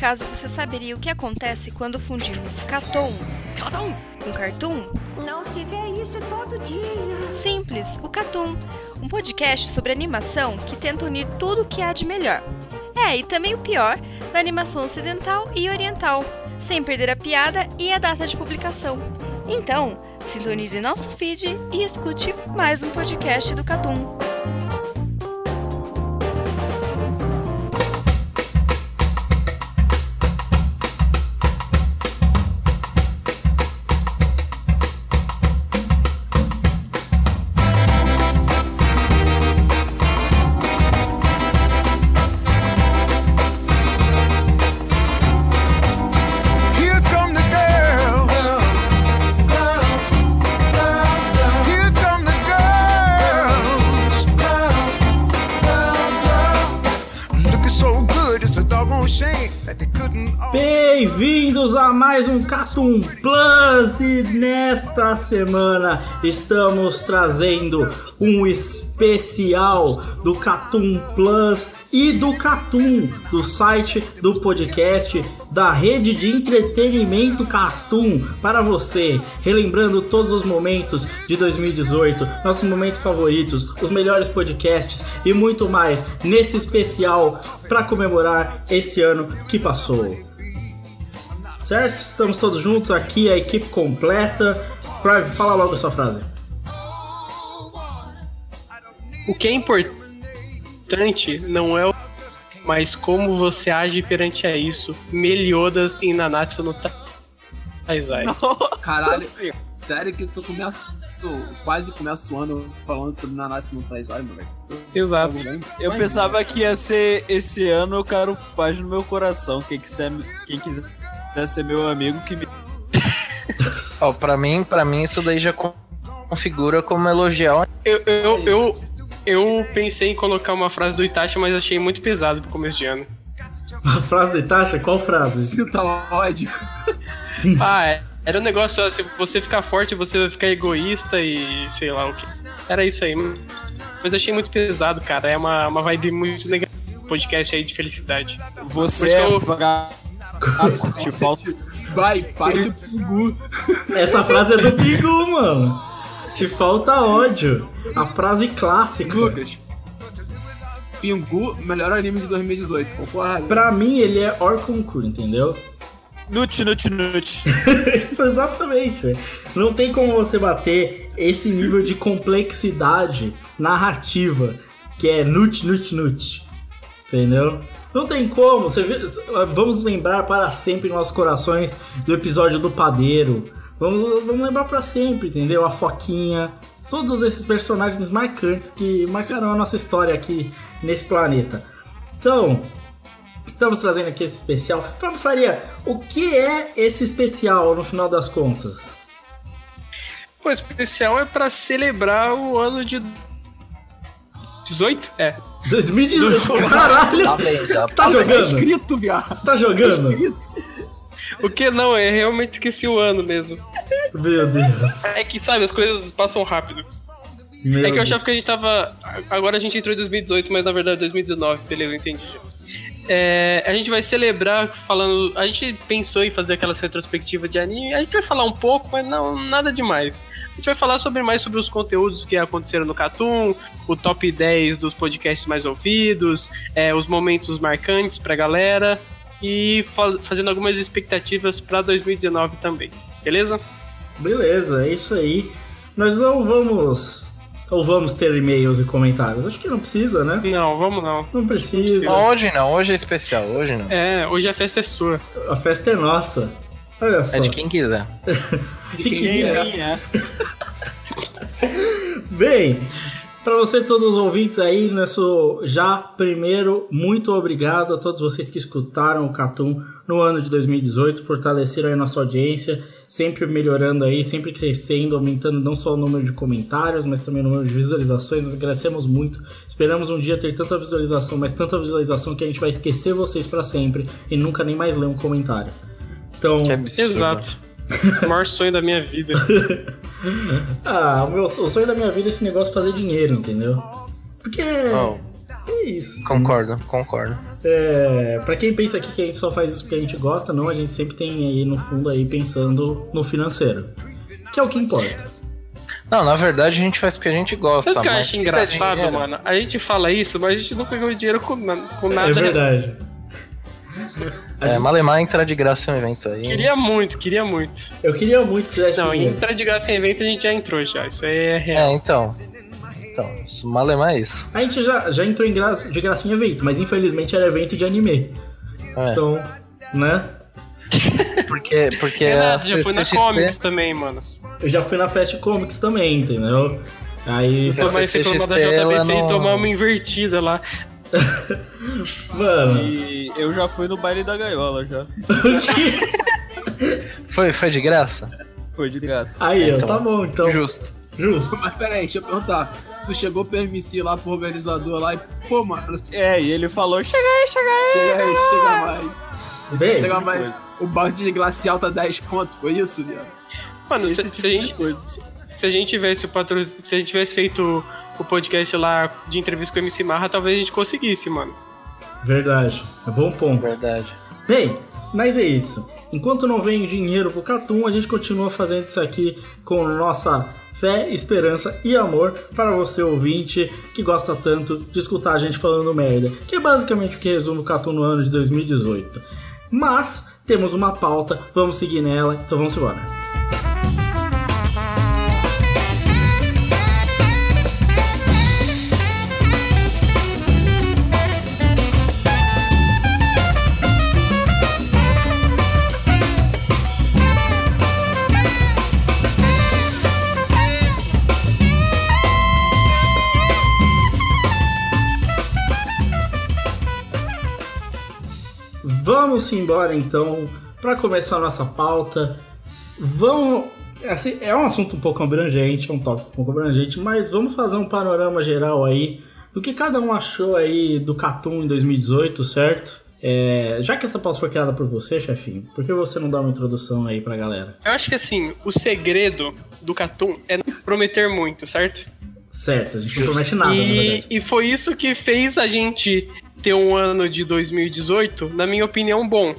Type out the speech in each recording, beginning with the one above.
acaso você saberia o que acontece quando fundimos Caton com Cartoon? Não se vê isso todo dia. Simples, o Catum, um podcast sobre animação que tenta unir tudo o que há de melhor. É, e também o pior da animação ocidental e oriental, sem perder a piada e a data de publicação. Então, sintonize nosso feed e escute mais um podcast do Catum. Um Plus e nesta semana estamos trazendo um especial do Catum Plus e do Catum, do site do podcast da rede de entretenimento Catum para você, relembrando todos os momentos de 2018, nossos momentos favoritos, os melhores podcasts e muito mais nesse especial para comemorar esse ano que passou. Certo? Estamos todos juntos aqui, a equipe completa. Crive, fala logo a sua frase. O que é importante não é o mas como você age perante a isso. Meliodas em Nanatsu no Ta- Taizai. Caralho, sério que tu começa. Quase começa o ano falando sobre Nanatsu no Taizai, moleque. Exato. Eu pensava que ia ser esse ano, eu quero paz no meu coração. Quem quiser, quem quiser ser meu amigo, que me. Ó, pra mim, para mim isso daí já con- configura como elogiar. Eu, eu, eu, eu pensei em colocar uma frase do Itachi, mas achei muito pesado pro começo de ano. A frase de Tasha? Qual frase? Sinta ódio. Ah, é. Era um negócio, se você ficar forte, você vai ficar egoísta e sei lá o que. Era isso aí. Mas achei muito pesado, cara. É uma, uma vibe muito negativa. Podcast aí de felicidade. Você é eu- te falta. Vai, pai do Pingu. Essa frase é do Bigu, mano. Te falta ódio. A frase clássica. Lucas. Pingu, melhor anime de 2018, concorda? Pra mim, ele é Orconcu, entendeu? Nut, nut, nut. Isso, exatamente. velho. Não tem como você bater esse nível de complexidade narrativa que é nut, nut, nut. Entendeu? Não tem como. Vê- vamos lembrar para sempre em nossos corações do episódio do padeiro. Vamos, vamos lembrar para sempre, entendeu? A Foquinha. Todos esses personagens marcantes que marcarão a nossa história aqui nesse planeta. Então, Estamos trazendo aqui esse especial. Fábio Faria, o que é esse especial no final das contas? O especial é pra celebrar o ano de 18? É. 2018, caralho! Tá bem, já. Você tá jogando? escrito, viado. Você tá jogando? O que não, é realmente esqueci o ano mesmo. Meu Deus. É que, sabe, as coisas passam rápido. Meu É que eu Deus. achava que a gente tava. Agora a gente entrou em 2018, mas na verdade 2019, beleza, eu entendi. É, a gente vai celebrar falando. A gente pensou em fazer aquelas retrospectivas de anime. A gente vai falar um pouco, mas não nada demais. A gente vai falar sobre mais sobre os conteúdos que aconteceram no Catum, o top 10 dos podcasts mais ouvidos, é, os momentos marcantes pra galera e fa- fazendo algumas expectativas pra 2019 também. Beleza? Beleza, é isso aí. Nós não vamos. Ou vamos ter e-mails e comentários? Acho que não precisa, né? Não, vamos não. Não precisa. Não, hoje não, hoje é especial, hoje não. É, hoje a festa é sua. A festa é nossa. Olha só. É de quem quiser. De quem Quem é. vinha? Bem, para você todos os ouvintes aí, nosso já primeiro muito obrigado a todos vocês que escutaram o Catum no ano de 2018, fortaleceram aí a nossa audiência, sempre melhorando aí, sempre crescendo, aumentando não só o número de comentários, mas também o número de visualizações. Nós agradecemos muito. Esperamos um dia ter tanta visualização, mas tanta visualização que a gente vai esquecer vocês para sempre e nunca nem mais ler um comentário. Então, Que absurdo. Exato. O maior sonho da minha vida. ah, o, meu, o sonho da minha vida é esse negócio de fazer dinheiro, entendeu? Porque Oh, É isso. Concordo, concordo. É, pra quem pensa aqui que a gente só faz isso porque a gente gosta, não, a gente sempre tem aí no fundo aí pensando no financeiro. Que é o que importa. Não, na verdade a gente faz porque a gente gosta. Sabe o que eu acho engraçado, dinheiro- mano? A gente fala isso, mas a gente nunca ganhou dinheiro com, na- com nada. É verdade. A É, gente- Malemar entrar de graça em um evento aí. Queria muito, queria muito. Eu queria muito que fizesse Não, entrar de graça em evento a gente já entrou já. Isso aí é real. É, então. Então, Malemar é isso. A gente já, já entrou em graça, de graça em evento, mas infelizmente era evento de anime. É. Então, né? Porque, porque Renato, a já foi na Comics também, mano. Eu já fui na Fast Comics também, entendeu? Aí, Você vai reclamar da JBC e não- tomar uma invertida lá. mano. E eu já fui no baile da gaiola já. Foi, foi de graça? Foi de graça. Aí, ó, Então, tá bom, então. Justo. Justo. Mas peraí, deixa eu perguntar. Tu chegou pro MC lá pro organizador lá e, pô, mano, É, e ele falou: chega aí, chega aí. chega aí, chega mais. Bem, Chega mais. O balde de glacial tá 10 conto, foi isso, viado? Mano, se, Esse se tipo a gente, coisa. se a gente tivesse o patro... se a gente tivesse feito o podcast lá de entrevista com o MC Marra, talvez a gente conseguisse, mano. verdade. É bom ponto. Verdade. Bem, mas é isso. Enquanto não vem dinheiro pro Catum, a gente continua fazendo isso aqui com nossa fé, esperança e amor para você ouvinte que gosta tanto de escutar a gente falando merda, que é basicamente o que resume o Catum no ano de 2018. Mas temos uma pauta, vamos seguir nela, então vamos embora. Vamos embora então para começar a nossa pauta. Vamos. Assim, é um assunto um pouco abrangente, é um tópico um pouco abrangente, mas vamos fazer um panorama geral aí do que cada um achou aí do Catum em 2018, certo? É, já que essa pauta foi criada por você, chefinho, por que você não dá uma introdução aí pra galera? Eu acho que assim, o segredo do Catum é não prometer muito, certo? Certo, a gente não promete nada, na e, verdade. e foi isso que fez a gente ter um ano de 2018, na minha opinião, bom.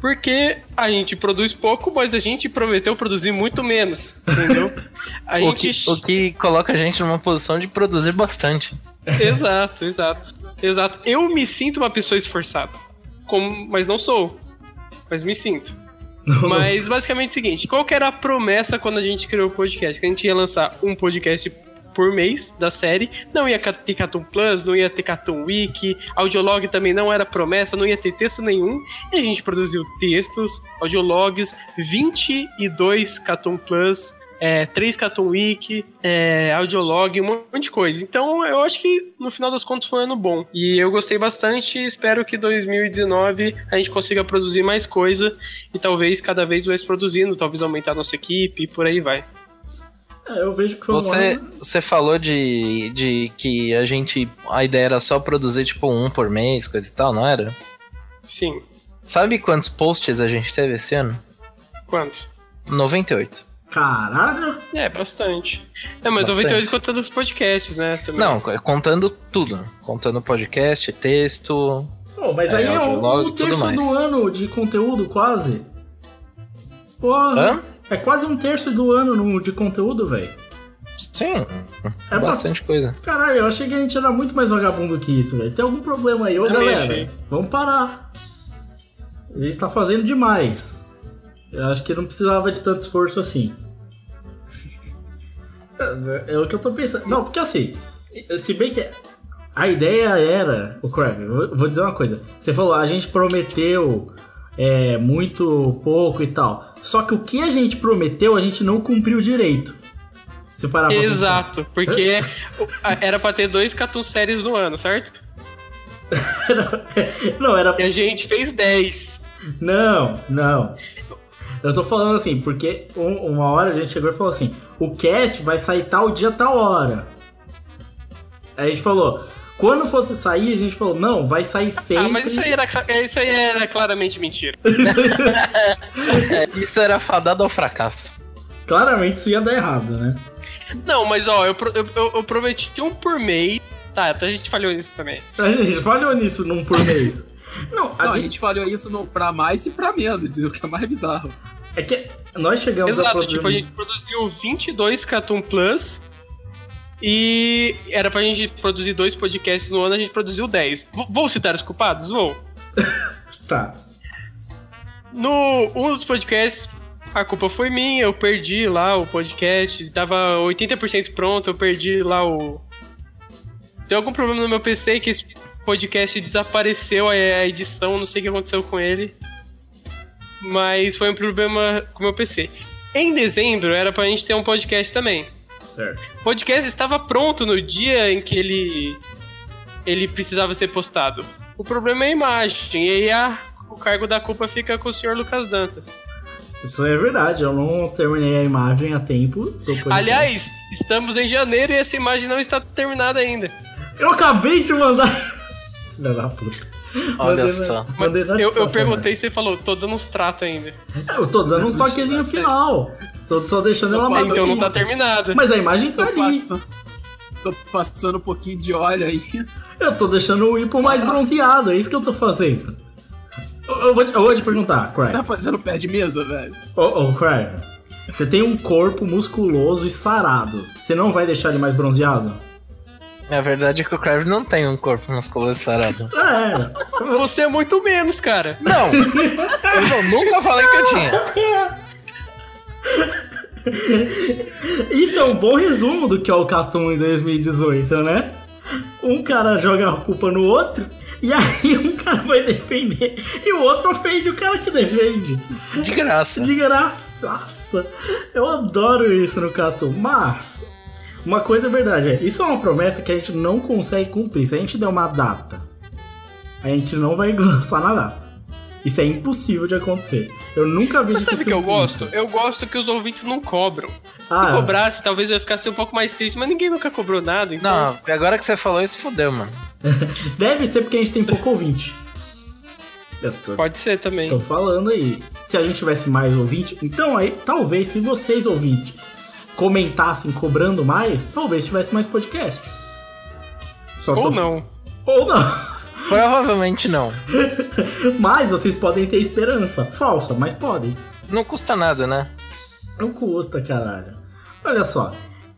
Porque a gente produz pouco, mas a gente prometeu produzir muito menos, entendeu? A O gente... que, o que coloca a gente numa posição de produzir bastante. Exato, exato. Exato. Eu me sinto uma pessoa esforçada. Como... Mas não sou. Mas me sinto. Mas basicamente é o seguinte: qual que era a promessa quando a gente criou o podcast? Que a gente ia lançar um podcast por mês da série. Não ia ter Catum Plus, não ia ter Catum Wiki, audiolog também não era promessa, não ia ter texto nenhum. E a gente produziu textos, audiologs, 22 Catum Plus, é, 3 Catum Wiki, é, audiolog, um monte de coisa. Então eu acho que no final das contas foi um ano bom. E eu gostei bastante espero que 2019 a gente consiga produzir mais coisa e talvez cada vez mais produzindo, talvez aumentar a nossa equipe e por aí vai. É, eu vejo que foi um Você, ano... você falou de, de que a gente. A ideia era só produzir tipo um por mês, coisa e tal, não era? Sim. Sabe quantos posts a gente teve esse ano? Quanto? 98. Caralho! É, bastante. É, mas Bastante. 98 contando os podcasts, né? Também. Não, contando tudo. Contando podcast, texto. Pô, mas É, aí é um, audiolog um tudo terço do ano de conteúdo, quase. Porra. Hã? É quase um terço do ano no- de conteúdo, velho. Sim, É bastante coisa. Caralho, eu achei que a gente era muito mais vagabundo que isso, velho. Tem algum problema aí, ô Também galera? achei. Vamos parar. A gente tá fazendo demais. Eu acho que não precisava de tanto esforço assim. É, é o que eu tô pensando. Não, porque assim, se bem que a ideia era. O Crave, eu vou- vou dizer uma coisa. Você falou, a gente prometeu é, muito pouco e tal. Só que o que a gente prometeu, a gente não cumpriu direito. Se parar pra pensar. Exato, porque era pra ter dois Catum séries no ano, certo? não, era E a gente fez 10. Não, não. Eu tô falando assim, porque um- uma hora a gente chegou e falou assim: o cast vai sair tal dia, tal hora. Aí a gente falou: quando fosse sair, a gente falou: não, vai sair sempre. Ah, mas isso aí, era, cla- isso aí era claramente mentira. É, isso era fadado ao fracasso. Claramente isso ia dar errado, né? Não, mas ó, eu, eu, eu- prometi um por mês Tá, então a gente falhou nisso também. A gente falhou nisso num por mês. Não, a Não, a gente- gente falou isso no, pra mais e pra menos, o que é mais bizarro. é que nós chegamos a Exato, produzir... tipo, a gente produziu 22 Cartoon Plus e era pra gente produzir dois podcasts no ano, a gente produziu 10. V- vou citar os culpados? Vou. Tá. No um dos podcasts, a culpa foi minha, eu perdi lá o podcast, tava 80% pronto, eu perdi lá o. Deu algum problema no meu PC que esse podcast desapareceu a edição, não sei o que aconteceu com ele. Mas foi um problema com o meu PC. Em dezembro era pra gente ter um podcast também. Certo. O podcast estava pronto no dia em que ele ele precisava ser postado. O problema é a imagem, e aí a- o cargo da culpa fica com o senhor Lucas Dantas. Isso é verdade, eu não terminei a imagem a tempo. Aliás, estamos em janeiro e essa imagem não está terminada ainda. Eu acabei de mandar. Filha da puta. Olha Mandei na- só. mandei na Eu, eu sua, perguntei e você falou, tô dando uns tratos ainda. cara. Eu tô dando uns toquezinhos final. Tô só deixando ela mais. então não tá terminada. Mas a imagem tá Tô ali. passando, tô passando um pouquinho de óleo aí. Eu tô deixando o Ipo mais bronzeado, é isso que eu tô fazendo. Eu, vou, te, eu vou te perguntar, Cry. Tá fazendo pé de mesa, velho? Ô, ô, Cry. Você tem um corpo musculoso e sarado. Você não vai deixar ele mais bronzeado? A verdade é que o Crave não tem um corpo musculoso sarado. É. Você é muito menos, cara. Não! Eu não- nunca falei que eu tinha. Isso é um bom resumo do que é o Catum em 2018, né? Um cara joga a culpa no outro, e aí um cara vai defender, e o outro ofende o cara que defende. De graça. De graça. Eu adoro isso no Catum. Mas, uma coisa é verdade, é, isso é uma promessa que a gente não consegue cumprir. Se a gente der uma data, a gente não vai lançar na data. Isso é impossível de acontecer. Eu nunca vi Mas sabe o que eu gosto? isso. Eu gosto que os ouvintes não cobram. Ah, Se cobrasse, talvez eu ia ficar assim um pouco mais triste, mas ninguém nunca cobrou nada, então. Não, agora que você falou isso, fudeu, mano. Deve ser porque a gente tem pouco ouvinte. Eu tô, Pode ser também. tô falando aí. Se a gente tivesse mais ouvinte, então aí, talvez se vocês ouvintes comentassem cobrando mais, talvez tivesse mais podcast. Só tô- Ou não. Ou não. Provavelmente não. Mas vocês podem ter esperança. Falsa, mas podem. Não custa nada, né? Não custa, caralho. Olha só.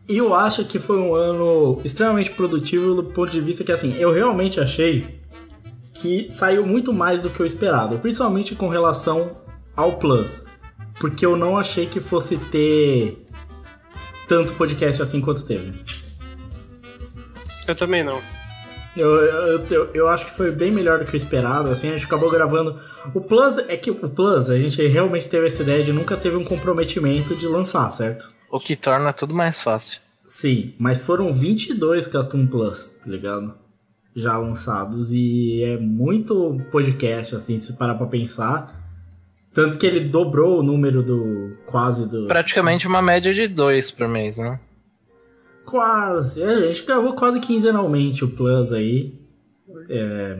Eu acho que foi um ano extremamente produtivo do ponto de vista que, assim, eu realmente achei que saiu muito mais do que eu esperava. Principalmente com relação ao Plus. Porque eu não achei que fosse ter tanto podcast assim quanto teve. Eu também não. Eu, eu, eu, eu acho que foi bem melhor do que eu esperava, assim, a gente acabou gravando. O Plus é que o Plus, a gente realmente teve essa ideia de nunca teve um comprometimento de lançar, certo? O que torna tudo mais fácil. Sim, mas foram 22 Custom Plus, tá ligado? Já lançados e é muito podcast, assim, se parar pra pensar. Tanto que ele dobrou o número do quase do. Praticamente uma média de dois por mês, né? Quase. É, a gente gravou quase quinzenalmente o Plus aí. É,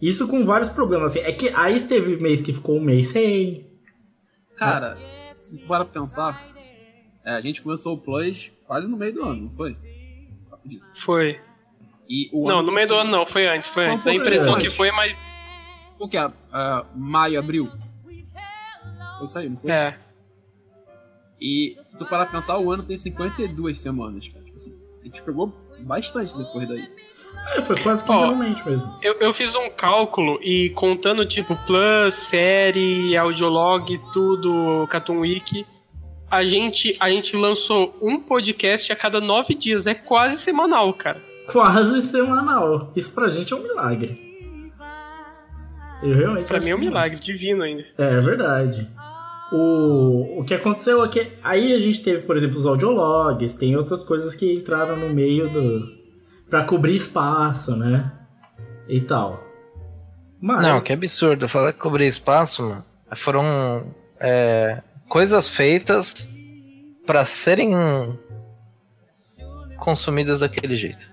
Isso com vários problemas. Assim, é que aí teve mês que ficou um mês sem. Cara, se tu para pensar, é, a gente começou o Plus quase no meio do ano, não foi? Foi. E o Não, no meio do ano não, foi antes, foi antes. A impressão antes. que foi, mas. O que é? Ah, maio, abril? Foi isso aí, não foi? É. E se tu parar pra pensar, o ano tem 52 semanas, cara. A gente pegou bastante depois daí. É, foi quase quinzenalmente mesmo. Eu, eu fiz um cálculo e contando tipo Plus, série, audiolog, tudo, Cartoon Week, a gente, a gente lançou um podcast a cada nove dias. É quase semanal, cara. Quase semanal. Isso pra gente é um milagre. Eu realmente Pra acho mim é um milagre, divino ainda. É, é verdade. O, o que aconteceu é que aí a gente teve, por exemplo, os audiologs, tem outras coisas que entraram no meio do. pra cobrir espaço, né? E tal. Mas. Não, que absurdo. Falar que cobrir espaço. Foram é, coisas feitas pra serem consumidas daquele jeito.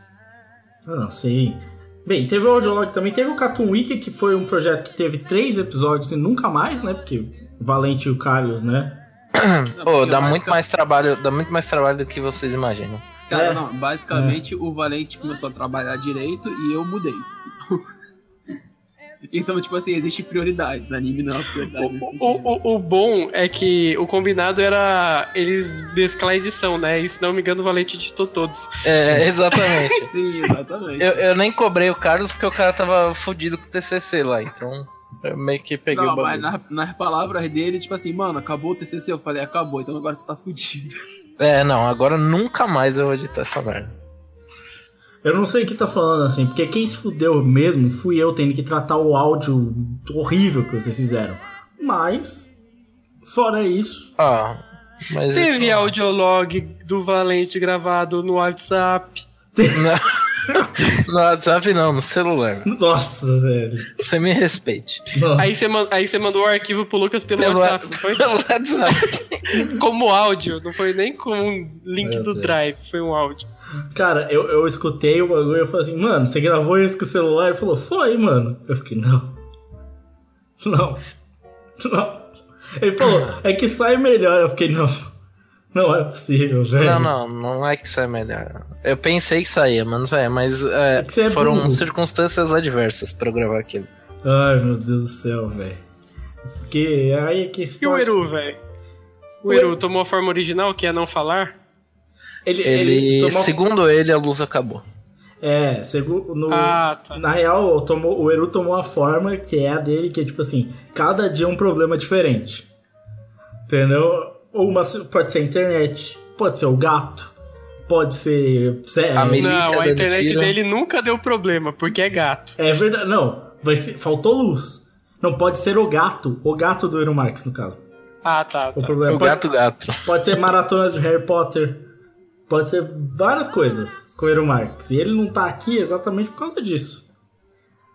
Ah, sim. Bem, teve o audiolog também, teve o Cartoon Week, que foi um projeto que teve três episódios e nunca mais, né? Porque Valente e o Carlos, né? Pô, dá mais muito mais trabalho, dá muito mais trabalho do que vocês imaginam. Cara, É. não, basicamente o Valente começou a trabalhar direito e eu mudei. Então, tipo assim, existem prioridades. Anime não é prioridade O, o, o bom é que o combinado era eles mesclar a edição, né? E se não me engano, o Valente editou todos. É, exatamente. Sim, exatamente. eu, eu nem cobrei o Carlos porque o cara tava fudido com o TCC lá, então eu meio que peguei não, o mas bagulho. na- nas palavras dele, tipo assim, mano, acabou o TCC. Eu falei, acabou, então agora você tá fudido. É, não, agora nunca mais eu vou editar essa merda. Eu não sei o que tá falando assim, porque quem se fudeu mesmo fui eu tendo que tratar o áudio horrível que vocês fizeram. Mas, fora isso, Ah, mas Teve isso... audiolog do Valente gravado no WhatsApp. No WhatsApp não, no celular. nossa, velho. Você me respeite. Nossa. Aí você, man- aí você mandou o arquivo pro Lucas pelo, Pelo WhatsApp, não foi? Pelo WhatsApp. Como áudio, não foi nem como um link Meu do Deus. Drive, foi um áudio. Cara, eu, eu escutei o bagulho e eu falei assim, mano, você gravou isso com o celular? Ele falou, foi, mano. Eu fiquei, não. Não. Não. Ele falou, é que sai melhor. Eu fiquei, não. Não é possível, velho. Não, não, não é que sai melhor. Eu pensei que saía, mas não saía. Mas é, É é foram burro. circunstâncias adversas pra eu gravar aquilo. Ai, meu Deus do céu, velho. Porque aí é que esse E o Eru, velho? O O Eru Eru- tomou a forma original, que é não falar? Ele, Ele, tomou- segundo ele, a luz acabou. É, segundo. No... Ah, tá. Na real, tomou, o Eru tomou a forma que é a dele, que é tipo assim, cada dia é um problema diferente. Entendeu? Ou uma, pode ser a internet, pode ser o gato, pode ser. A é, milícia Não, a internet tiro. dele nunca deu problema, porque é gato. é verdade. Não, vai ser, faltou luz. Não pode ser o gato, o gato do Eru Marx, no caso. Ah, tá, O tá. problema O pode, gato gato. pode ser maratona de Harry Potter, pode ser várias coisas com o Eru Marx. E ele não tá aqui exatamente por causa disso.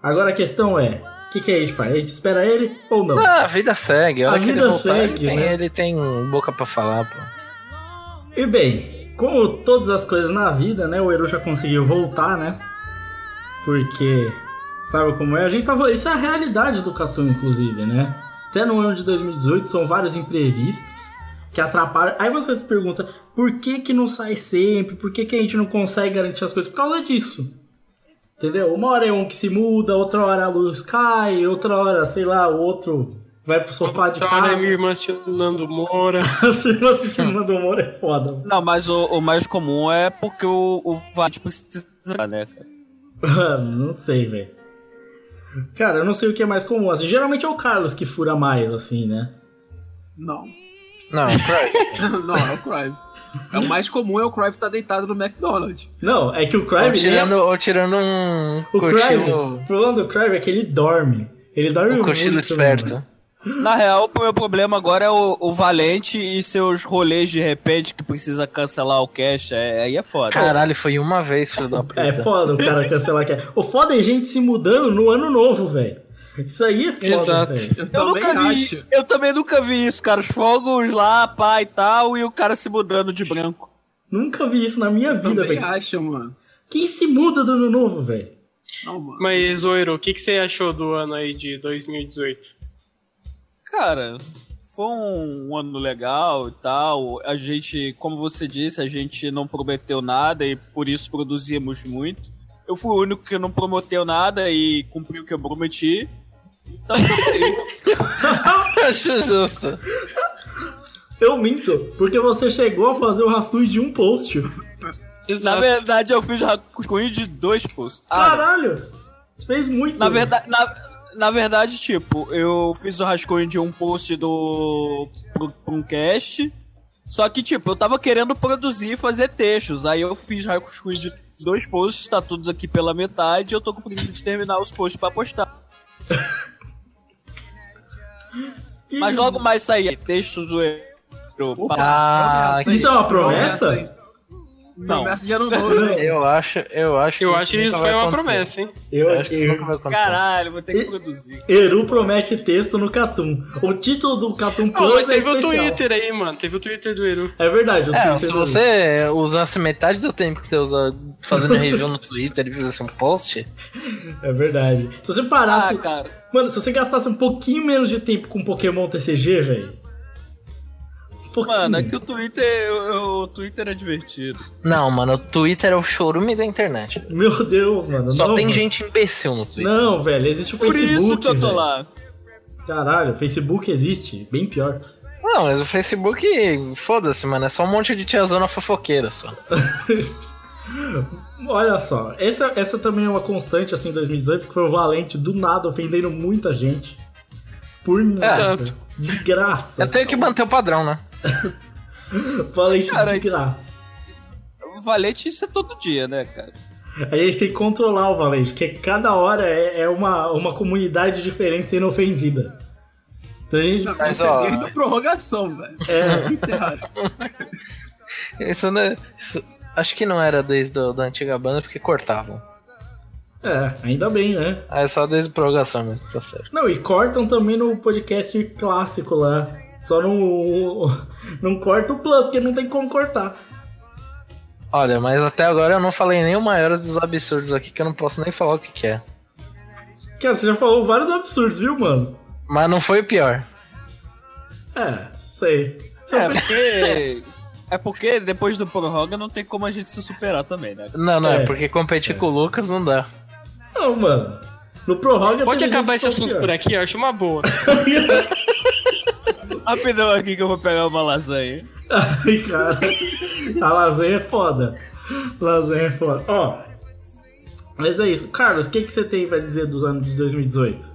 Agora a questão é: o que, que a gente faz? A gente espera ele ou não? Ah, a vida segue. A A vida voltar, segue, ele, tem, né? ele tem boca pra falar, pô. E bem, como todas as coisas na vida, né? O Eru já conseguiu voltar, né? Porque, sabe como é? A gente tava. Isso é a realidade do Catum, inclusive, né? Até no ano de 2018 são vários imprevistos que atrapalham. Aí você se pergunta, por que que não sai sempre? Por que que a gente não consegue garantir as coisas? Por causa disso. Entendeu? Uma hora é um que se muda, outra hora a luz cai, outra hora, sei lá, o outro vai pro sofá de Outra hora é casa. minha irmã assistindo Nando Moura. Se você assistindo Nando Moura é foda. Não, mas o, o mais comum é porque o, o Valente precisa, né, cara? Mano, não sei, velho. Cara, eu não sei o que é mais comum. Assim, geralmente é o Carlos que fura mais, assim, né? Não. Não, Cry. não, é o Crive. É o mais comum é o Crive estar deitado no McDonald's. Não, é que o ou, Crive. tirando, ou tirando um O Crive, cochilo, o problema do Crive é que ele dorme. Ele dorme um muito. cochilo esperto. mano. Na real, o meu problema agora é o, o Valente e seus rolês de repente que precisa cancelar o cash. É, aí é foda. Caralho, foi uma vez, filho da puta. É foda o cara cancelar que O foda é gente se mudando no ano novo, velho. Isso aí é foda, Exato. velho. Eu, Eu também nunca vi. acho. Eu também nunca vi isso, cara. Os fogos lá, pá e tal, e o cara se mudando de branco. Nunca vi isso na minha vida, velho. acho, mano. Quem se muda do ano novo, velho? Mas, Oiro, o que, que você achou do ano aí de 2018? Cara, foi um ano legal e tal. A gente, como você disse, a gente não prometeu nada e por isso produzimos muito. Eu fui o único que não prometeu nada e cumpri o que eu prometi. Então. Acho justo. Eu minto, porque você chegou a fazer o rascunho de um post. na Exato. verdade, eu fiz rascunho de dois posts. Ah, Caralho! Você fez muito. Na verdade, na, na verdade, tipo, eu fiz o rascunho de um post do pro, pro um cast. Só que, tipo, eu tava querendo produzir e fazer textos. Aí eu fiz rascunho de dois posts, tá tudo aqui pela metade. E eu tô com preguiça de terminar os posts pra postar. Mas logo mais sair textos do. Ah? Isso é uma promessa? Não. Promessa de ano novo, né? eu acho, eu acho Eu que acho que isso foi vai uma acontecer. promessa, hein? Eu, Eu acho que isso eu- nunca vai acontecer. Caralho, vou ter que produzir. Eru promete texto no Catum. O título do Catum Ah, Plus mas é teve o especial. Twitter aí, mano. Teve o Twitter do Eru. É verdade, o É, Twitter se você usasse metade do tempo que você usa fazendo review no Twitter e fizesse um post, É verdade. Se você Ah, parasse. cara. Mano, se você gastasse um pouquinho menos de tempo com Pokémon TCG, velho. pouquinho. Mano, é que o Twitter, o, o Twitter é divertido. Não, mano, o Twitter é o chorume da internet. Meu Deus, mano. Só não, tem mano. gente imbecil no Twitter. Não, velho, existe o Por Facebook. isso que eu tô velho. lá. Caralho, o Facebook existe, bem pior. Não, mas o Facebook, foda-se, mano, é só um monte de tiazona fofoqueira só. Olha só, essa, essa também é uma constante assim em 2018, que foi o Valente do nada ofendendo muita gente. Por nada. Exato. De graça. Eu tenho que manter o padrão, né? Valente Cara, de isso- graça. Valete isso é todo dia, né, cara? A gente tem que controlar o Valente, porque cada hora é, é uma, uma comunidade diferente sendo ofendida. Então a gente. Mas, Isso é ó, desde a prorrogação, velho. É. Sincero. Isso, né, isso acho que não era desde do, da antiga banda, porque cortavam. É, ainda bem, né? Ah, É só desde a prorrogação mesmo, tá certo. Não, e cortam também no podcast clássico lá. Só não. Não corta o plus, porque não tem como cortar. Olha, mas até agora eu não falei nem o maior dos absurdos aqui, que eu não posso nem falar o que, que é. Cara, você já falou vários absurdos, viu, mano? Mas não foi o pior. É, sei. É porque. É porque depois do prorroga não tem como a gente se superar também, né? Não, não, é, É. porque competir com o Lucas não dá. Não, mano. No prorroga Pode acabar esse assunto por aqui, eu acho uma boa. Rapidão aqui que eu vou pegar uma lasanha. Ai, cara. A lasanha é foda. Lasanha é foda. Ó. Mas é isso. Carlos, o que, que você tem pra dizer dos anos de 2018?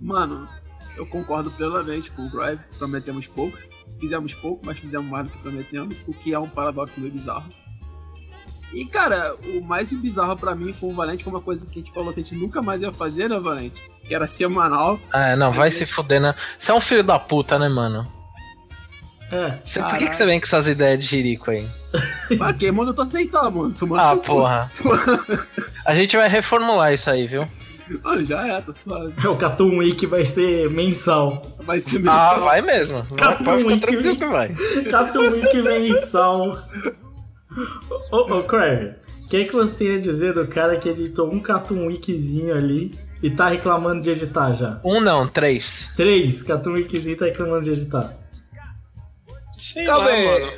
Mano, eu concordo plenamente com o Drive. Prometemos pouco. Fizemos pouco, mas fizemos mais do que prometemos. O que é um paradoxo meio bizarro. E, cara, o mais bizarro pra mim com o Valente foi uma coisa que a gente falou que a gente nunca mais ia fazer, né, Valente? Que era semanal. Ah, não, vai se fuder, né? Você é um filho da puta, né, mano? É. Você, por que, que você vem com essas ideias de jirico aí? Mas quem manda eu tô aceitar, mano. Tomando Ah, cu. porra. A gente vai reformular isso aí, viu? Mano, já é, tá suave. O Catum Week vai ser mensal. Vai ser Ah, mensal. vai mesmo. Vai, pode ficar que tranquilo vem. que vai. Catum Week mensal. Ô, ô, Crave, o que, que você tem a dizer do cara que editou um Catum Weekzinho ali e tá reclamando de editar já? Um não, três. Três, Catum Weekzinho tá reclamando de editar. Sei Calma lá, aí. mano.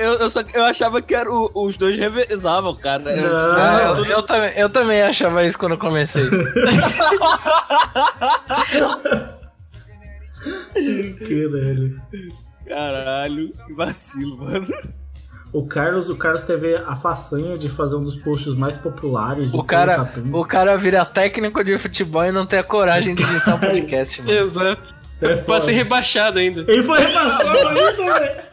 Eu, eu, só, eu achava que era o- os dois revezavam, cara. Eu- Não. Eu, eu também, eu também achava isso quando eu comecei. Caralho. Caralho, que vacilo, mano. O Carlos, o Carlos teve a façanha de fazer um dos posts mais populares de O cara, o cara vira técnico de futebol e não tem a coragem de editar um podcast, mano. Exato. É ser rebaixado ainda. Ele foi rebaixado ainda, velho.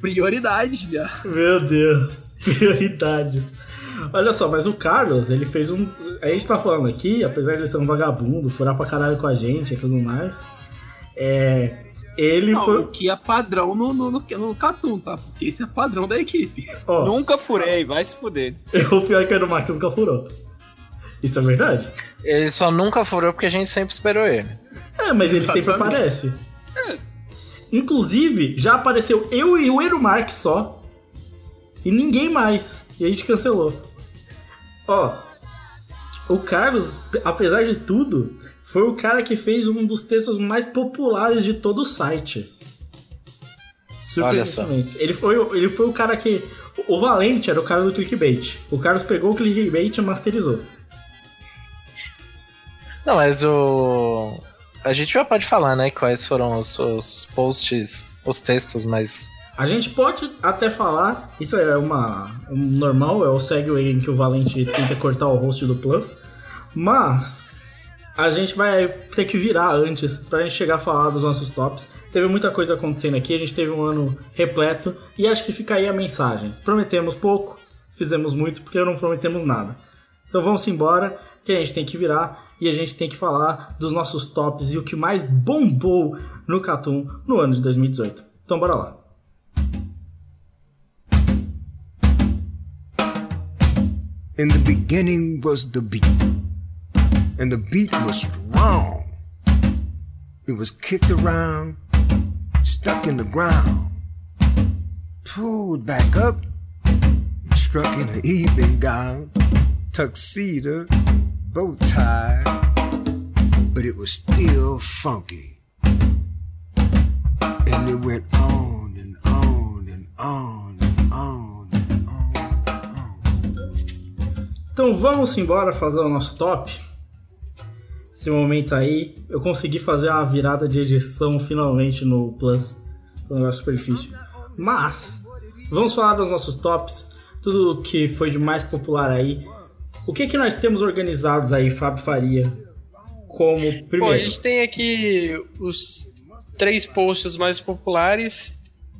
Prioridades, viado. Meu Deus, prioridades. Olha só, mas o Carlos, ele fez um. A gente tá falando aqui, apesar de ele ser um vagabundo, furar pra caralho com a gente e tudo mais. É. Ele Não, foi. o que é padrão no, no, no, no Catum, tá? Porque esse é padrão da equipe. Ó, Nunca furei, vai se fuder. o pior é que o do Marcos nunca furou. Isso é verdade? Ele só nunca furou porque a gente sempre esperou ele. É, mas ele sempre aparece. Inclusive, já apareceu eu e o Eero Marques só. E ninguém mais. E a gente cancelou. Ó, o Carlos, apesar de tudo, foi o cara que fez um dos textos mais populares de todo o site. Olha só. Surpreendentemente. Ele foi, ele foi o cara que. O Valente era o cara do clickbait. O Carlos pegou o clickbait e masterizou. Não, mas o. A gente já pode falar, né? Quais foram os, os posts, os textos mais. A gente pode até falar, isso é uma um normal, é o segue em que o Valente tenta cortar o host do Plus, mas a gente vai ter que virar antes pra gente chegar a falar dos nossos tops. Teve muita coisa acontecendo aqui, a gente teve um ano repleto e acho que fica aí a mensagem. Prometemos pouco, fizemos muito porque não prometemos nada. Então vamos embora, que a gente tem que virar e a gente tem que falar dos nossos tops e o que mais bombou no Catum no ano de 2018. Então bora lá. In the beginning was the beat, and the beat was strong. It was kicked around, stuck in the ground, pulled back up, struck in an evening gown, tuxedo, bow tie, but it was still funky. And it went on and on and on and on and on on. Então vamos embora fazer o nosso top. Esse momento aí, eu consegui fazer uma virada de edição finalmente no Plus, no negócio super. Mas, vamos falar dos nossos tops, tudo que foi de mais popular aí. O que que nós temos organizados aí, Fábio Faria, como Bom, a primeiro? gente tem aqui os três posts mais populares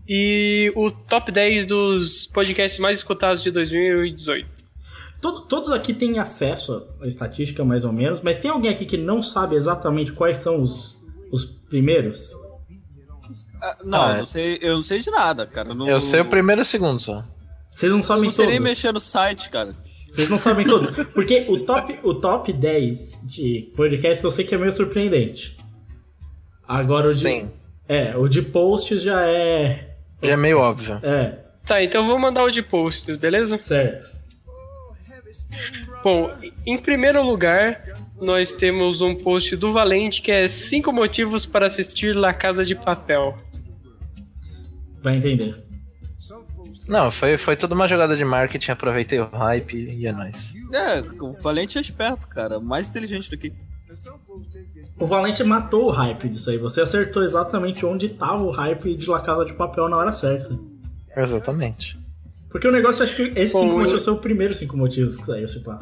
e o top 10 dos podcasts mais escutados de 2018. Todo- todos aqui têm acesso à estatística, mais ou menos, mas tem alguém aqui que não sabe exatamente quais são os, os primeiros? Ah, Não, Ah, é. não sei, eu não sei de nada, cara. Não, Eu sei o primeiro e o segundo só. Vocês não Eu sabem não sei nem mexer no site, cara. Vocês não sabem todos. Porque o top, o top 10 de podcast eu sei que é meio surpreendente. Agora o de. Sim. É, o de posts já é. Já é meio óbvio. É, Tá, então vou mandar o de posts, beleza? certo. Bom, em primeiro lugar, nós temos um post do Valente que é 5 motivos para assistir La Casa de Papel. Vai entender. Não, foi, foi toda uma jogada de marketing, aproveitei o hype e é nóis. É, o Valente é esperto, cara. Mais inteligente do que. O Valente matou o hype disso aí. Você acertou exatamente onde tava o hype de La Casa de Papel na hora certa. Exatamente. Porque o negócio, acho que esses Bom, cinco eu- motivos são os primeiros cinco motivos que saiu, se pá.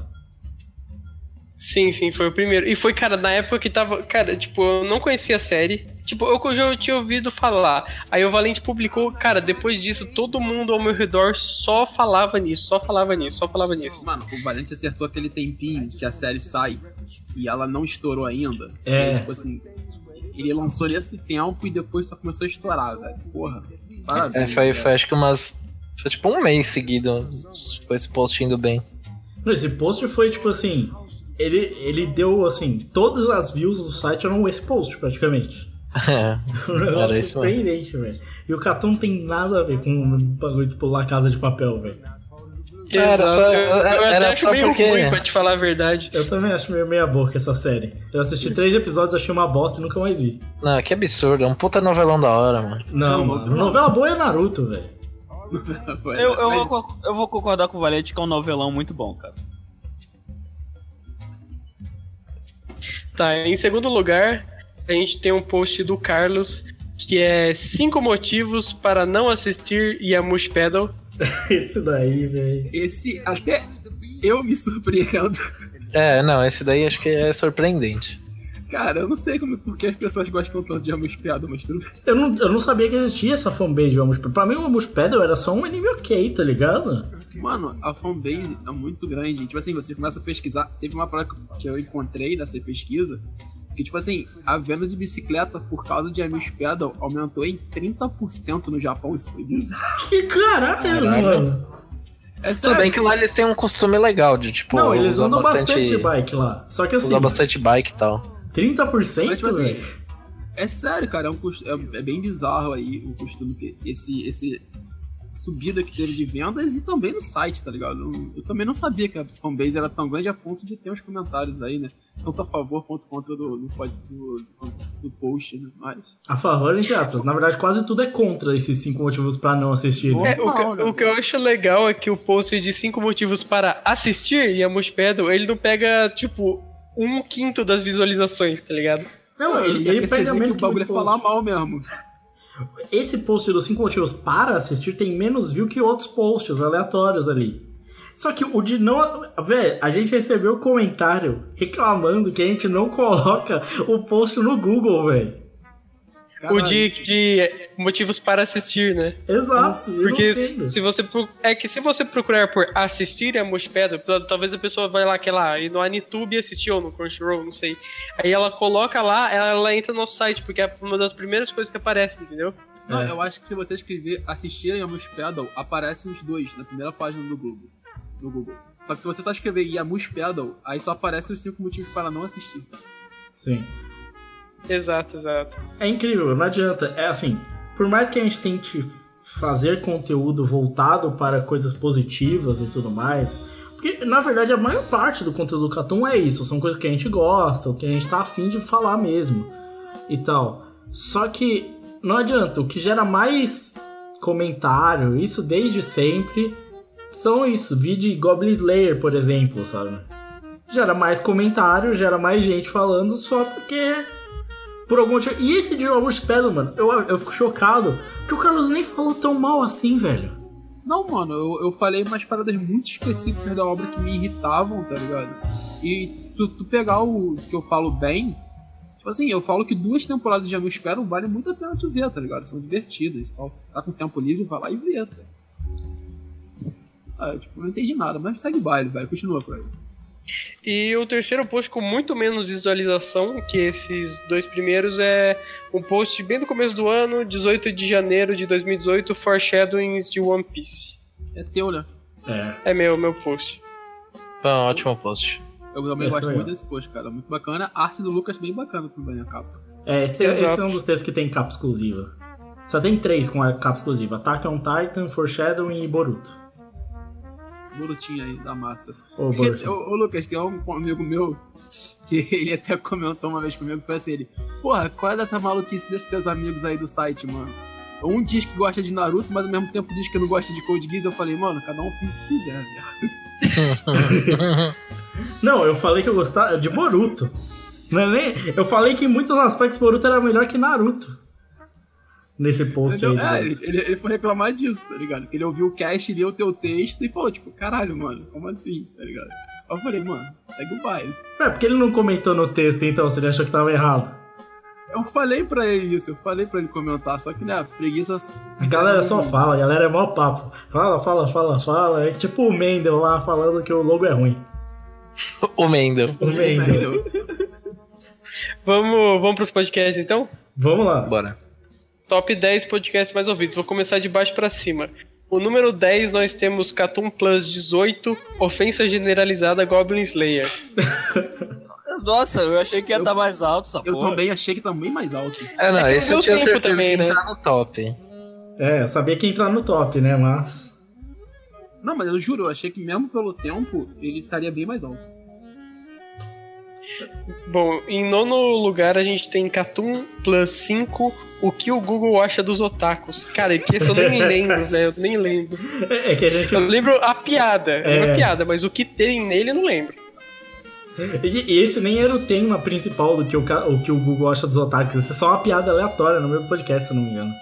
Sim, sim, foi o primeiro. E foi, cara, na época que tava. Cara, tipo, eu não conhecia a série. Tipo, eu já tinha ouvido falar. Aí o Valente publicou, cara, depois disso, todo mundo ao meu redor só falava nisso, só falava nisso, só falava nisso. Mano, o Valente acertou aquele tempinho que a série sai e ela não estourou ainda. É. E, tipo assim, ele lançou nesse tempo e depois só começou a estourar, velho. Porra. Parabéns. É, foi, foi acho que umas. Foi tipo um mês seguido com esse post indo bem. Não, Esse post foi tipo assim. Ele, ele deu assim. Todas as views do site eram esse post, praticamente. É. Um negócio Era isso mesmo. surpreendente, velho. E o Catum não tem nada a ver com o bagulho de pular casa de papel, velho. Era só- eu, eu era acho só meio porque- ruim, pra te falar a verdade. Eu também acho meio meia boca essa série. Eu assisti três episódios, achei uma bosta e nunca mais vi. Não, que absurdo, é um puta novelão da hora, mano. Não, Não, mano. Novela boa é Naruto, velho. Eu, eu, vou, eu vou concordar com o Valente que é um novelão muito bom, cara. Tá, em segundo lugar, a gente tem um post do Carlos que é cinco motivos para não assistir Yamush Pedal. Esse daí, velho. Esse até eu me surpreendo. É, não, esse daí acho que é surpreendente. Cara, eu não sei como, por que as pessoas gostam tanto de Amos Piada, mas tudo bem. Eu não, eu não sabia que existia essa fanbase de Amos Pedal. Pra mim, o Amos Pedal era só um anime ok, tá ligado? Mano, a fanbase é muito grande. Tipo assim, você começa a pesquisar. Teve uma parada que eu encontrei nessa pesquisa. Que, tipo assim, a venda de bicicleta por causa de Amos Pedal aumentou em 30% no Japão. Isso foi bizarro. Que caralho, Caralho. mano. É Tudo bem que lá eles têm um costume legal de, tipo, não, eles andam bastante, bastante, bike lá. Só que assim, usar bastante bike e tal. 30%, Mas, tipo assim, velho. É sério, cara, é, um cust- é- é bem bizarro aí o costume que esse, esse subida que teve de vendas e também no site, tá ligado? Eu, eu também não sabia que a fanbase era tão grande a ponto de ter uns comentários aí, né? Tanto a favor quanto contra do, do, do, do post, né? Mas. A favor, entre aspas. Na verdade, quase tudo é contra esses cinco motivos pra não assistir. Né? É, o, que, né? o que eu acho legal é que o post de cinco motivos para assistir Yamush Pedal, ele não pega, tipo, um quinto das visualizações, tá ligado? Não, ele, ele percebi pega que menos o que bagulho é falar mal mesmo. Esse post dos 5 motivos para assistir tem menos view que outros posts aleatórios ali. Só que o de não. Véi, a gente recebeu comentário reclamando que a gente não coloca o post no Google, velho. O de, de motivos para assistir, né? Exato. eu Porque se você é que se você procurar por assistir a Mushpedo, talvez a pessoa vai lá que lá e no Anitube assistir ou no Crunchyroll, não sei. Aí ela coloca lá, ela, ela entra no nosso site porque é uma das primeiras coisas que aparece, entendeu? Não, É. eu acho que se você escrever assistir Yamush Pedal, aparecem os dois na primeira página do Google. Do Google. Só que se você só escrever Yamush Pedal, aí só aparecem os cinco motivos para não assistir. Sim. Exato, exato. É incrível, não adianta. É assim, por mais que a gente tente fazer conteúdo voltado para coisas positivas e tudo mais, porque na verdade a maior parte do conteúdo do Catum é isso, são coisas que a gente gosta, o que a gente tá afim de falar mesmo e tal. Só que não adianta. O que gera mais comentário, isso desde sempre, são isso. Vídeo Goblin Slayer, por exemplo, sabe? Gera mais comentário, gera mais gente falando só porque. Por algum motivo. E esse de Robert mano, eu, eu fico chocado. Porque o Carlos nem falou tão mal assim, velho. Não, mano, eu, eu falei umas paradas muito específicas da obra que me irritavam, tá ligado? E tu, tu pegar o que eu falo bem, tipo assim, eu falo que duas temporadas de Amigo Espero vale muito a pena tu ver, tá ligado? São divertidas e tal. Tá com tempo livre, vai lá e vê, tá? Ah, tipo, não entendi nada, mas segue o baile, velho. Continua por aí. E o terceiro post com muito menos visualização que esses dois primeiros é um post bem do começo do ano, 18 de janeiro de 2018, Foreshadowings de One Piece. É teu, né? É. É meu, meu post. Um ótimo post. Eu também Esse gosto é muito desse post, cara. Muito bacana. A arte do Lucas bem bacana também, a capa. É, esse, esse é um dos textos que tem capa exclusiva. Só tem três com a capa exclusiva: Attack on Titan, Foreshadowing e Boruto. Borutinho aí da massa. Ô, Lucas, tem um amigo meu que ele até comentou uma vez comigo que foi assim: ele, Porra, qual é dessa maluquice desses teus amigos aí do site, mano? Um diz que gosta de Naruto, mas ao mesmo tempo diz que não gosta de Code Geass. Eu falei, mano, cada um filme que quiser, velho. Não, eu falei que eu gostava de Boruto. Não é nem... Eu falei que em muitos aspectos Boruto era melhor que Naruto. Nesse post aí. É, ele, ele, ele foi reclamar disso, tá ligado? Que ele ouviu o cast, leu o teu texto e falou, tipo, caralho, mano, como assim, tá ligado? Aí eu falei, mano, segue o baile. É, porque ele não comentou no texto, então, se ele achou que tava errado. Eu falei pra ele isso, eu falei pra ele comentar, só que, né, preguiça. A galera só fala, a galera é mó papo. Fala, fala, fala, fala. É tipo o Mendel lá falando que o logo é ruim. o Mendel. O Mendel. Vamos, vamos pros podcasts então? Vamos lá. Bora. Top 10 podcasts mais ouvidos. Vou começar de baixo pra cima. O número 10 nós temos Catum Plus 18, Ofensa Generalizada Goblin Slayer. Nossa, eu achei que ia estar mais alto essa Eu porra. também achei que tá bem mais alto. É, não, É esse eu tinha tempo certeza também, que ia né? entrar no top. É, eu sabia que ia entrar no top, né? Mas. Não, mas eu juro, eu achei que mesmo pelo tempo, ele estaria bem mais alto. Bom, em nono lugar a gente tem Catum Plus 5, O que o Google acha dos otakus. Cara, que esse eu nem lembro, velho, eu nem lembro. É, é que a gente. Eu lembro a piada, É. a piada, mas o que tem nele eu não lembro. E esse nem era o tema principal do que o, o que o Google acha dos otakus. Isso é só uma piada aleatória no meu podcast, se eu não me engano.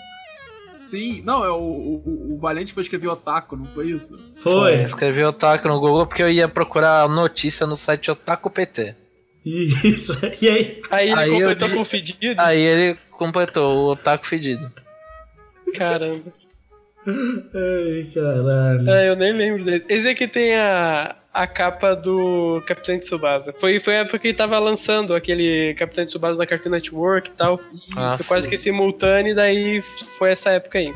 Sim, não, é o, o, o Valente foi escrever Otaku, não foi isso? Foi. Escrevi Otaku no Google porque eu ia procurar notícia no site Otaku PT. Isso. E aí? Aí ele Aí completou com o fedido. Aí ele completou o Otaku Fedido. Caramba. Ai, caralho. É, eu nem lembro dele. Esse aqui tem a, a capa do Capitão Tsubasa. Foi, foi a época que ele tava lançando aquele Capitão Tsubasa da Cartoon Network e tal. Ah, Foi quase que simultâneo, daí foi essa época aí.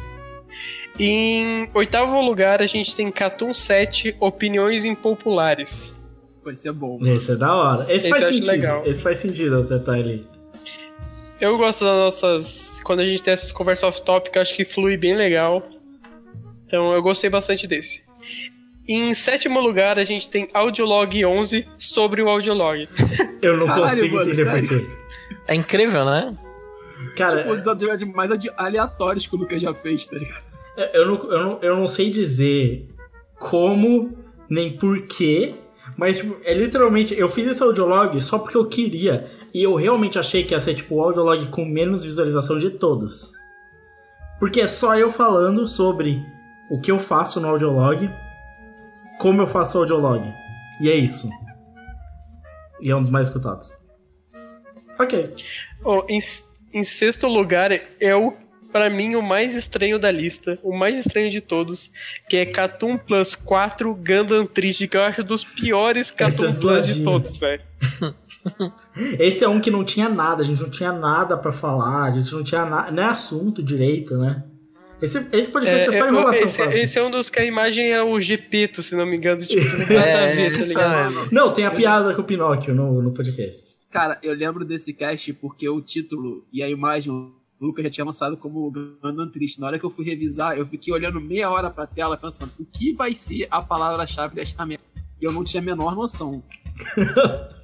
Em oitavo lugar, a gente tem Catum 7, Opiniões Impopulares. Vai ser bom. Esse é da hora. Esse, Esse faz sentido. legal. Esse faz sentido o detalhe. Eu gosto das nossas. Quando a gente tem essas conversas off-topic, eu acho que flui bem legal. Então eu gostei bastante desse. Em sétimo lugar, a gente tem Audiolog 11 sobre o Audiolog. Eu não Caralho, consigo mano, entender sério? por quê. É incrível, né? Cara, Tipo, um dos audiolog mais aleatórios que o Lucas já fez, tá ligado? eu não, eu, não, eu não sei dizer como, nem porquê, mas tipo, é literalmente. Eu fiz esse audiolog só porque eu queria. E eu realmente achei que ia ser tipo o audiolog com menos visualização de todos. Porque é só eu falando sobre o que eu faço no audiolog, como eu faço o audiolog. E é isso. E é um dos mais escutados. Ok. Oh, em, em sexto lugar é o, pra mim, o mais estranho da lista, o mais estranho de todos, que é Catum Plus 4 Gundam Triste, que eu acho dos piores Catum Esse é Plus de todos, velho. Esse é um que não tinha nada, a gente não tinha nada pra falar, a gente não tinha nada, nem assunto direito, né? Esse, esse podcast é, só é, enrolação esse, quase. esse é um dos que a imagem é o Gepeto, se não me engano, tipo, não a ver, tá ligado? Não, tem a piada com o Pinóquio no, no podcast. Cara, eu lembro desse cast porque o título e a imagem o Lucas já tinha lançado como Gundam Triste. Na hora que eu fui revisar, eu fiquei olhando meia hora pra tela pensando o que vai ser a palavra-chave desta merda. E eu não tinha a menor noção.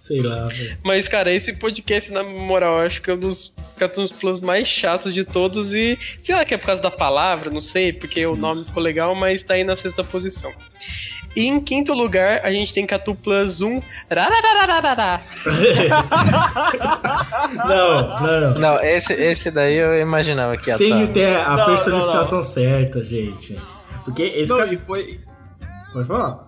Sei lá, velho. Mas, cara, esse podcast, na moral, eu acho que é um dos Cartoons Plus mais chatos de todos e sei lá que é por causa da palavra, não sei, porque o nome ficou legal, mas tá aí na sexta posição. E em quinto lugar, a gente tem Catu Plus 1. Rararararará. Não, não. Não, esse, esse daí eu imaginava que ia Tem que estar. ter a Não, personificação certa, gente. Porque esse Não, e foi. Pode falar?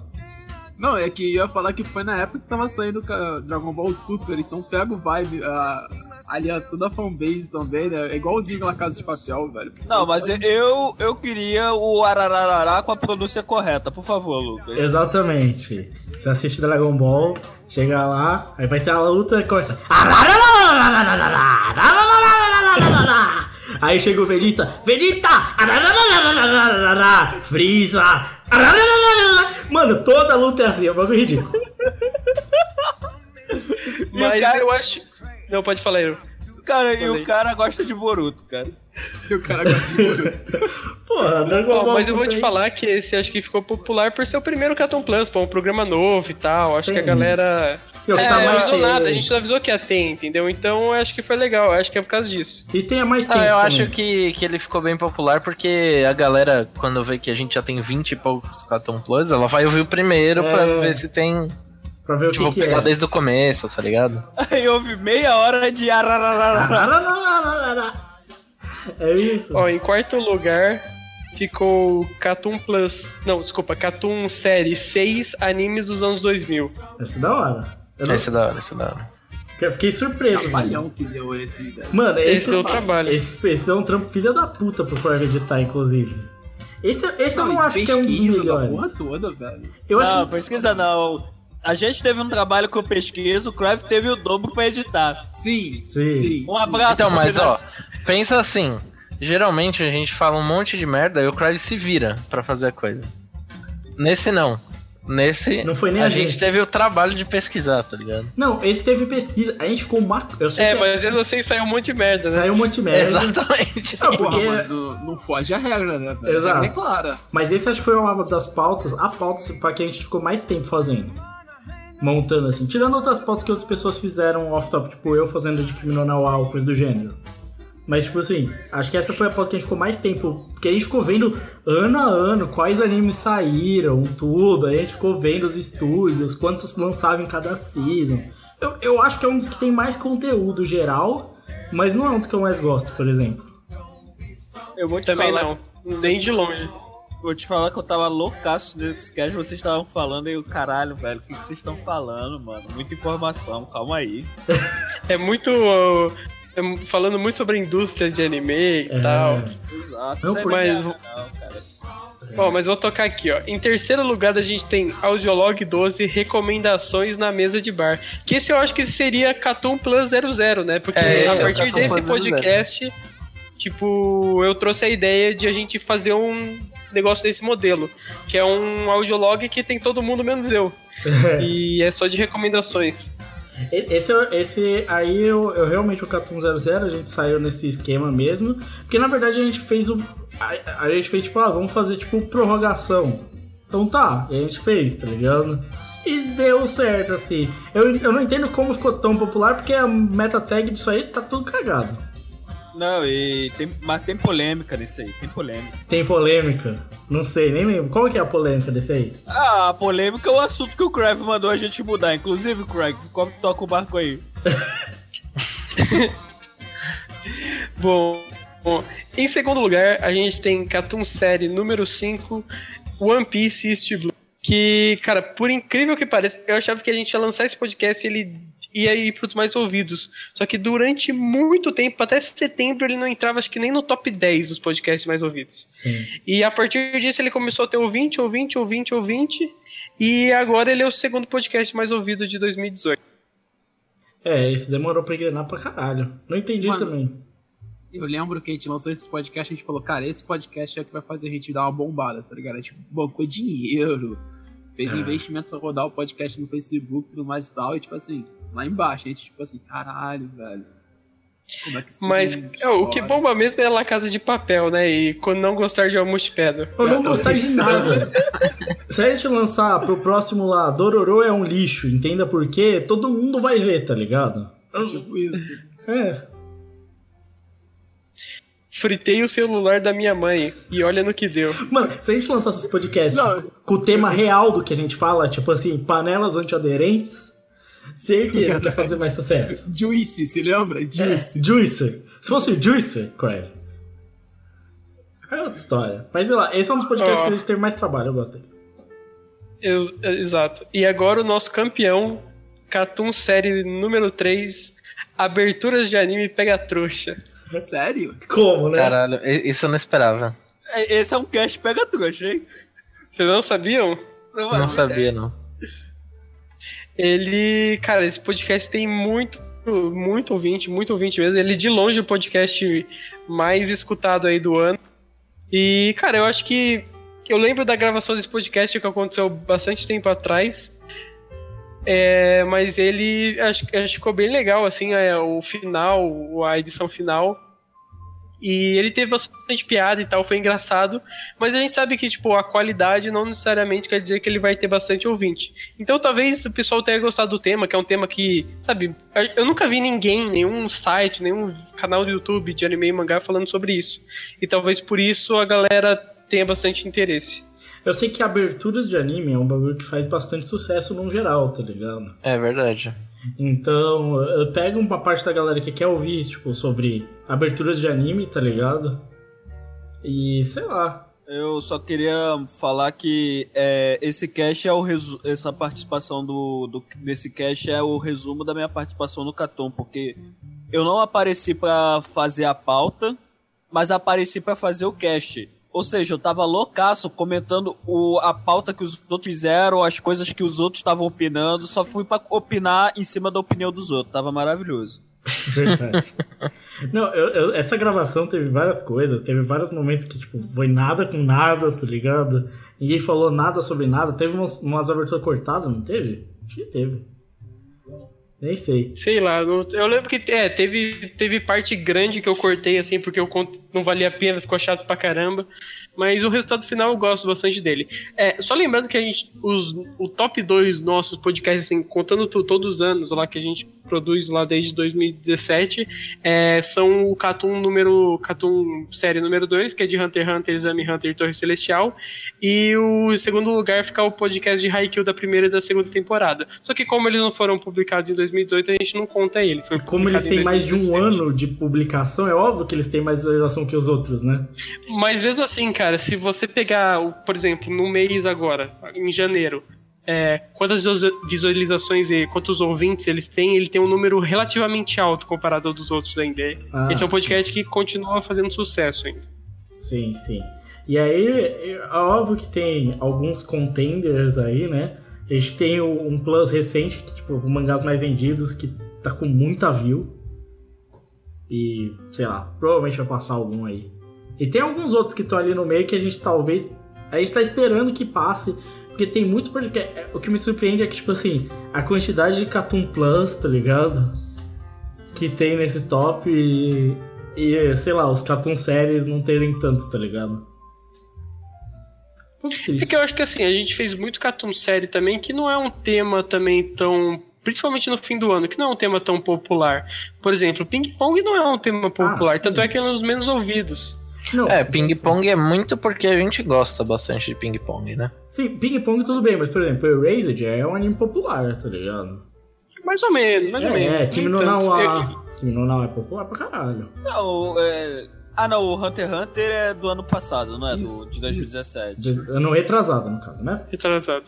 Não, é que eu ia falar que foi na época que tava saindo ca- Dragon Ball Super, então pega o vibe, a, ali toda a fanbase também, né? É igualzinho aquela casa de papel, velho. Não, mas eu, eu queria o arararará com a pronúncia correta, por favor, Lucas. Exatamente. Você assiste Dragon Ball, chega lá, aí vai ter a luta e começa. Aí chega o Vegeta, Vegeta! Freeza! Mano, toda luta é assim, é um bagulho ridículo. Mas cara- eu acho. Não, pode falar, Eero. Cara, e Falei. o cara gosta de Boruto, cara. E o cara gosta Porra, Dragon Ball. mas eu vou te falar que esse acho que ficou popular por ser o primeiro Cartoon Plus, pô, um programa novo e tal. Acho que a Tem galera. E o que É, tá não mais avisou nada, a gente não avisou que ia ter, entendeu? Então eu acho que foi legal, eu acho que é por causa disso. E tem a mais tempo. Ah, eu também. acho que, que ele ficou bem popular porque a galera, quando vê que a gente já tem 20 e poucos Cartoon Plus, ela vai ouvir o primeiro É. pra ver se tem. Pra ver o Tipo, que, que pegar é. desde o começo, tá ligado? Aí houve meia hora de. É isso. Ó, em quarto lugar ficou Cartoon Plus. Não, desculpa, Cartoon Série 6 animes dos anos 2000. Esse é da hora. Eu não- Esse é da hora, esse é da hora. eu fiquei surpreso. mano. Trabalhão que deu esse, velho. Mano, esse, Esse deu trabalho. Esse, esse deu um trampo filha da puta pro editar, inclusive. Esse, esse eu não acho que é um dos pesquisa da melhores. porra toda, velho. Eu Não, acho pesquisa não. A gente teve um trabalho com pesquisa, o Crave teve o dobro pra editar. Sim, Sim. sim. Um abraço Então, mas ó, pensa assim. Geralmente a gente fala um monte de merda e o Crave se vira pra fazer a coisa. Nesse não. Nesse Não foi nem a, a gente gente. teve o trabalho de pesquisar, tá ligado? Não, esse teve pesquisa. A gente ficou uma. Eu sei É, que mas mesmo assim saiu um monte de merda, né? saiu um monte de merda. Exatamente. Não, Porra, porque... mano, não, não foge a regra, né? velho? Exato. É clara. Mas esse acho que foi uma das pautas, a pauta pra que a gente ficou mais tempo fazendo. Montando assim. Tirando outras pautas que outras pessoas fizeram off-top, tipo eu fazendo de criminal coisa do gênero. Mas, tipo assim, acho que essa foi a pauta que a gente ficou mais tempo. Porque a gente ficou vendo ano a ano quais animes saíram, tudo. Aí a gente ficou vendo os estúdios, quantos lançavam em cada season. Eu, eu acho que é um dos que tem mais conteúdo geral, mas não é um dos que eu mais gosto, por exemplo. Eu vou te Também falar. não. Nem de longe. Vou te falar que eu tava loucaço desse cast, vocês estavam falando e o caralho, velho, o que, que vocês estão falando, mano? Muita informação, calma aí. É muito. uh, é falando muito sobre a indústria de anime e É. tal. Exato, Não, é mas- não, cara. Ó, mas vou tocar aqui, ó. Em terceiro lugar, a gente tem Audiolog 12, recomendações na mesa de bar. Que esse eu acho que seria Catum Plus 00, né? Porque É, a é partir Catum desse Plus 00. podcast, tipo, eu trouxe a ideia de a gente fazer um negócio desse modelo. Que é um audiolog que tem todo mundo menos eu. e é só de recomendações. Esse, esse aí eu, eu realmente o Catum 00, a gente saiu nesse esquema mesmo. Porque na verdade a gente fez o. A, a gente fez tipo, ah, vamos fazer tipo prorrogação. Então tá, e a gente fez, tá ligado? E deu certo, assim. Eu, eu não entendo como ficou tão popular, porque a meta tag disso aí tá tudo cagado. Não, e tem, mas tem polêmica nisso aí, tem polêmica. Tem polêmica. Não sei, nem lembro. Qual que é a polêmica desse aí? Ah, a polêmica é o assunto que o Crave mandou a gente mudar. Inclusive, Craig, toca o barco aí. Bom, bom, em segundo lugar, a gente tem Cartoon Série número 5, One Piece East Blue. Que, cara, por incrível que pareça, eu achava que a gente ia lançar esse podcast e ele ia ir pros mais ouvidos. Só que durante muito tempo, até setembro, ele não entrava, acho que nem no top 10 dos podcasts mais ouvidos. Sim. E a partir disso ele começou a ter ouvinte, ouvinte, ouvinte, ouvinte. E agora ele é o segundo podcast mais ouvido de 2018. É, esse demorou pra engrenar pra caralho. Não entendi Mano, também. Eu lembro que a gente lançou esse podcast, a gente falou, cara, esse podcast é o que vai fazer a gente dar uma bombada, tá ligado? A gente bancou dinheiro, fez É. investimento pra rodar o podcast no Facebook e tudo mais e tal, e tipo assim, lá embaixo, a gente tipo assim, caralho, velho. Como é que isso Mas coisa é, o que bomba mesmo é La Casa de Papel, né? E quando não gostar de Almoço Pedra. Eu não gostar de nada. Se a gente lançar pro próximo lá, Dororô é um lixo, entenda por quê, todo mundo vai ver, tá ligado? Eu- Tipo isso. É. Fritei o celular da minha mãe e olha no que deu. Mano, se a gente lançasse os podcasts Não. com o tema real do que a gente fala, tipo assim, panelas antiaderentes, certeza que ia fazer mais sucesso. Juicy, se lembra? É, Juicy. Juicer. Se fosse o Juicer, Crave. É outra história. Mas sei lá, esse é um dos podcasts Ó. que a gente teve mais trabalho, eu gostei. Eu- é, exato. E agora o nosso campeão, Catum Série número 3, Aberturas de Anime Pega Trouxa. Sério? Como, né? Caralho, isso eu não esperava. É, Esse é um cast pega trouxa, hein? Vocês não sabiam? Não, Não sabia, não. Ele, cara, esse podcast tem muito, muito ouvinte, muito ouvinte mesmo. Ele de longe é o podcast mais escutado aí do ano. E, cara, eu acho que eu lembro da gravação desse podcast que aconteceu bastante tempo atrás. É, mas ele acho, acho que ficou bem legal, assim, é, o final, a edição final. E ele teve bastante piada e tal, foi engraçado. Mas a gente sabe que, tipo, a qualidade não necessariamente quer dizer que ele vai ter bastante ouvinte. Então talvez o pessoal tenha gostado do tema, que é um tema que, sabe, eu nunca vi ninguém, nenhum site, nenhum canal do YouTube de anime e mangá falando sobre isso. E talvez por isso a galera tenha bastante interesse. Eu sei que aberturas de anime é um bagulho que faz bastante sucesso no geral, tá ligado? É verdade. Então, eu pego uma parte da galera que quer ouvir, tipo, sobre aberturas de anime, tá ligado? E sei lá. Eu só queria falar que é, esse cast é o essa participação do, do desse cast é o resumo da minha participação no Caton, porque eu não apareci pra fazer a pauta, mas apareci pra fazer o cast. Ou seja, eu tava loucaço comentando o, a pauta que os outros fizeram, as coisas que os outros estavam opinando, só fui pra opinar em cima da opinião dos outros. Tava maravilhoso. Verdade. Não, eu- eu- essa gravação teve várias coisas, teve vários momentos que, tipo, foi nada com nada, tá ligado? Ninguém falou nada sobre nada. Teve umas, umas aberturas cortadas, não teve? Acho que teve. Nem sei. Sei lá, eu lembro que é, teve, teve parte grande que eu cortei, assim, porque eu cont- não valia a pena, ficou chato pra caramba. Mas o resultado final eu gosto bastante dele. É, só lembrando que a gente. Os, o top 2 nossos podcasts, assim, contando tu- todos os anos lá que a gente produz lá desde 2017, é, são o Catum número. Catum série número 2, que é de Hunter x Hunter, Exame Hunter e Torre Celestial. E o segundo lugar fica o podcast de Haikyuu da primeira e da segunda temporada. Só que como eles não foram publicados em 2018, a gente não conta eles. E como eles têm mais de um 2017. ano de publicação, é óbvio que eles têm mais visualização que os outros, né? Mas mesmo assim, cara, se você pegar, por exemplo, no mês agora, em janeiro, é, quantas visu- visualizações e quantos ouvintes eles têm, ele tem um número relativamente alto comparado ao dos outros ainda. Ah, Esse é um podcast que continua fazendo sucesso ainda. Sim, sim. E aí, é óbvio que tem alguns contenders aí, né? A gente tem um plus recente, que, tipo, o mangás mais vendidos, que tá com muita view. E, sei lá, provavelmente vai passar algum aí. E tem alguns outros que estão ali no meio que a gente talvez. A gente tá esperando que passe. Porque tem muitos podcasts. é, O que me surpreende é que, tipo assim, a quantidade de Cartoon Plus, tá ligado? Que tem nesse top e. E, sei lá, os Cartoon Séries não terem tantos, tá ligado? Um É que eu acho que assim, a gente fez muito cartoon série também, que não é um tema também tão. Principalmente no fim do ano, que não é um tema tão popular. Por exemplo, Ping Pong não é um tema popular, Ah, tanto é que é um dos menos ouvidos. Não, É, ping-pong é muito porque a gente gosta bastante de ping-pong, né? Sim, Ping Pong tudo bem, mas por exemplo, Erased é um anime popular, tá ligado? Mais ou menos, mais ou é, menos. é, Kimi no Nem tanto. Na Eu- wa Kimi no Na wa é popular pra caralho. Não, é... Ah, não, o Hunter x Hunter é do ano passado, não é? Isso, do, de 2017. De- Ano retrasado, no caso, né? Retrasado.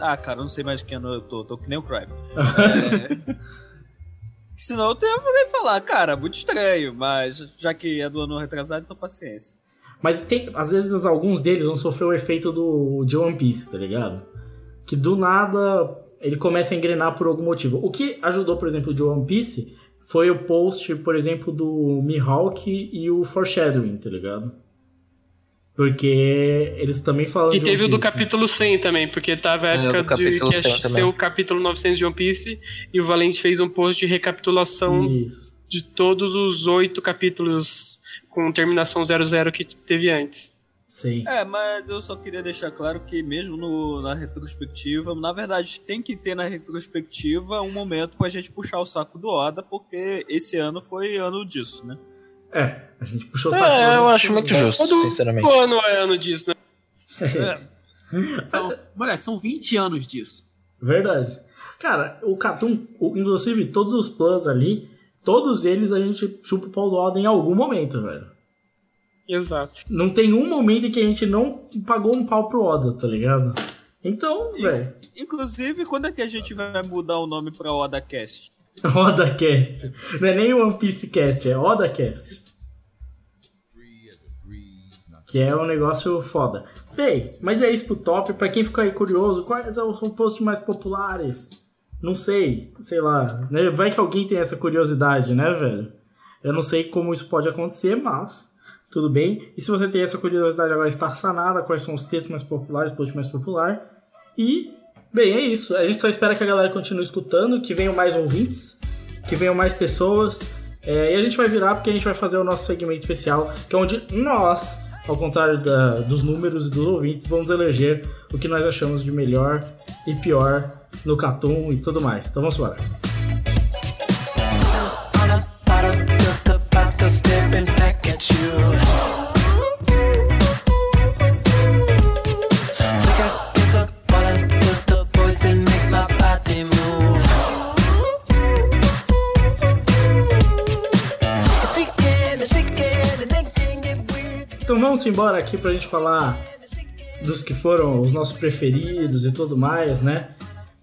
Ah, cara, eu não sei mais de que ano eu tô, tô que nem o Crime. É... Senão eu tenho que falar, cara, muito estranho, mas já que é do ano retrasado, então paciência. Mas tem, às vezes alguns deles vão sofrer o efeito do de One Piece, tá ligado? Que do nada ele começa a engrenar por algum motivo. O que ajudou, por exemplo, de One Piece foi o post, por exemplo, do Mihawk e o Foreshadowing, tá ligado? Porque eles também falam E de teve o One do Piece. capítulo 100 também, porque tava a É, o do época de capítulo que 100 ia ser também. o capítulo 900 de One Piece e o Valente fez um post de recapitulação Isso. de todos os oito capítulos com terminação 00 que teve antes. Sim. É, mas eu só queria deixar claro que mesmo no- na retrospectiva, na verdade tem que ter na retrospectiva um momento pra gente puxar o saco do Oda, porque esse ano foi ano disso, né? É, a gente puxou o saco. É, eu acho muito justo, Todo sinceramente. ano é ano disso, né? São, moleque, são 20 anos disso. Verdade. Cara, o Catum, inclusive todos os plans ali, todos eles a gente chupa o pau do Oda em algum momento, velho. Exato. Não tem um momento em que a gente não pagou um pau pro Oda, tá ligado? Então, velho, Inclusive, quando é que a gente vai mudar o nome pra OdaCast? OdaCast. Não é nem One Piece Cast, é OdaCast. Que é um negócio foda. Bem, mas é isso pro top. Pra quem ficou aí curioso, quais são os posts mais populares? Não sei, sei lá. né? Vai que alguém tem essa curiosidade, né, velho? Eu não sei como isso pode acontecer, mas tudo bem. E se você tem essa curiosidade agora está sanada, quais são os textos mais populares, post mais popular. E, bem, é isso. A gente só espera que a galera continue escutando, que venham mais ouvintes, que venham mais pessoas. É, e a gente vai virar porque a gente vai fazer o nosso segmento especial, que é onde nós, ao contrário da- dos números e dos ouvintes, vamos eleger o que nós achamos de melhor e pior no Catum e tudo mais. Então vamos embora. Então vamos embora aqui pra gente falar dos que foram os nossos preferidos e tudo mais, né?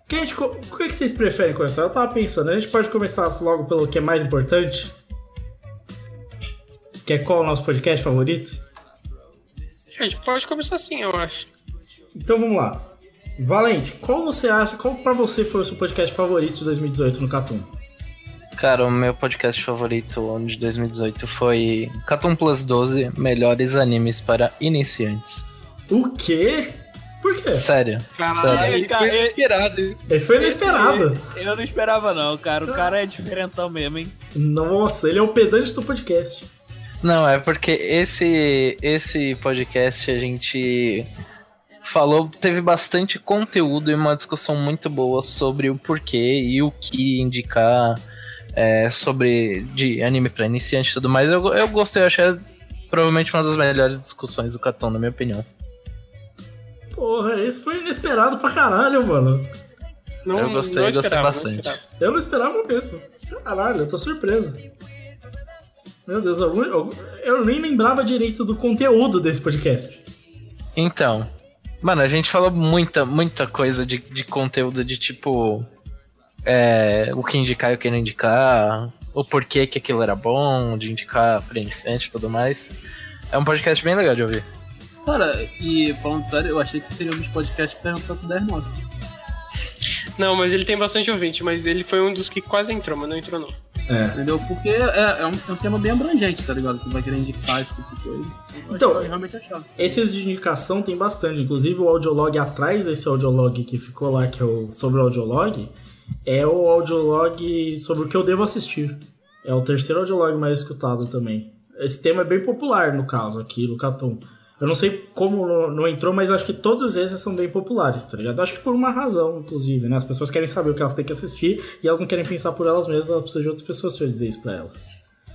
Que a gente, o que, que vocês preferem começar? Eu tava pensando, a gente pode começar logo pelo que é mais importante? Que é qual o nosso podcast favorito? A gente pode começar assim, eu acho. Então vamos lá. Valente, qual você acha, qual pra você foi o seu podcast favorito de 2018 no Catum? Cara, o meu podcast favorito ano de 2018 foi Catum Plus 12 Melhores Animes para Iniciantes. O quê? Por quê? Sério. Caralho, ele cara, foi ele- inesperado. Esse foi inesperado. Esse- eu não esperava, não, cara. O cara é diferentão mesmo, hein? Nossa, ele é o pedante do podcast. Não, é porque esse esse podcast a gente falou, teve bastante conteúdo e uma discussão muito boa sobre o porquê e o que indicar é, sobre de anime pra iniciante e tudo mais. Eu, eu gostei, eu achei provavelmente uma das melhores discussões do Caton, na minha opinião. Porra, esse foi inesperado pra caralho, mano. Não, Eu gostei, não gostei não bastante. esperava. Eu não esperava mesmo. Caralho, eu tô surpreso. Meu Deus, eu, eu, eu nem lembrava direito do conteúdo desse podcast. Então, mano, a gente falou muita, muita coisa de, de conteúdo de tipo. É, o que indicar e o que não indicar, o porquê que aquilo era bom, de indicar pra iniciante e tudo mais. É um podcast bem legal de ouvir. Cara, e falando sério, eu achei que seria um dos podcasts que eram top 10 nossos. Não, mas ele tem bastante ouvinte, mas ele foi um dos que quase entrou, mas não entrou não. Entendeu? Porque é, é um, é um tema bem abrangente, tá ligado? Você vai querer indicar esse tipo de coisa. Eu Então, que realmente achava. Esses de indicação tem bastante. Inclusive o audiolog atrás desse audiolog que ficou lá, que é o sobre o audiolog, é o audiolog sobre o que eu devo assistir. É o terceiro audiolog mais escutado também. Esse tema é bem popular, no caso, aqui no Catum. Eu não sei como não- não entrou, mas acho que todos esses são bem populares, tá ligado? Acho que por uma razão, inclusive, né? As pessoas querem saber o que elas têm que assistir e elas não querem pensar por elas mesmas, elas precisam de outras pessoas pra dizer isso pra elas.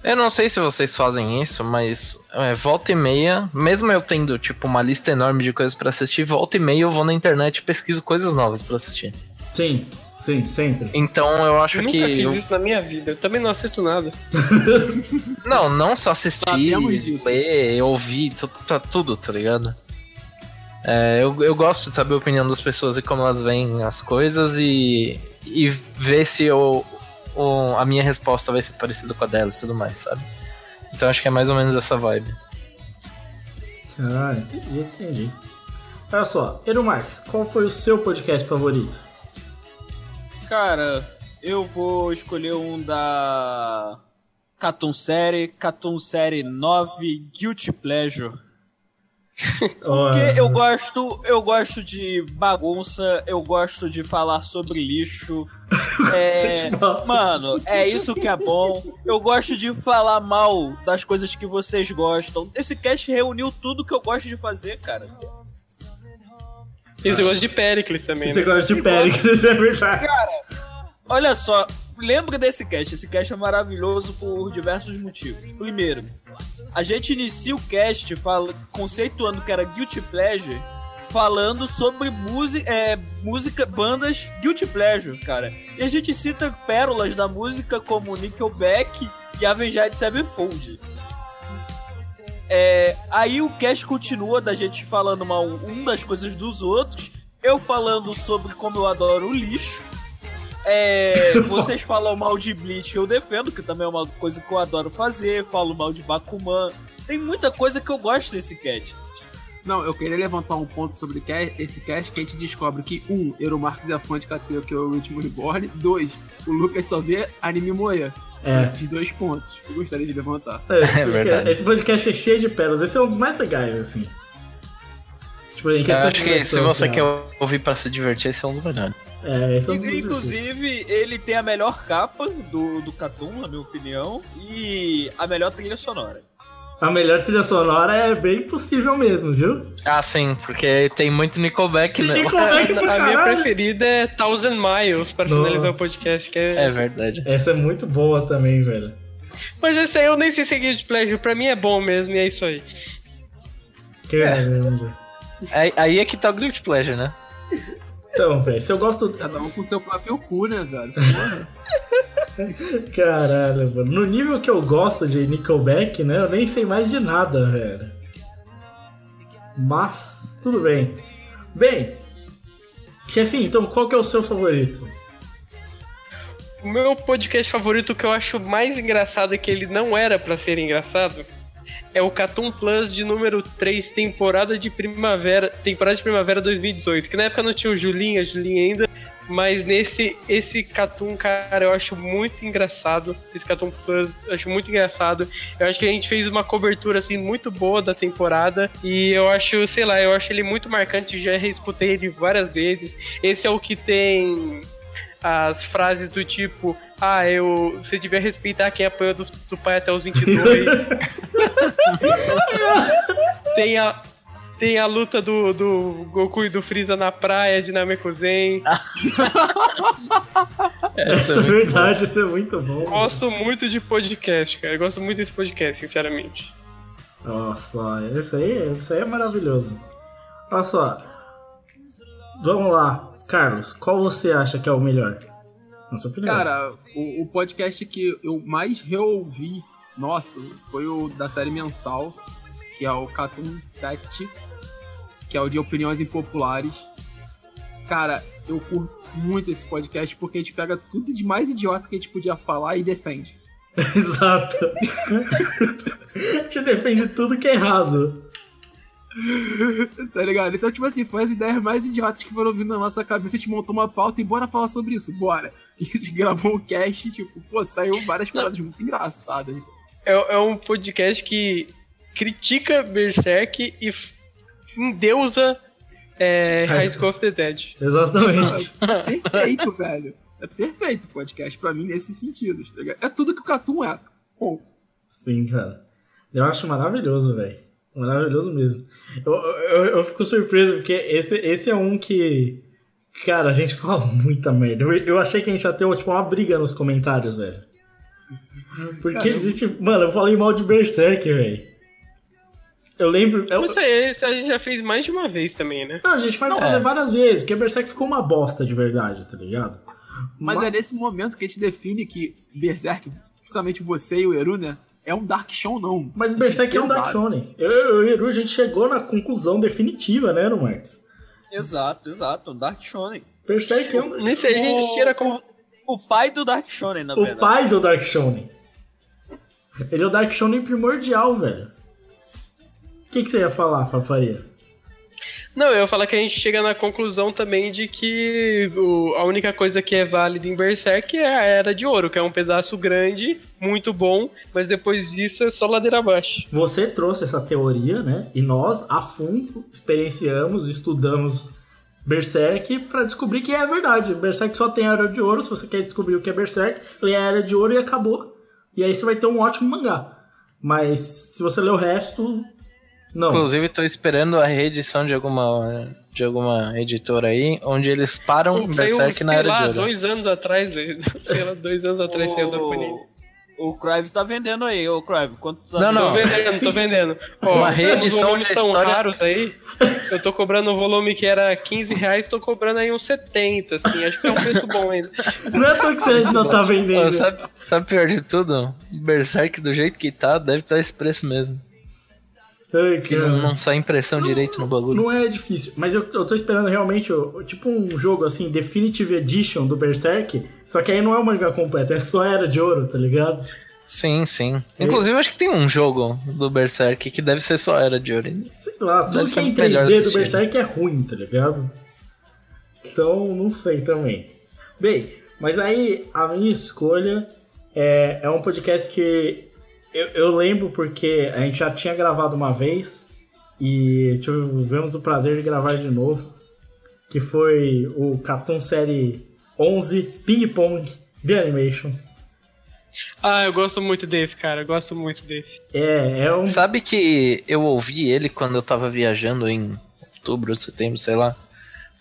Eu não sei se vocês fazem isso, mas é, volta e meia, mesmo eu tendo tipo uma lista enorme de coisas pra assistir, volta e meia eu vou na internet e pesquiso coisas novas pra assistir. Sim, sim, sempre. Então eu acho Eu que nunca fiz eu- isso na minha vida. Eu também não assisto nada. não, não só assistir, ler, ouvir, tá tudo, tá ligado? É, eu, eu gosto de saber a opinião das pessoas e como elas veem as coisas e, e ver se eu, o- a minha resposta vai ser parecida com a dela e tudo mais, sabe? Então acho que é mais ou menos essa vibe. Ah, entendi, entendi. Olha só, Edu Marques, qual foi o seu podcast favorito? Cara, eu vou escolher um da Cartoon Série, Cartoon Série 9, Guilty Pleasure. Porque eu gosto, eu gosto de bagunça, eu gosto de falar sobre lixo. É, mano, é isso que é bom. Eu gosto de falar mal das coisas que vocês gostam. Esse cast reuniu tudo que eu gosto de fazer, cara. E você gosta de Pericles também, Você né? gosta de Péricles, é verdade. Olha só, lembra desse cast. Esse cast é maravilhoso por diversos motivos. Primeiro, a gente inicia o cast fala, conceituando que era Guilty Pleasure, falando sobre música, é, música, bandas Guilty Pleasure, cara. E a gente cita pérolas da música como Nickelback e Avenged Sevenfold. É, aí o cast continua da gente falando mal um das coisas dos outros, eu falando sobre como eu adoro o lixo. É, vocês falam mal de Bleach, eu defendo, que também é uma coisa que eu adoro fazer. Falo mal de Bakuman. Tem muita coisa que eu gosto desse cast. Não, eu queria levantar um ponto sobre esse cast que a gente descobre que, um, Euromarques é a fonte KT, que é o Ritmo Reborn. Dois, o Lucas só vê anime moia. É. Esses dois pontos que eu gostaria de levantar. Esse, É podcast, verdade. esse podcast é cheio de pérolas. Esse é um dos mais legais, assim. Tipo, em Eu questão acho de que se você cara. quer ouvir pra se divertir, esse é um dos melhores. É, esse é um dos Inclusive, ele tem a melhor capa do, do Catum, na minha opinião, e a melhor trilha sonora. A melhor trilha sonora é bem possível mesmo, viu? Ah, sim, porque tem muito Nickelback Tem nela. Nickelback A minha preferida é Thousand Miles, pra Nossa. finalizar o podcast, que é... É verdade. Essa é muito boa também, velho. Mas esse aí eu nem sei se é Guilty Pleasure, pra mim é bom mesmo, e é isso aí. Caramba. Aí, aí é que tá o Guilty Pleasure, né? Então, velho, se eu gosto. Cada um com seu próprio cu, né, velho? Caralho, mano. No nível que eu gosto de Nickelback, né? Eu nem sei mais de nada, velho. Mas, tudo bem. Bem, chefinho, então qual que é o seu favorito? O meu podcast favorito que eu acho mais engraçado e que ele não era pra ser engraçado é o Catum Plus de número 3, temporada de primavera, temporada de primavera 2018, que na época não tinha o Julinho, Julinha ainda, mas nesse esse Catum, cara, eu acho muito engraçado. Esse Catum Plus, eu acho muito engraçado. Eu acho que a gente fez uma cobertura assim muito boa da temporada e eu acho, sei lá, eu acho ele muito marcante, já reescutei ele várias vezes. Esse é o que tem as frases do tipo, ah, eu, você devia respeitar quem apanhou do, do pai até os 22. tem a tem a luta do, do Goku e do Freeza na praia de Namekusei. Essa é verdade, isso é muito bom. Gosto muito de podcast, cara. Eu gosto muito desse podcast, sinceramente. Nossa, isso aí, isso aí é maravilhoso. Olha só. Vamos lá. Carlos, qual você acha que é o melhor? Na sua opinião. Cara, o, o podcast que eu mais reouvi, nossa, foi o da série mensal, que é o Catum 7, que é o de opiniões impopulares. Cara, eu curto muito esse podcast porque a gente pega tudo de mais idiota que a gente podia falar e defende. Exato. a gente defende tudo que é errado. Tá ligado? Então, tipo assim, foi as ideias mais idiotas que foram vindo na nossa cabeça, a gente montou uma pauta e bora falar sobre isso, bora. E a gente gravou um cast, tipo, pô, saiu várias paradas muito engraçadas. É, é um podcast que critica Berserk e endeusa é, High School of the Dead. Exatamente. Perfeito, velho. É perfeito o podcast pra mim nesses sentidos, tá ligado? É tudo que o Catum é. Ponto. Sim, cara. Eu acho maravilhoso, velho. Maravilhoso mesmo. Eu, eu, eu fico surpreso porque esse, esse é um que. Cara, a gente fala muita merda. Eu, eu achei que a gente ia ter tipo, uma briga nos comentários, velho. Porque a Caramba. gente. Mano, eu falei mal de Berserk, velho. Eu lembro. Eu, Isso aí, isso a gente já fez mais de uma vez também, né? não, a gente vai Não, fazer é. várias vezes, porque Berserk ficou uma bosta de verdade, tá ligado? Mas é nesse momento que a gente define que Berserk, principalmente você e o Eru, né? É um Dark Show, não. Mas Berserk é um Dark. Shonen. Eu eu e o Eru, a gente chegou na conclusão definitiva, né, no Marx? Exato, exato. Um Dark Shonen. Berserk é um. Nesse aí a gente tira como. O, o pai do Dark Shonen, na O verdade. pai do Dark Shonen. Ele é o Dark Shonen primordial, velho. O que, que você ia falar, Fafaria? Não, eu ia falar que a gente chega na conclusão também de que o- a única coisa que é válida em Berserk é a Era de Ouro, que é um pedaço grande, muito bom, mas depois disso é só ladeira abaixo. Você trouxe essa teoria, né? E nós, a fundo, experienciamos, estudamos Berserk pra descobrir que é verdade. Berserk só tem a Era de Ouro. Se você quer descobrir o que é Berserk, lê a Era de Ouro e acabou. E aí você vai ter um ótimo mangá. Mas se você ler o resto, Não. Inclusive, tô esperando a reedição de alguma, de alguma editora aí, onde eles param Saiu, Berserk na era lá, de ouro. dois anos atrás. Sei lá, dois anos atrás saiu da Panini. O, o Crive tá vendendo aí, ô Crive. Quanto tá Não, Tô não. vendendo, tô vendendo. Ó, Uma reedição tão história- raros aí. Eu tô cobrando um volume que era 15 reais, tô cobrando aí uns 70, assim. Acho que é um preço bom ainda. Não é toa que você não tá vendendo. Ô, sabe, sabe o pior de tudo? Berserk, do jeito que tá, deve estar esse preço mesmo. Ai, não, não sai impressão direito no bagulho. Não é difícil, mas eu, eu tô esperando realmente, tipo um jogo assim, Definitive Edition do Berserk, só que aí não é o mangá completo, é só Era de Ouro, tá ligado? Sim, sim. Inclusive, acho que tem um jogo do Berserk que deve ser só Era de Ouro. Sei lá, tudo Deve que é em melhor 3D do assistir. Berserk é ruim, tá ligado? Então, não sei também. Bem, mas aí a minha escolha é, é um podcast que eu, eu lembro porque a gente já tinha gravado uma vez e tivemos o prazer de gravar de novo, que foi o Cartoon Série 11 Ping Pong The Animation. Ah, eu gosto muito desse, cara. Eu gosto muito desse. É, é um... Sabe que eu ouvi ele quando eu tava viajando em outubro, setembro, sei lá,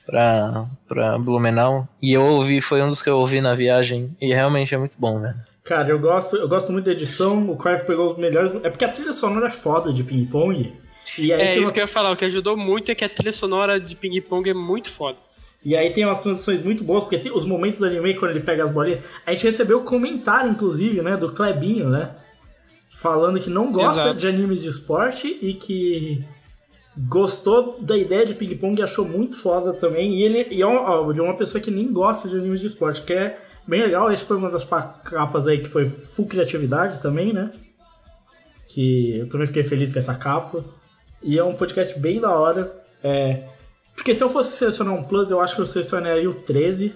pra, pra Blumenau. E eu ouvi, foi um dos que eu ouvi na viagem. E realmente é muito bom, velho. Cara, eu gosto, eu gosto muito da edição, o Crave pegou os melhores... É porque a trilha sonora é foda de Ping Pong. Aí É isso uma- que eu ia falar. O que ajudou muito é que a trilha sonora de Ping Pong é muito foda. E aí tem umas transições muito boas, porque tem os momentos do anime quando ele pega as bolinhas. A gente recebeu comentário, inclusive, né, do Clebinho, né? Falando que não gosta Exato. de animes de esporte e que gostou da ideia de ping-pong e achou muito foda também. E ele e é uma, de uma pessoa que nem gosta de animes de esporte, que é bem legal. Esse foi uma das pa- capas aí que foi full criatividade também, né? Que eu também fiquei feliz com essa capa. E é um podcast bem da hora. É, porque se eu fosse selecionar um plus, eu acho que eu selecionaria o 13,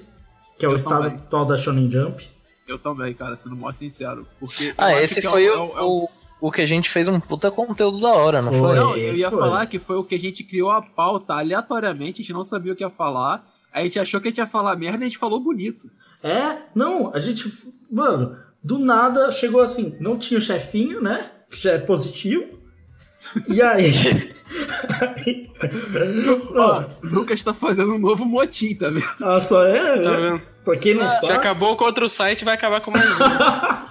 que é o Eu estado também. atual da Shonen Jump. Eu também, cara, sendo mó sincero. Porque Ah, esse é foi um- o, é um- é um- o, o que a gente fez um puta conteúdo da hora, não Foi. foi? Não, eu ia foi. falar que foi o que a gente criou a pauta aleatoriamente, a gente não sabia o que ia falar. A gente achou que a gente ia falar merda e a gente falou bonito. É, não, a gente. Mano, do nada chegou assim, não tinha o chefinho, né? Que já é positivo. E aí. aí Ó, Lucas tá fazendo um novo motim, tá vendo? ah, só é. Tá né? vendo? Pra quem não Já sabe. acabou contra o site, vai acabar com mais um.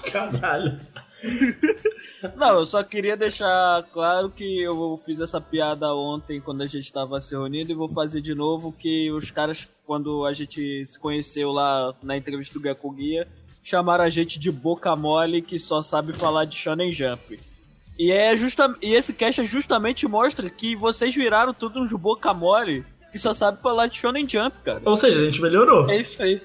Caralho. Não, eu só queria deixar claro que eu fiz essa piada ontem quando a gente tava se reunindo e vou fazer de novo que os caras, quando a gente se conheceu lá na entrevista do Gecko Guia, chamaram a gente de boca mole que só sabe falar de Shonen Jump. E, é justa... e esse cast justamente mostra que vocês viraram tudo uns boca mole que só sabe falar de Shonen Jump, cara. Ou seja, a gente melhorou. É isso aí.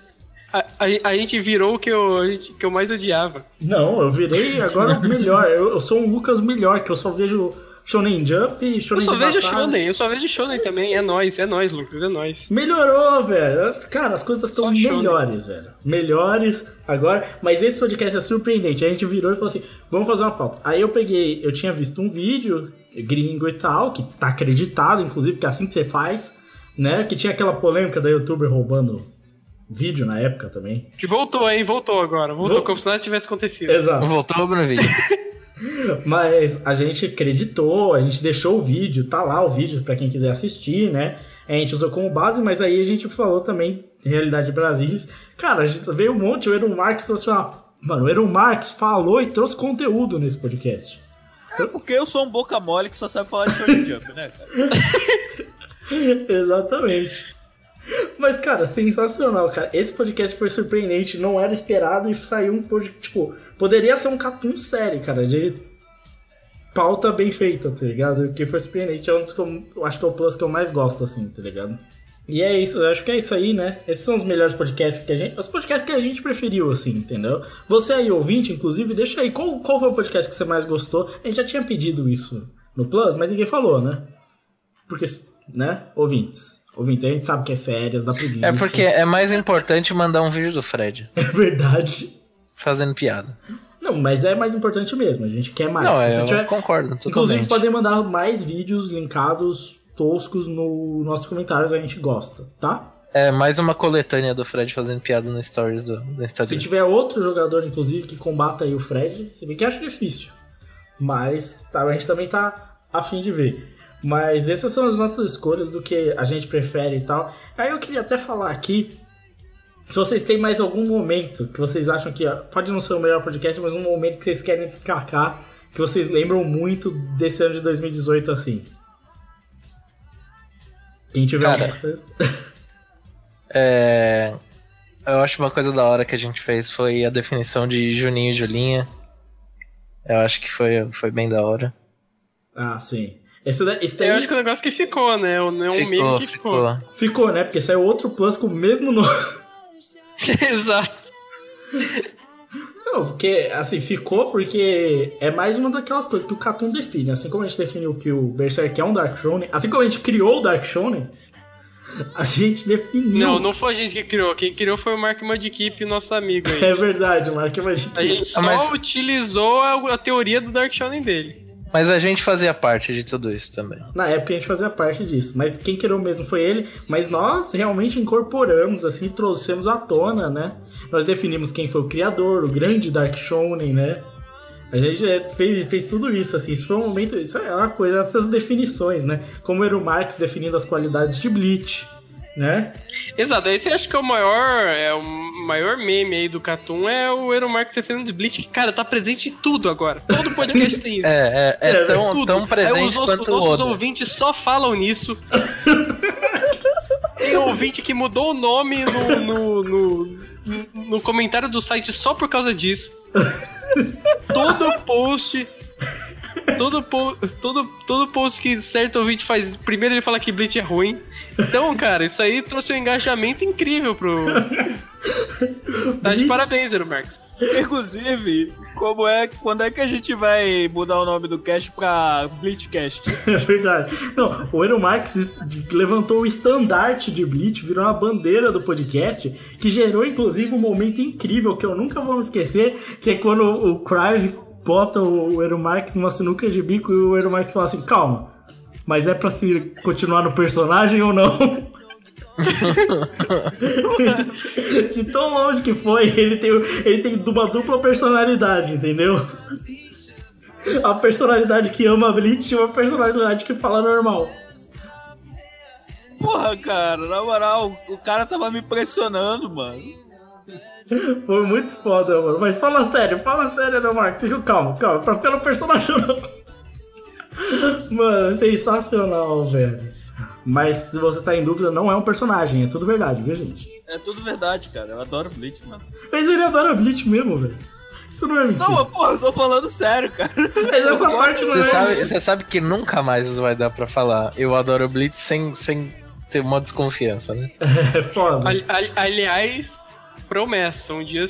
A, a- a gente virou o que eu, gente- que eu mais odiava. Não, eu virei agora melhor. Eu, eu sou um Lucas melhor, que eu só vejo Shonen Jump e Eu Shonen só vejo batalha. Shonen, eu só vejo Shonen também. É nóis, é nóis, Lucas, é nóis. Melhorou, velho. Cara, as coisas estão shonen. melhores, velho. Melhores agora. Mas esse podcast é surpreendente. A gente virou e falou assim: vamos fazer uma pauta. Aí eu peguei, eu tinha visto um vídeo gringo e tal, que tá acreditado, inclusive, que é assim que você faz, né? Que tinha aquela polêmica da youtuber roubando vídeo na época também. Que voltou, hein? Voltou agora. Voltou Vol- como se nada tivesse acontecido. Exato. Voltou no vídeo. Mas a gente acreditou, a gente deixou o vídeo, tá lá o vídeo pra quem quiser assistir, né? A gente usou como base, mas aí a gente falou também realidade de Brasília. Cara, a gente veio um monte, o Eron Marx trouxe uma. Mano, o Eron Marx falou e trouxe conteúdo nesse podcast. É porque eu sou um boca mole que só sabe falar de Shonen Jump, né, cara? Exatamente. Mas, cara, sensacional, cara. Esse podcast foi surpreendente, não era esperado e saiu um podcast. Tipo, poderia ser um cartoon série, cara, de pauta bem feita, tá ligado? Porque foi surpreendente. É um dos que eu, eu acho que é o plus que eu mais gosto, assim, tá ligado? E é isso, eu acho que é isso aí, né? Esses são os melhores podcasts que a gente. Os podcasts que a gente preferiu, assim, entendeu? Você aí, ouvinte, inclusive, deixa aí qual, qual foi o podcast que você mais gostou. A gente já tinha pedido isso no Plus, mas ninguém falou, né? Porque, né? Ouvintes. Ouvinte, a gente sabe que é férias, dá preguiça. É porque é mais importante mandar um vídeo do Fred É verdade. fazendo piada. Não, mas é mais importante mesmo. A gente quer mais. Não, Se é, eu tiver- concordo Inclusive, totalmente. podem mandar mais vídeos linkados toscos no nossos comentários, a gente gosta, tá? É mais uma coletânea do Fred fazendo piada no stories do, do Se Instagram. tiver outro jogador, inclusive, que combata aí o Fred, se bem que acho difícil. Mas tá, a gente também tá a fim de ver. Mas essas são as nossas escolhas do que a gente prefere e tal. Aí eu queria até falar aqui se vocês têm mais algum momento que vocês acham que pode não ser o melhor podcast, mas um momento que vocês querem destacar, que vocês lembram muito desse ano de 2018 assim. Quem tiver Cara, alguma coisa. É, eu acho uma coisa da hora que a gente fez foi a definição de Juninho e Julinha. Eu acho que foi, foi bem da hora. Ah, sim. Esse, esse daí Eu acho que é um negócio que ficou, né? É um meme que ficou. ficou, né? Porque saiu outro Plus com o mesmo nome. Exato. Não, porque, assim, ficou porque é mais uma daquelas coisas que o Cartoon define. Assim como a gente definiu que o Berserk é um Dark Shonen, assim como a gente criou o Dark Shonen, a gente definiu. Não, não foi a gente que criou. Quem criou foi o Mark Mudkip, nosso amigo aí. É verdade, Mark, mas A gente só Ah, mas- utilizou a, a teoria do Dark Shonen dele. Mas a gente fazia parte de tudo isso também. Na época a gente fazia parte disso, mas quem criou mesmo foi ele, mas nós realmente incorporamos, assim, trouxemos à tona, né? Nós definimos quem foi o criador, o grande Dark Shonen, né? A gente é, fez, fez tudo isso, assim, isso foi um momento, isso é uma coisa, essas definições, né? Como era o Marx definindo as qualidades de Bleach, né? Exato, esse eu acho que é o maior, é o maior meme aí do Catum é o Ero Marx defendendo de Bleach, que, cara, tá presente em tudo agora. Todo podcast tem isso. É, é, é, É, tão, Tudo. tão presente Aí os nossos, quanto os o nossos outro. ouvintes só falam nisso. Tem ouvinte que mudou o nome no, no, no, no comentário do site só por causa disso. Todo post. Todo, po, todo, todo post que certo ouvinte faz. Primeiro ele fala que Bleach é ruim. Então, cara, isso aí trouxe um engajamento incrível pro. Tá de parabéns, Zero Marx. Inclusive, como é, quando é que a gente vai mudar o nome do cast pra Bleachcast? É verdade. Não, o Ero Marx levantou o estandarte de Bleach, virou uma bandeira do podcast, que gerou inclusive um momento incrível que eu nunca vou me esquecer, que é quando o Crive bota o Ero Marx numa sinuca de bico e o Ero Marx fala assim, calma, mas é pra se continuar no personagem ou não? de tão longe que foi, ele tem, ele tem uma dupla personalidade, entendeu? A personalidade que ama Bleach e uma personalidade que fala normal. Porra, cara, na moral, o cara tava me pressionando, mano. Foi muito foda, mano. Mas fala sério, fala sério, né, Marco? Calma, calma, pra ficar no personagem não. Mano, sensacional, velho. Mas se você tá em dúvida, não é um personagem, é tudo verdade, viu, gente? É tudo verdade, cara. Eu adoro Bleach, mano. Mas ele adora Bleach mesmo, velho. Isso não é mentira. Não, porra, eu tô falando sério, cara. Mas essa parte não Você é sabe, você sabe que nunca mais vai dar pra falar eu adoro Blitz sem, sem ter uma desconfiança, né? É foda. Ali- ali- aliás, promessa, um dia.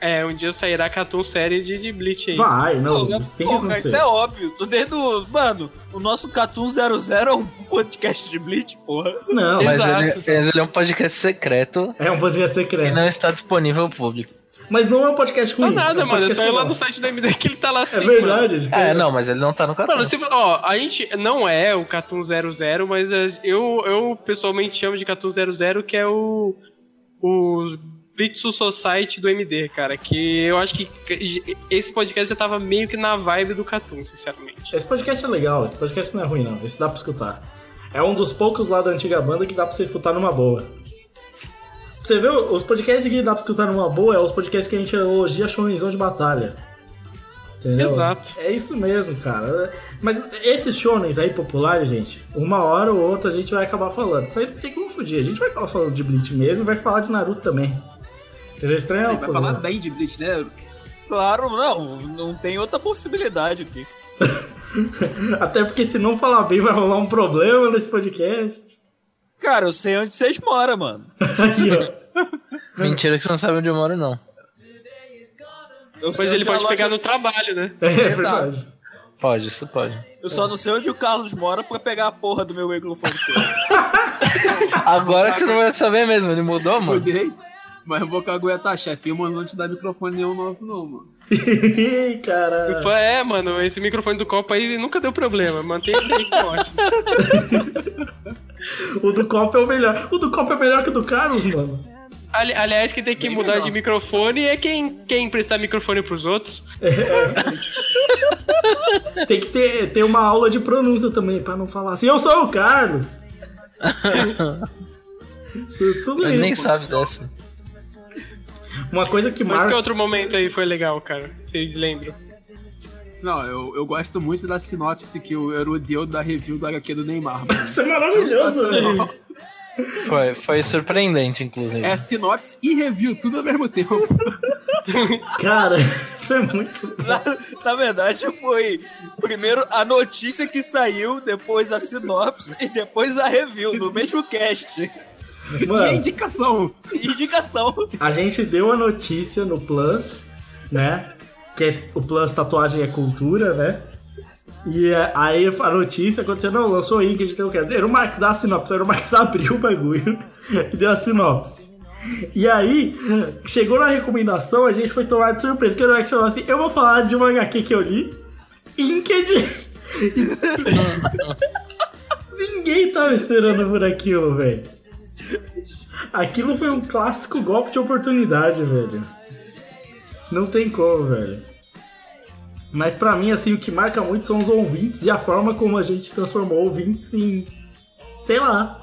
É, um dia sairá Catum série de, de Bleach aí. Vai, não, Porra, isso tem que acontecer. isso é óbvio. Tô desde o. Mano, o nosso Catum 00 é um podcast de Bleach, porra. Não, Mas Exato, ele, ele é um podcast secreto é um podcast que secreto. não está disponível ao público. Mas não é um podcast Não ruim. nada, é um mano. É só ir lá no site do MD que ele tá lá assim. É verdade, gente. É, não, mas ele não tá no canal. Mano, se, ó, a gente não é o Catum 00, mas as- eu, eu pessoalmente chamo de Catum 00, que é o. O Blitzu Society do MD, cara. Que eu acho que esse podcast já tava meio que na vibe do Catum, sinceramente. Esse podcast é legal, esse podcast não é ruim, não. Esse dá pra escutar. É um dos poucos lá da antiga banda que dá pra você escutar numa boa. Você vê, os podcasts que dá pra escutar numa boa é os podcasts que a gente elogia shonenzão de batalha. Entendeu? Exato. É isso mesmo, cara. Mas esses shonens aí populares, gente, uma hora ou outra a gente vai acabar falando. Isso aí não tem como fugir. A gente vai acabar falando de Bleach mesmo e vai falar de Naruto também. Estranho é Ele uma vai falar bem de Bleach, né? Claro, não. Não tem outra possibilidade aqui. Até porque se não falar bem vai rolar um problema nesse podcast. Cara, eu sei onde vocês moram, mano. Aí, ó. Mentira que você não sabe onde eu moro, não. Eu Mas sei ele pode loja- pegar no trabalho, né? É Exato. verdade. Pode, isso pode. Eu só não sei onde o Carlos mora pra pegar a porra do meu microfone. Agora que você não vai saber mesmo, ele mudou, mano. Mudei. Mas eu vou caguetar, chefe. Eu não te dar microfone nenhum novo, não, mano. Ih, Caralho. É, mano, esse microfone do copo aí nunca deu problema. Mantém esse aí que é ótimo. O do copo é o melhor. O do copo é melhor que o do Carlos, mano. Ali- aliás, quem tem que Bem mudar melhor. de microfone é quem quer emprestar microfone pros outros. Tem que ter, ter uma aula de pronúncia também, pra não falar assim, eu sou o Carlos. Isso, tudo Ele nem sabe dessa. Uma coisa que Mas que outro momento aí foi legal, cara? Vocês lembram? Não, eu, eu gosto muito da sinopse que o Eurodeu da review do HQ do Neymar. mano. Isso é maravilhoso, velho. Foi, foi surpreendente, inclusive. É sinopse e review, tudo ao mesmo tempo. Cara, isso é muito. Na, na verdade, foi primeiro a notícia que saiu, depois a sinopse e depois a review, no mesmo cast. E a Mano, indicação. Indicação. a gente deu a notícia no Plus, né? Que é- o Plus Tatuagem é Cultura, né? E é, aí a notícia aconteceu, não, lançou aí que a gente tem o quê? Era o Marx dá a sinopse, era o Marx abriu o bagulho e deu a sinopse. E aí, chegou na recomendação, a gente foi tomar de surpresa, que o Max falou assim, eu vou falar de uma HQ que eu li, Inked. Ninguém tava esperando por aquilo, velho. Aquilo foi um clássico golpe de oportunidade, velho. Não tem como, velho. Mas pra mim, assim, o que marca muito são os ouvintes e a forma como a gente transformou ouvintes em. sei lá.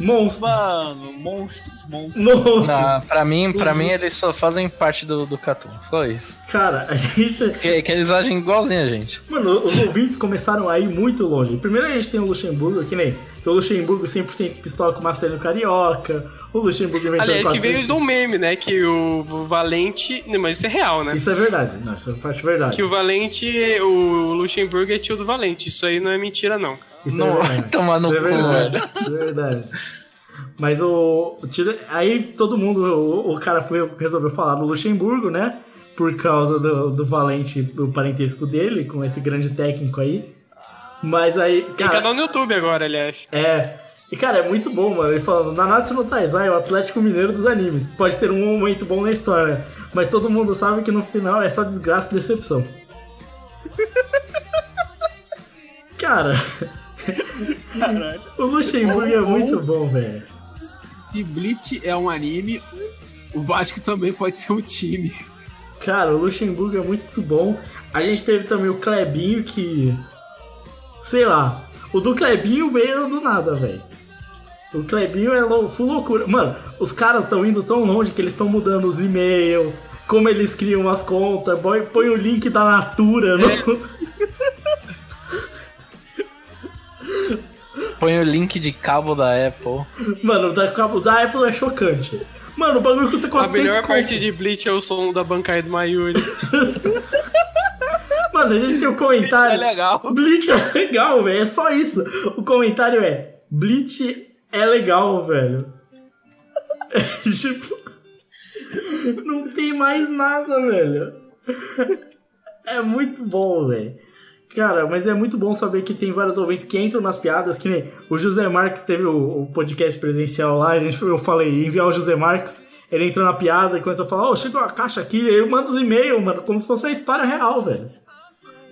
Monstros. Mano, monstros, monstros. Monstros. Na, pra mim, pra mim, eles só fazem parte do, do Catum. Só isso. Cara, a gente. Que, que eles agem igualzinho a gente. Mano, os ouvintes começaram a ir muito longe. Primeiro a gente tem o Luxemburgo, que nem. Tem o Luxemburgo 100% pistola com o Marcelo Carioca. O Luxemburgo inventou Aliás, que 400. veio de um meme, né? Que o Valente. Não, mas isso é real, né? Isso é verdade. Não, isso é parte verdade. Que o Valente, o Luxemburgo é tio do Valente. Isso aí não é mentira, não. Isso Não é vai verdade. tomar no Isso é cu, verdade. velho. Isso é verdade. Mas o. o aí todo mundo. O, o cara foi, resolveu falar do Luxemburgo, né? Por causa do, do Valente, do parentesco dele, com esse grande técnico aí. Mas aí. Tem Cara, canal no YouTube agora, aliás. é. E cara, é muito bom, mano. Ele falando, Nanatsu no Taizai é o Atlético Mineiro dos animes. Pode ter um momento bom na história, mas todo mundo sabe que no final é só desgraça e decepção. cara, o Luxemburgo é muito bom, velho. Se Bleach é um anime, o Vasco também pode ser um time. Cara, o Luxemburgo é muito bom. A gente teve também o Klebinho que. Sei lá. O do Klebinho veio do nada, velho. O Klebinho é lou full loucura. Mano, os caras estão indo tão longe que eles estão mudando os e-mails, como eles criam as contas, põe, põe o link da Natura no. Põe o link de cabo da Apple. Mano, o da, o da Apple é chocante. Mano, o bagulho custa A 400 melhor conto. parte de Bleach é o som da bancada do Mayuri. Mano, a gente tem o comentário. É legal. Bleach é legal, velho. É só isso. O comentário é: Bleach é legal, velho. Tipo. Não tem mais nada, velho. É muito bom, velho. Cara, mas é muito bom saber que tem vários ouvintes que entram nas piadas, que nem o José Marques teve o, o podcast presencial lá, a gente, eu falei, enviar o José Marques, ele entrou na piada e começou a falar, ô, chegou a caixa aqui, aí eu mando os e-mails, mano, como se fosse uma história real, velho.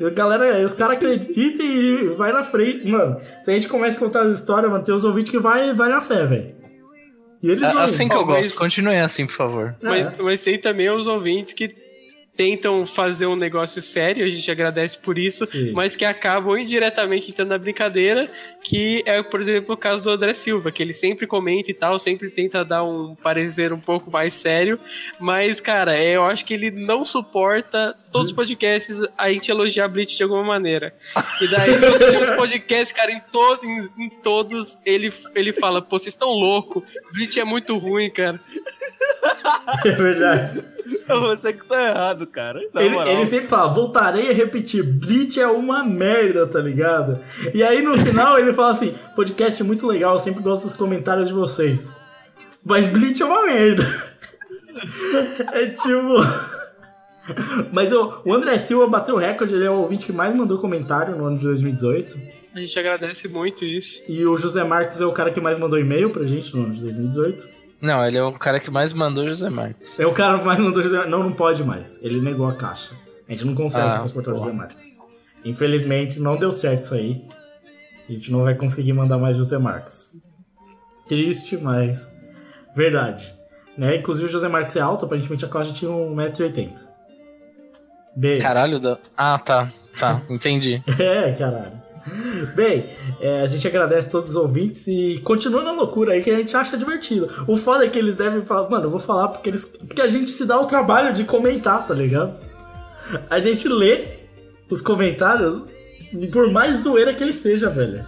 A galera, os caras acreditam e vai na frente. Mano, se a gente começa a contar as histórias, mano, tem os ouvintes que vai, vai na fé, velho. E eles É vão. assim que eu Ó, mas- gosto. Continue assim, por favor. É. Mas, mas tem também os ouvintes que tentam fazer um negócio sério, a gente agradece por isso, Sim. mas que acabam indiretamente entrando na brincadeira, que é, por exemplo, o caso do André Silva, que ele sempre comenta e tal, sempre tenta dar um parecer um pouco mais sério, mas, cara, é, eu acho que ele não suporta todos os podcasts a gente elogiar a Blitz de alguma maneira. E daí, nos últimos podcasts, cara, em, to em, em todos, ele, ele fala, pô, vocês estão loucos, Blitz é muito ruim, cara. É verdade. Você que tá errado, cara. Ele, ele sempre fala, voltarei a repetir, Bleach é uma merda, tá ligado? E aí no final ele fala assim, podcast muito legal, eu sempre gosto dos comentários de vocês. Mas Bleach é uma merda. É tipo... Mas o, o André Silva bateu o recorde, ele é o ouvinte que mais mandou comentário no ano de 2018. A gente agradece muito isso. E o José Marques é o cara que mais mandou e-mail pra gente no ano de 2018. Não, ele é o cara que mais mandou José Marques. É o cara que mais mandou José Não, não pode mais. Ele negou a caixa. A gente não consegue Ah, transportar o porra. José Marques. Infelizmente, não deu certo isso aí. A gente não vai conseguir mandar mais José Marques. Triste, mas verdade. Né? Inclusive o José Marques é alto, aparentemente a Cláudia tinha 1,80m. Bem, Caralho, da... ah, tá, tá, entendi. É, caralho. Bem, é, a gente agradece todos os ouvintes e continua na loucura aí que a gente acha divertido. O foda é que eles devem falar, mano, eu vou falar porque, eles, porque a gente se dá o trabalho de comentar, tá ligado? A gente lê os comentários, por mais zoeira que ele seja, velho.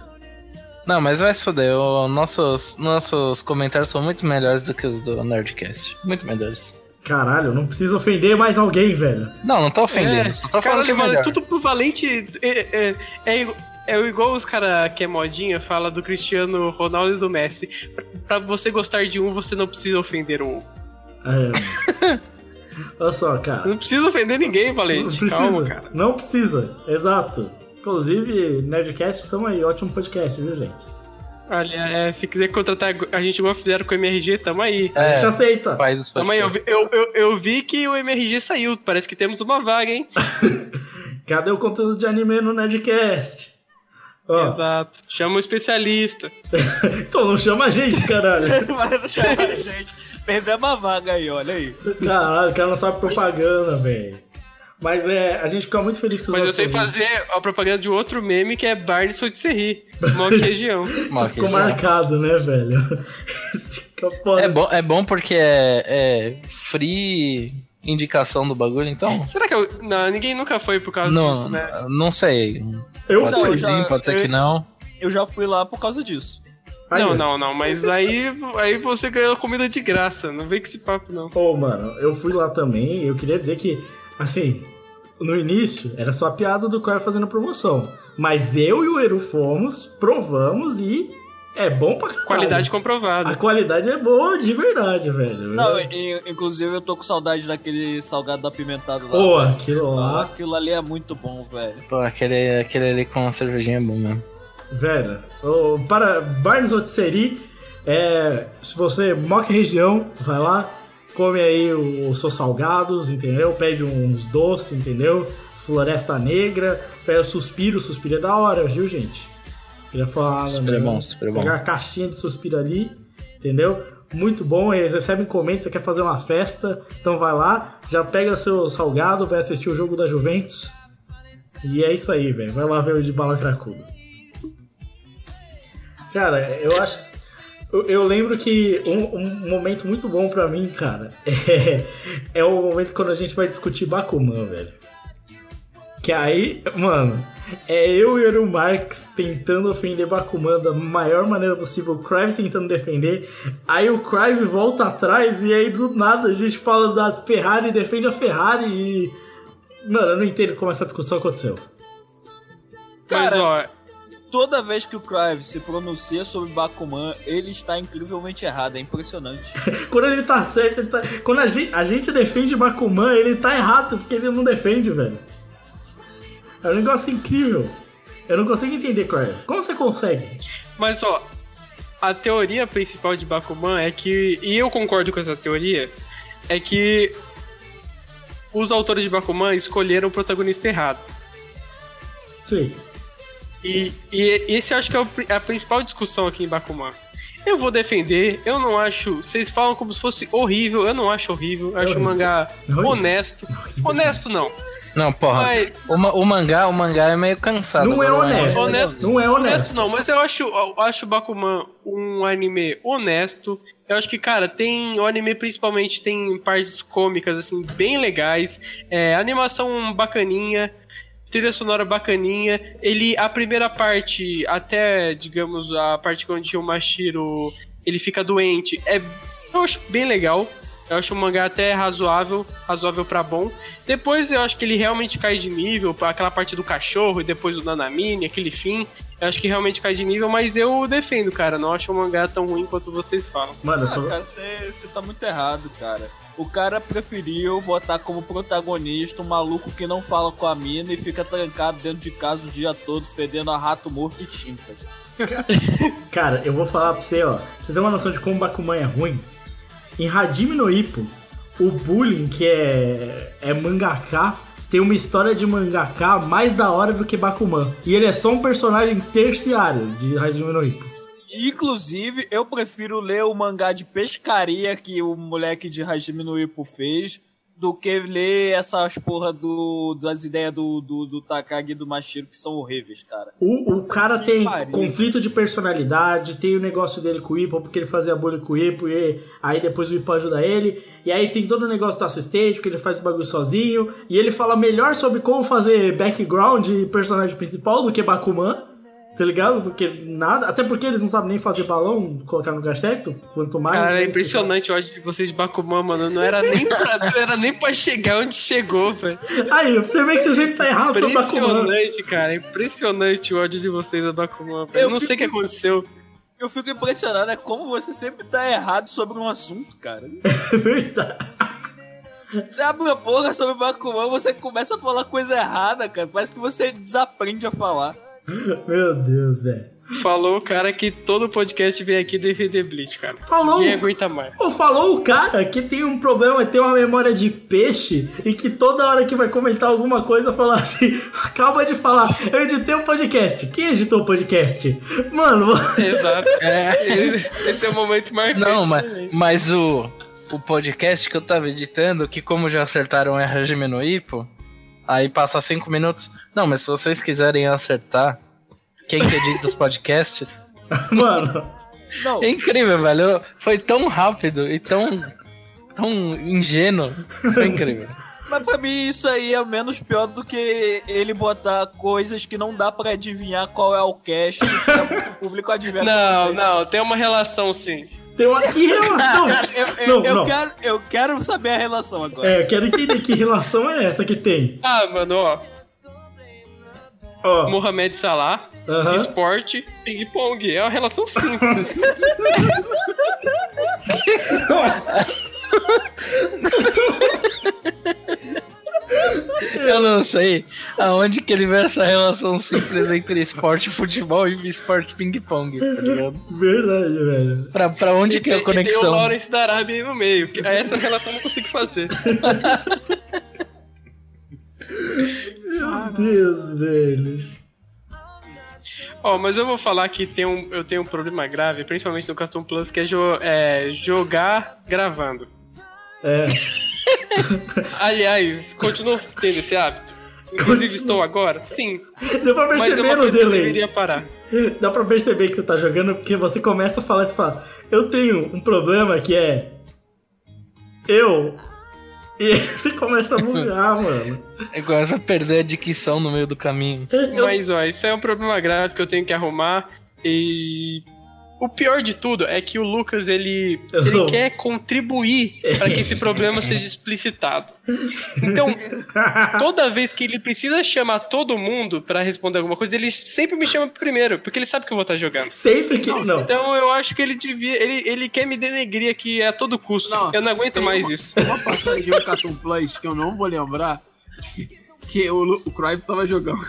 Não, mas vai se foder, o- nossos, nossos comentários são muito melhores do que os do Nerdcast. Muito melhores. Caralho, não precisa ofender mais alguém, velho. Não, não tô ofendendo, só tô falando Caralho, que é mano, melhor. tudo pro Valente é, é, é, é igual os cara que é modinha fala do Cristiano Ronaldo e do Messi. Pra, pra você gostar de um, você não precisa ofender um. É. Olha só, cara. Não precisa ofender ninguém, Não Valente. precisa. Calma, cara. Não precisa. Exato. Inclusive, Nerdcast, estamos aí. Ótimo podcast, viu, gente? Olha, é, se quiser contratar a gente igual fizeram com o MRG, tamo aí. A gente É, aceita. faz os Tamo aí, eu, vi- eu, eu, eu vi que o MRG saiu. Parece que temos uma vaga, hein? Cadê o conteúdo de anime no Nerdcast? Ó, Exato. Chama o especialista. então não chama a gente, caralho. Vai não chamar a gente. Perdemos a vaga aí, olha aí. Caralho, o cara não sabe propaganda, velho. Mas é, a gente fica muito feliz com os Mas eu sei ouvintes. fazer a propaganda de outro meme que é Barney Sotisserri, Mock Região. Mal Ficou marcado, né, velho? Fica foda. É bom, é bom porque é, é free indicação do bagulho, então. Será que eu. Não, ninguém nunca foi por causa Não, disso, né? não sei. Eu Pode Não, ser fui. já- sim, pode ser eu- que não. Eu já fui lá por causa disso. Aí, não, não, não, mas aí, aí você ganhou comida de graça. Não vem com esse papo, não. Pô, mano, eu fui lá também. Eu queria dizer que, assim, no início era só a piada do cara fazendo promoção. Mas eu e o Eru fomos, provamos e é bom pra caralho. Qualidade A comprovada. qualidade é boa de verdade, velho. Não, inclusive eu tô com saudade daquele salgado apimentado lá. Pô, velho. aquilo lá, Aquilo ali é muito bom, velho. Pô, aquele, aquele ali com a cervejinha é bom mesmo. velho. para Barnes Rotisserie, é, se você moca região, vai lá, come aí os seus salgados, entendeu? Pede uns doces, entendeu? Floresta Negra, pede o suspiro, o suspiro é da hora, viu, gente? Queria falar, Suspiro é bom, suspiro é bom. Pegar a caixinha de suspiro ali, entendeu? Muito bom, eles recebem comentários, você quer fazer uma festa, então vai lá, já pega seu salgado, vai assistir o jogo da Juventus. E é isso aí, velho. Vai lá ver o de bala cracuda. Cara, eu acho. Eu, eu lembro que um, um momento muito bom pra mim, cara, é, é o momento quando a gente vai discutir Bakuman, velho. Que aí, mano, é eu e o Marx tentando ofender Bakuman da maior maneira possível, o Crive tentando defender, aí o Crive volta atrás e aí do nada a gente fala da Ferrari e defende a Ferrari e. Mano, eu não entendo como essa discussão aconteceu. Mas, Cara, ó, toda vez que o Crive se pronuncia sobre Bakuman, ele está incrivelmente errado, é impressionante. Quando ele tá certo, ele tá. Quando a gente, a gente defende Bakuman, ele tá errado porque ele não defende, velho. É um negócio incrível. Eu não consigo entender, Crive. Como você consegue? mas ó, a teoria principal de Bakuman é que, e eu concordo com essa teoria, é que os autores de Bakuman escolheram o protagonista errado. Sim. E, e esse eu acho que é a principal discussão aqui em Bakuman. Eu vou defender, eu não acho. Vocês falam como se fosse horrível, eu não acho horrível, eu acho o mangá É honesto. Honesto não. Não, porra. Mas- O, o mangá, o mangá é meio cansado. Não é o honesto. anime Honesto. Não é Honesto honesto. não, mas eu acho, eu acho Bakuman um anime honesto. Eu acho que, cara, tem. O anime principalmente tem partes cômicas, assim, bem legais. É, animação bacaninha. Trilha sonora bacaninha. Ele, a primeira parte, até, digamos, a parte onde o Mashiro ele fica doente, é, eu acho bem legal. Eu acho o mangá até razoável, razoável pra bom. Depois eu acho que ele realmente cai de nível, aquela parte do cachorro e depois do Nanamine, aquele fim. Eu acho que realmente cai de nível, mas eu defendo, cara. Não acho o mangá tão ruim quanto vocês falam. Mano, eu Ah, cara, você tá muito errado, cara. O cara preferiu botar como protagonista um maluco que não fala com a mina e fica trancado dentro de casa o dia todo, fedendo a rato morto e tinta. Cara, eu vou falar pra você, ó. Pra você ter uma noção de como Bakuman é ruim. Em Hajime no Ippo, o Bullying, que é, é mangaká, tem uma história de mangaká mais da hora do que Bakuman. E ele é só um personagem terciário de Hajime no Ippo. Inclusive, eu prefiro ler o mangá de pescaria que o moleque de Hajime no Ippo fez do que ler essas porra do, das ideias do, do, do Takagi e do Mashiro que são horríveis, cara. O, o cara Que tem pariu. conflito de personalidade, tem o negócio dele com o Ipo, porque ele fazia bullying com o Ipo, e aí depois o Ipo ajuda ele, e aí tem todo o negócio do assistente, porque ele faz o bagulho sozinho, e ele fala melhor sobre como fazer background e personagem principal do que Bakuman, tá ligado? Porque nada, até porque eles não sabem nem fazer balão, colocar no lugar certo, quanto mais... Cara, é impressionante o ódio de vocês de Bakuman, mano. Não era nem pra, não era nem pra chegar onde chegou, velho. Aí, você vê que você sempre tá errado sobre Bakuman. Impressionante, cara. Impressionante o ódio de vocês a Bakuman. Eu Eu não sei o que fico- aconteceu. Eu fico impressionado, é como você sempre tá errado sobre um assunto, cara. É verdade. Você abre a boca sobre Bakuman, você começa a falar coisa errada, cara. Parece que você desaprende a falar. Meu Deus, velho. Falou o cara que todo podcast vem aqui defender Bleach, cara. Falou. Ninguém aguenta mais. Pô, falou o cara que tem um problema, tem uma memória de peixe e que toda hora que vai comentar alguma coisa fala assim: acaba de falar, eu editei um podcast. Quem editou o podcast? Mano, Exato. É. Esse é o momento marcante. Não, mas, mas o, o podcast que eu tava editando, que como já acertaram é Hajime no Ippo, aí passa cinco minutos. Não, mas se vocês quiserem acertar quem que edita os podcasts, mano, Não, é incrível, velho. Foi tão rápido e tão, tão ingênuo. Foi incrível. mas pra mim isso aí é menos pior do que ele botar coisas que não dá pra adivinhar qual é o cast pra o público adivinhar. Não, não, tem uma relação sim. Tem uma que relação. Eu, eu, Não, eu não. Quero, eu quero saber a relação agora. É, eu quero entender que relação é essa que tem. Ah, mano, ó. Ó, Mohamed Salah, esporte, ping-pong. É uma relação simples. Eu não sei aonde que ele vê essa relação simples entre esporte, futebol e esporte ping-pong, tá ligado? Verdade, velho. Pra, pra onde que é a E tem o conexão? Lawrence da Arábia aí no meio. que Essa relação eu não consigo fazer. Meu Deus, velho. Ó, mas eu vou falar que tem um, eu tenho um problema grave, principalmente no Cartoon Plus, que é, jo- é jogar gravando. É, Aliás, continuo tendo esse hábito. Inclusive estou agora? Sim. deu pra Mas é perceber uma no coisa que eu delay. parar. Dá pra perceber que você tá jogando porque você começa a falar e você fala: Eu tenho um problema que é. Eu. E você começa a bugar, mano. Ele começa a perder a dicção no meio do caminho. Mas, ó, isso é um problema grave que eu tenho que arrumar. E. O pior de tudo é que o Lucas, ele, ele sou- quer contribuir para que esse problema seja explicitado. Então, toda vez que ele precisa chamar todo mundo para responder alguma coisa, ele sempre me chama primeiro, porque ele sabe que eu vou estar jogando. Sempre que. Não. Então eu acho que ele devia. Ele, ele quer me denegrir aqui a todo custo. Não, eu não aguento mais uma- isso. Uma passagem de um Cartoon Plus que eu não vou lembrar, que, que o, o Cruyff tava jogando.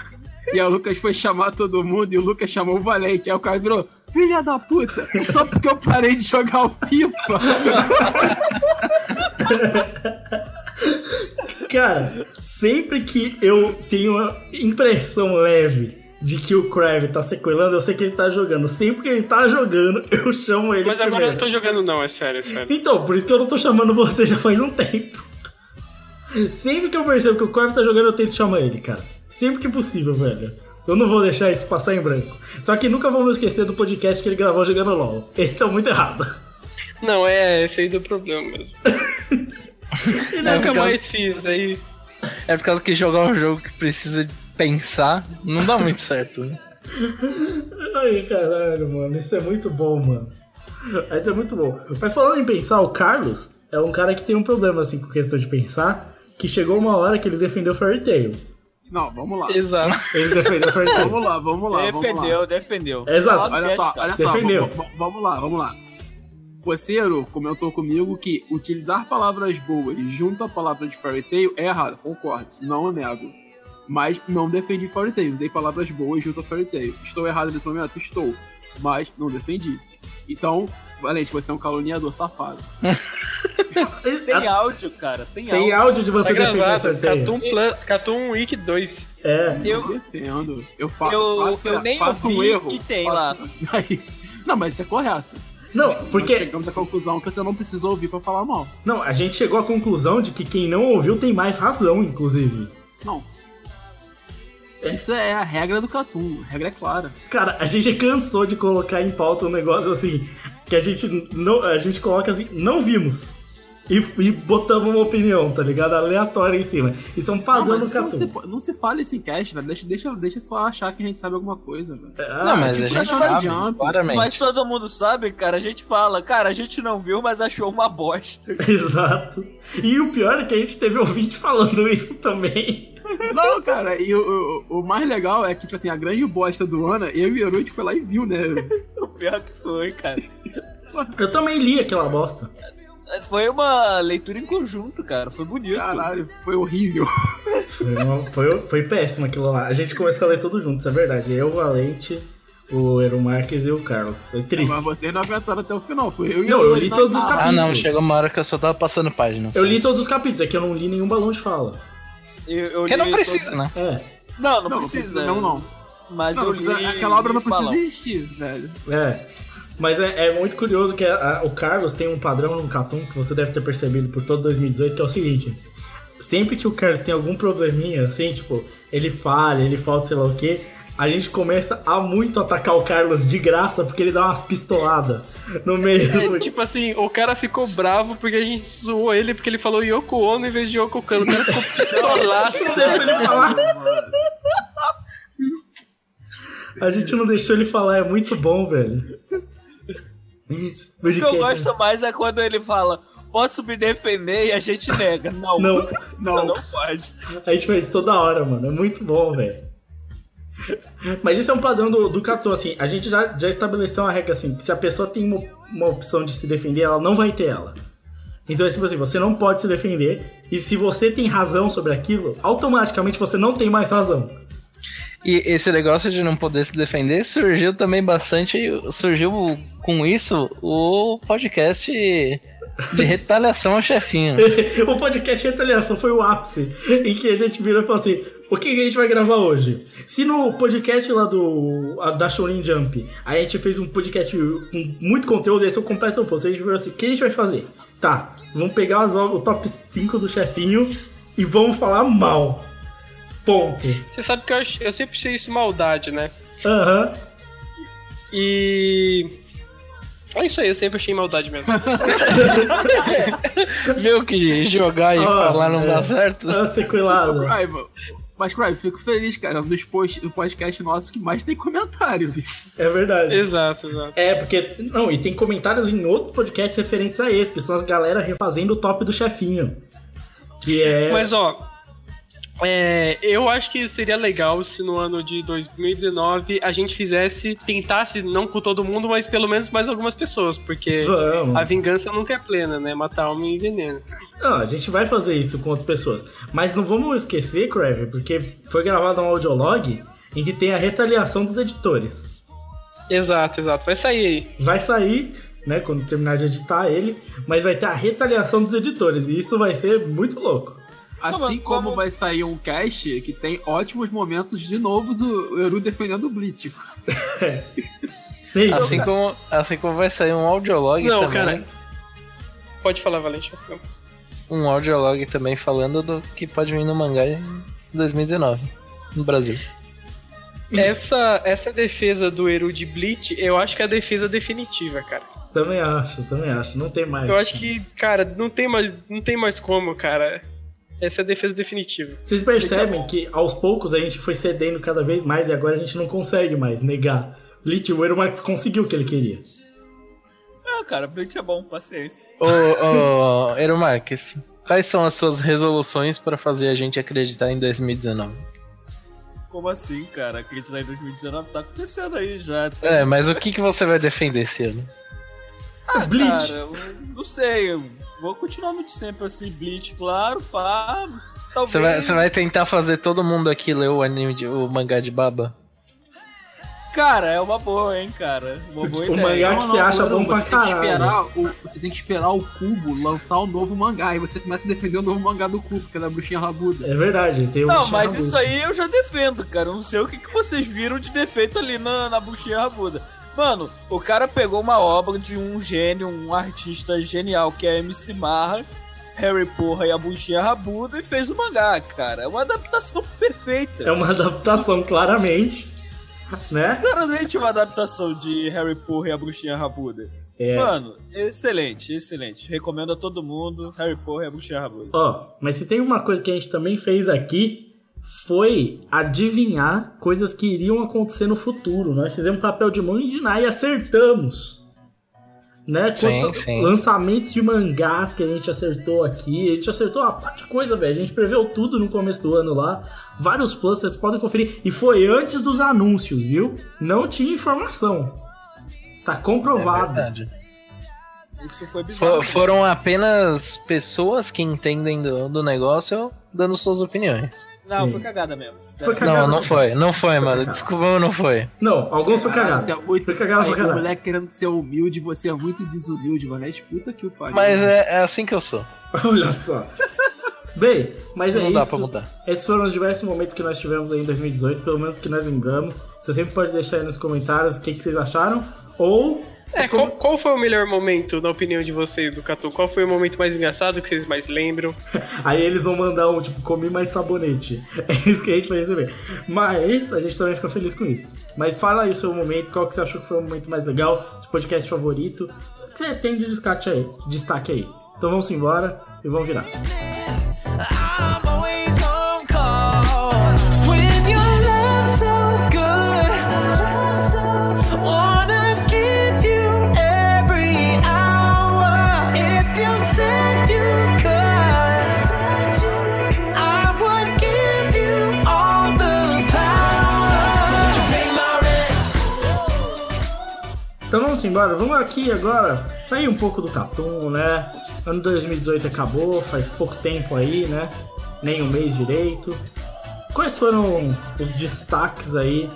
E aí o Lucas foi chamar todo mundo e o Lucas chamou o Valente. Aí o Cruyff virou, filha da puta, só porque eu parei de jogar o FIFA. Cara, sempre que eu tenho uma impressão leve de que o Crave tá sequelando, eu sei que ele tá jogando. Sempre que ele tá jogando, eu chamo ele Mas agora eu primeiro. não tô jogando, não, é sério, é sério. Então, por isso que eu não tô chamando você já faz um tempo. Sempre que eu percebo que o Crave tá jogando, eu tento chamar ele, cara. Sempre que possível, velho. Eu não vou deixar isso passar em branco. Só que nunca vamos esquecer do podcast que ele gravou jogando LOL. Esse tá muito errado. Não, é esse aí do problema mesmo. E Nunca não, porque- mais fiz, aí. É por causa que jogar um jogo que precisa de pensar não dá muito certo. né? Ai, caralho, mano. Isso é muito bom, mano. Isso é muito bom. Mas falando em pensar, o Carlos é um cara que tem um problema, assim, com questão de pensar, que chegou uma hora que ele defendeu Fairy Tail. Não, vamos lá. Exato. Ele defendeu Fairy Tail. Vamos lá, vamos lá. vamos lá. defendeu, defendeu. Exato. Olha só, olha só, Defendeu. vamos lá, vamos lá. Você, Eru, comentou comigo que utilizar palavras boas junto à palavra de Fairy Tail é errado. Concordo, não nego. Mas não defendi Fairy Tail, usei palavras boas junto a Fairy Tail. Estou errado nesse momento? Estou. Mas não defendi. Então, Valente, você é um caluniador safado. Tem áudio, cara. Tem, Tem áudio. áudio de você Tá defender gravado. Cartoon, Plus, Cartoon Week 2. É. Eu defendo. Eu, fa Eu- faço, eu nem faço um ouvi erro. e tem faço... Aí, Não, mas isso é correto. Não, Nós porque. chegamos à conclusão que você não precisa ouvir pra falar mal. Não, a gente chegou à conclusão de que quem não ouviu tem mais razão, inclusive. Não. Isso é a regra do Catum. A regra é clara. Cara, a gente cansou de colocar em pauta um negócio assim, que a gente não, a gente coloca assim, não vimos. E, e botamos uma opinião, tá ligado? Aleatória em cima. Isso é um Não, padrão do isso não, se, Catum. não se em cast, velho. Deixa, deixa, deixa só achar que a gente sabe alguma coisa, velho. Ah, não, mas tipo, a gente National sabe, Jump. claramente. Mas todo mundo sabe, cara, a gente fala, cara, a gente não viu, mas achou uma bosta. Exato. E o pior é que a gente teve ouvinte falando isso também. Não, cara, e o, o, o mais legal é que, tipo assim, a grande bosta do ano, eu e o Eru, a gente foi lá e viu, né? O pior que foi, cara. Eu também li aquela bosta. Foi uma leitura em conjunto, cara. Foi bonito. Caralho, foi horrível. Foi, uma- foi, foi péssimo aquilo lá. A gente começou a ler tudo junto, isso é verdade. Eu, o Valente, o Eero Marques e o Carlos. Foi triste. Mas vocês não aguentaram até o final. Foi eu e Não, eu Eru li todos os capítulos. Ah, não, chegou uma hora que eu só tava passando páginas. Eu li todos os capítulos, é que eu não li nenhum balão de fala. Eu, eu Porque não precisa, todo- né? É, Não, não, Não, precisa. Não, não. Mas Não, eu li. precisa- aquela obra não precisa existir, velho. é. Mas é, é muito curioso que a- a- o Carlos tem um padrão no Catum que você deve ter percebido por todo 2018, que é o seguinte. Sempre que o Carlos tem algum probleminha, assim, tipo, ele falha, ele falta sei lá o quê, a gente começa a muito atacar o Carlos de graça, porque ele dá umas pistoladas no meio. É, tipo assim, o cara ficou bravo porque a gente zoou ele porque ele falou Yoko Ono em vez de Yoko Kano. O cara ficou pistolaço. Não deixa ele falar. A gente não deixou ele falar, é muito bom, velho. O que eu gosto mais é quando ele fala, posso me defender e a gente nega. Não, Não. não, não pode. A gente faz toda hora, mano. É muito bom, velho. Mas isso é um padrão do, do Catum, assim. A gente já, já estabeleceu uma regra assim: que se a pessoa tem uma, uma opção de se defender, ela não vai ter ela. Então é tipo assim: você não pode se defender. E se você tem razão sobre aquilo, automaticamente você não tem mais razão. E esse negócio de não poder se defender surgiu também bastante. Surgiu com isso o podcast de retaliação ao chefinho. o podcast Retaliação foi o ápice em que a gente virou e falou assim: o que a gente vai gravar hoje? Se no podcast lá do a- da Shonen Jump a gente fez um podcast com muito conteúdo, esse é o completo oposto. A gente virou assim: o que a gente vai fazer? Tá, vamos pegar as o top 5 do chefinho e vamos falar mal. Ponto. Você sabe que eu, eu sempre achei isso maldade, né? Aham. E. É isso aí, eu sempre achei maldade mesmo. Viu que jogar e Ah, falar não é. dá certo? Ah, sequelado. Mas, Crive, fico feliz, cara. Um dos posts do podcast nosso que mais tem comentário, viu? É verdade. exato, exato. É, porque. Não, e tem comentários em outros podcasts referentes a esse, que são as galera refazendo o top do chefinho. Que é. Mas ó, é, eu acho que seria legal se no ano de 2019 a gente fizesse, tentasse, não com todo mundo, mas pelo menos mais algumas pessoas, porque Vamos. a vingança nunca é plena, né? Matar homem e veneno. Não, a gente vai fazer isso com outras pessoas. Mas não vamos esquecer, Crave, porque foi gravado um audiolog em que tem a retaliação dos editores. Exato, exato. Vai sair aí. Vai sair, né, quando terminar de editar ele, mas vai ter a retaliação dos editores. E isso vai ser muito louco. Assim Como- como, vai sair um cast que tem ótimos momentos de novo do Eru defendendo o Blitz. Sei. Assim como, assim como vai sair um audiolog Não, também. cara. Pode falar, Valente. Um audiolog também falando do que pode vir no mangá em 2019, no Brasil. Essa, essa defesa do Eru de Bleach, eu acho que é a defesa definitiva, cara. Também acho, também acho. Não tem mais. Eu acho que, cara, não tem mais, não tem mais como, cara. Essa é a defesa definitiva. Vocês percebem que aos poucos a gente foi cedendo cada vez mais e agora a gente não consegue mais negar. Bleach, o Eero Marx conseguiu o que ele queria. Ah, cara, Bleach é bom, paciência. Ô, ô, Ero Marques, quais são as suas resoluções para fazer a gente acreditar em 2019? Como assim, cara? Acreditar em 2019 tá acontecendo aí já. É, mas o que, que você vai defender esse ano? Ah, Bleach. cara, não sei. Vou continuar no de sempre assim, Bleach, claro, pá. Talvez. Você vai, você vai tentar fazer todo mundo aqui ler o anime, de, o mangá de Baba? Cara, é uma boa, hein, cara. Uma boa O ideia. mangá que você acha bom pra você tem que caralho. esperar o, Você tem que esperar o Cubo lançar o novo mangá. E você começa a defender o novo mangá do Cubo, que é da bruxinha rabuda. É verdade, tem o Não, mas Shinabu. isso aí eu já defendo, cara. Eu não sei o que, que vocês viram de defeito ali na, na buchinha rabuda. Mano, o cara pegou uma obra de um gênio, um artista genial que é MC Marra, Harry Porra e a Bunchinha Rabuda e fez o mangá, cara. É uma adaptação perfeita. É uma adaptação, claramente. Né? Claramente uma adaptação de Harry Porra e a Bruxinha Rabuda. É. Mano, excelente, excelente. Recomendo a todo mundo Harry Porra e a Bruxinha Rabuda. Ó, mas se tem uma coisa que a gente também fez aqui, foi adivinhar coisas que iriam acontecer no futuro. Nós fizemos papel de mão e de nada e acertamos. Né? Sim, sim. Lançamentos de mangás que a gente acertou aqui. A gente acertou uma parte de coisa, velho. A gente preveu tudo no começo do ano lá. Vários planos, vocês podem conferir. E foi antes dos anúncios, viu? Não tinha informação. Tá comprovado. É Verdade. Isso foi bizarro. Fo- foram apenas pessoas que entendem do, do negócio dando suas opiniões. Não, Sim. foi cagada mesmo. Foi cagada. Não, não foi, não foi, mano. cagada. Desculpa, não foi. Não, alguns foi cagado. Caraca, muito- Foi cagado Aí, pra o moleque querendo ser humilde, você é muito desumilde, mano. É puta que o pariu. Mas é, é assim que eu sou. Olha só. Bem, mas é Não isso. dá pra mudar. Esses foram os diversos momentos que nós tivemos aí em 2018, pelo menos que nós lembramos. Você sempre pode deixar aí nos comentários o que, que vocês acharam. Ou. É, os com- qual, qual foi o melhor momento, na opinião de vocês, do Catu? Qual foi o momento mais engraçado que vocês mais lembram? Aí eles vão mandar um tipo, comi mais sabonete. É isso que a gente vai receber. Mas a gente também fica feliz com isso. Mas fala aí o seu momento, qual que você achou que foi o momento mais legal, seu podcast favorito. O que você tem de destaque aí? Destaque aí. Então vamos embora e vamos virar. I'm vamos embora, vamos aqui agora sair um pouco do Catum, né? Ano 2018 acabou, faz pouco tempo aí, né? Nem um mês direito. Quais foram os destaques aí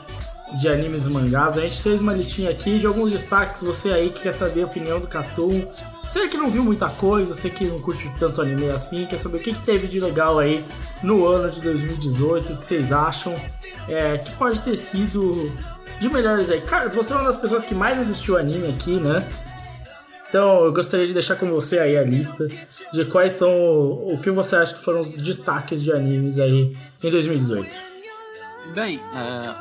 de animes e mangás? A gente fez uma listinha aqui de alguns destaques. Você aí que quer saber a opinião do Catum. Você que não viu muita coisa, você que não curte tanto anime assim, quer saber o que, que teve de legal aí no ano de 2018, o que vocês acham? É, que pode ter sido de melhores aí. Cara, você é uma das pessoas que mais assistiu anime aqui, né? Então eu gostaria de deixar com você aí a lista de quais são o, o que você acha que foram os destaques de animes aí em 2018. Bem, é,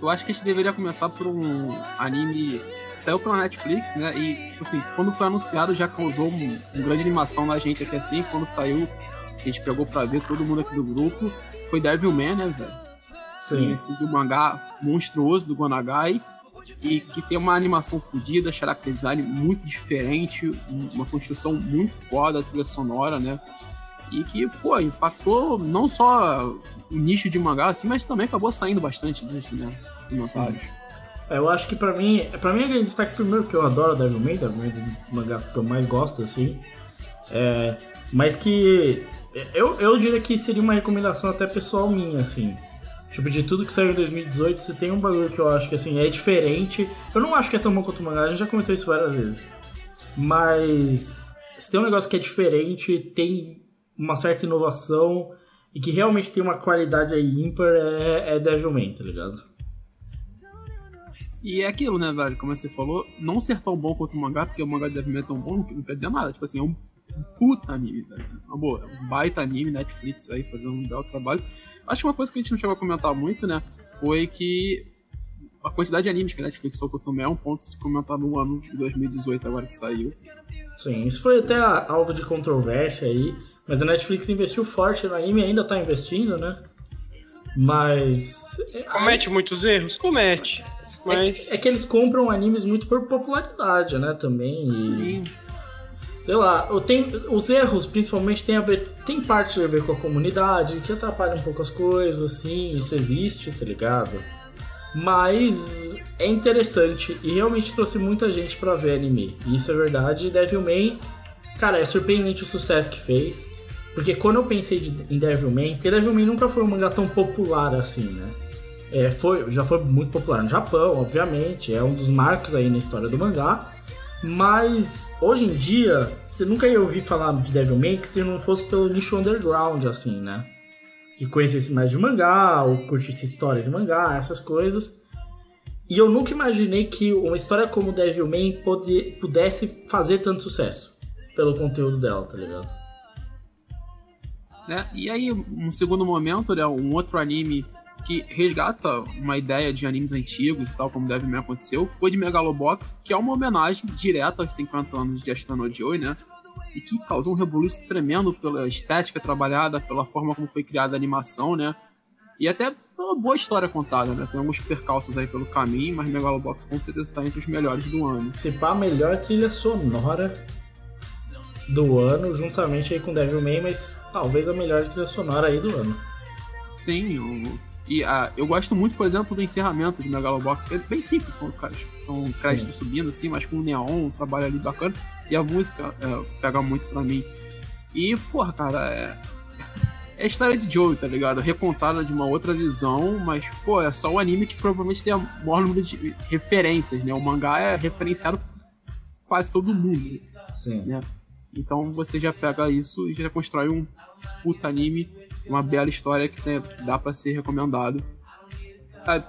eu acho que a gente deveria começar por um anime que saiu pela Netflix, né? E, assim, quando foi anunciado já causou um, um grande animação na gente aqui assim. Quando saiu, a gente pegou pra ver todo mundo aqui do grupo. Foi Devilman, né, velho? Sim. Esse de um mangá monstruoso do Gonagai. E que tem uma animação fodida, character design muito diferente, um- uma construção muito foda, trilha sonora, né? E que, pô, impactou não só o nicho de mangá, assim, mas também acabou saindo bastante disso, né? Comentários. É, Eu acho que pra mim, pra mim é grande destaque primeiro que eu adoro Devilman, Devilman é um dos mangás que eu mais gosto, assim. É, mas que eu, eu diria que seria uma recomendação até pessoal minha, assim. Tipo, de tudo que saiu em 2018, você tem um bagulho que eu acho que assim, é diferente. Eu não acho que é tão bom quanto o mangá, a gente já comentou isso várias vezes. Mas se tem um negócio que é diferente, tem uma certa inovação e que realmente tem uma qualidade aí ímpar, é, é Devilman, tá ligado? E é aquilo, né, velho? Como você falou, não ser tão bom quanto o mangá, porque o mangá de Devilman é tão bom, não quer dizer nada. Tipo assim, é um puta anime, velho. Uma boa, é um baita anime, Netflix aí, fazendo um belo trabalho. Acho que uma coisa que a gente não chegou a comentar muito, né, foi que a quantidade de animes que a Netflix soltou também é um ponto se comentar no ano de 2018, agora que saiu. Sim, isso foi até a- alvo de controvérsia aí, mas a Netflix investiu forte no anime e ainda tá investindo, né? Mas. Comete muitos erros? Comete. Mas. É, é que eles compram animes muito por popularidade, né? Também. E, sei lá, os erros principalmente tem a ver. Tem parte a ver com a comunidade, que atrapalha um pouco as coisas, assim, isso existe, tá ligado? Mas é interessante e realmente trouxe muita gente pra ver anime. Isso é verdade. E Devilman, cara, é surpreendente o sucesso que fez. Porque quando eu pensei de- em Devilman, porque Devilman nunca foi um mangá tão popular assim, né? É, foi, já foi muito popular no Japão, obviamente, é um dos marcos aí na história do mangá. Mas hoje em dia, você nunca ia ouvir falar de Devilman que se não fosse pelo nicho underground, assim, né? Que conhecesse mais de mangá, ou curtisse história de mangá, essas coisas. E eu nunca imaginei que uma história como Devilman pode- pudesse fazer tanto sucesso pelo conteúdo dela, tá ligado? né? E aí, um segundo momento, né, um outro anime que resgata uma ideia de animes antigos e tal, como Devilman aconteceu, foi de Megalobox, que é uma homenagem direta aos 50 anos de Astano Joy, né? E que causou um rebuliço tremendo pela estética trabalhada, pela forma como foi criada a animação, né? E até pela boa história contada, né? Tem alguns percalços aí pelo caminho, mas Megalobox com certeza está entre os melhores do ano. Se pá, a melhor trilha sonora do ano, juntamente aí com Devilman, mas talvez a melhor trilha sonora aí do ano. Sim, o- e ah, eu gosto muito, por exemplo, do encerramento de Megalobox, que é bem simples, são, são créditos subindo assim, mas com neon, um trabalho ali bacana, e a música é, pega muito pra mim. E, porra, cara, é, é a história de Joe, tá ligado? Recontada de uma outra visão, mas, pô, é só o anime que provavelmente tem o maior número de referências, né? O mangá é referenciado por quase todo mundo. Sim. né? Então você já pega isso e já constrói um puta anime, uma bela história que tem- dá pra ser recomendado. É,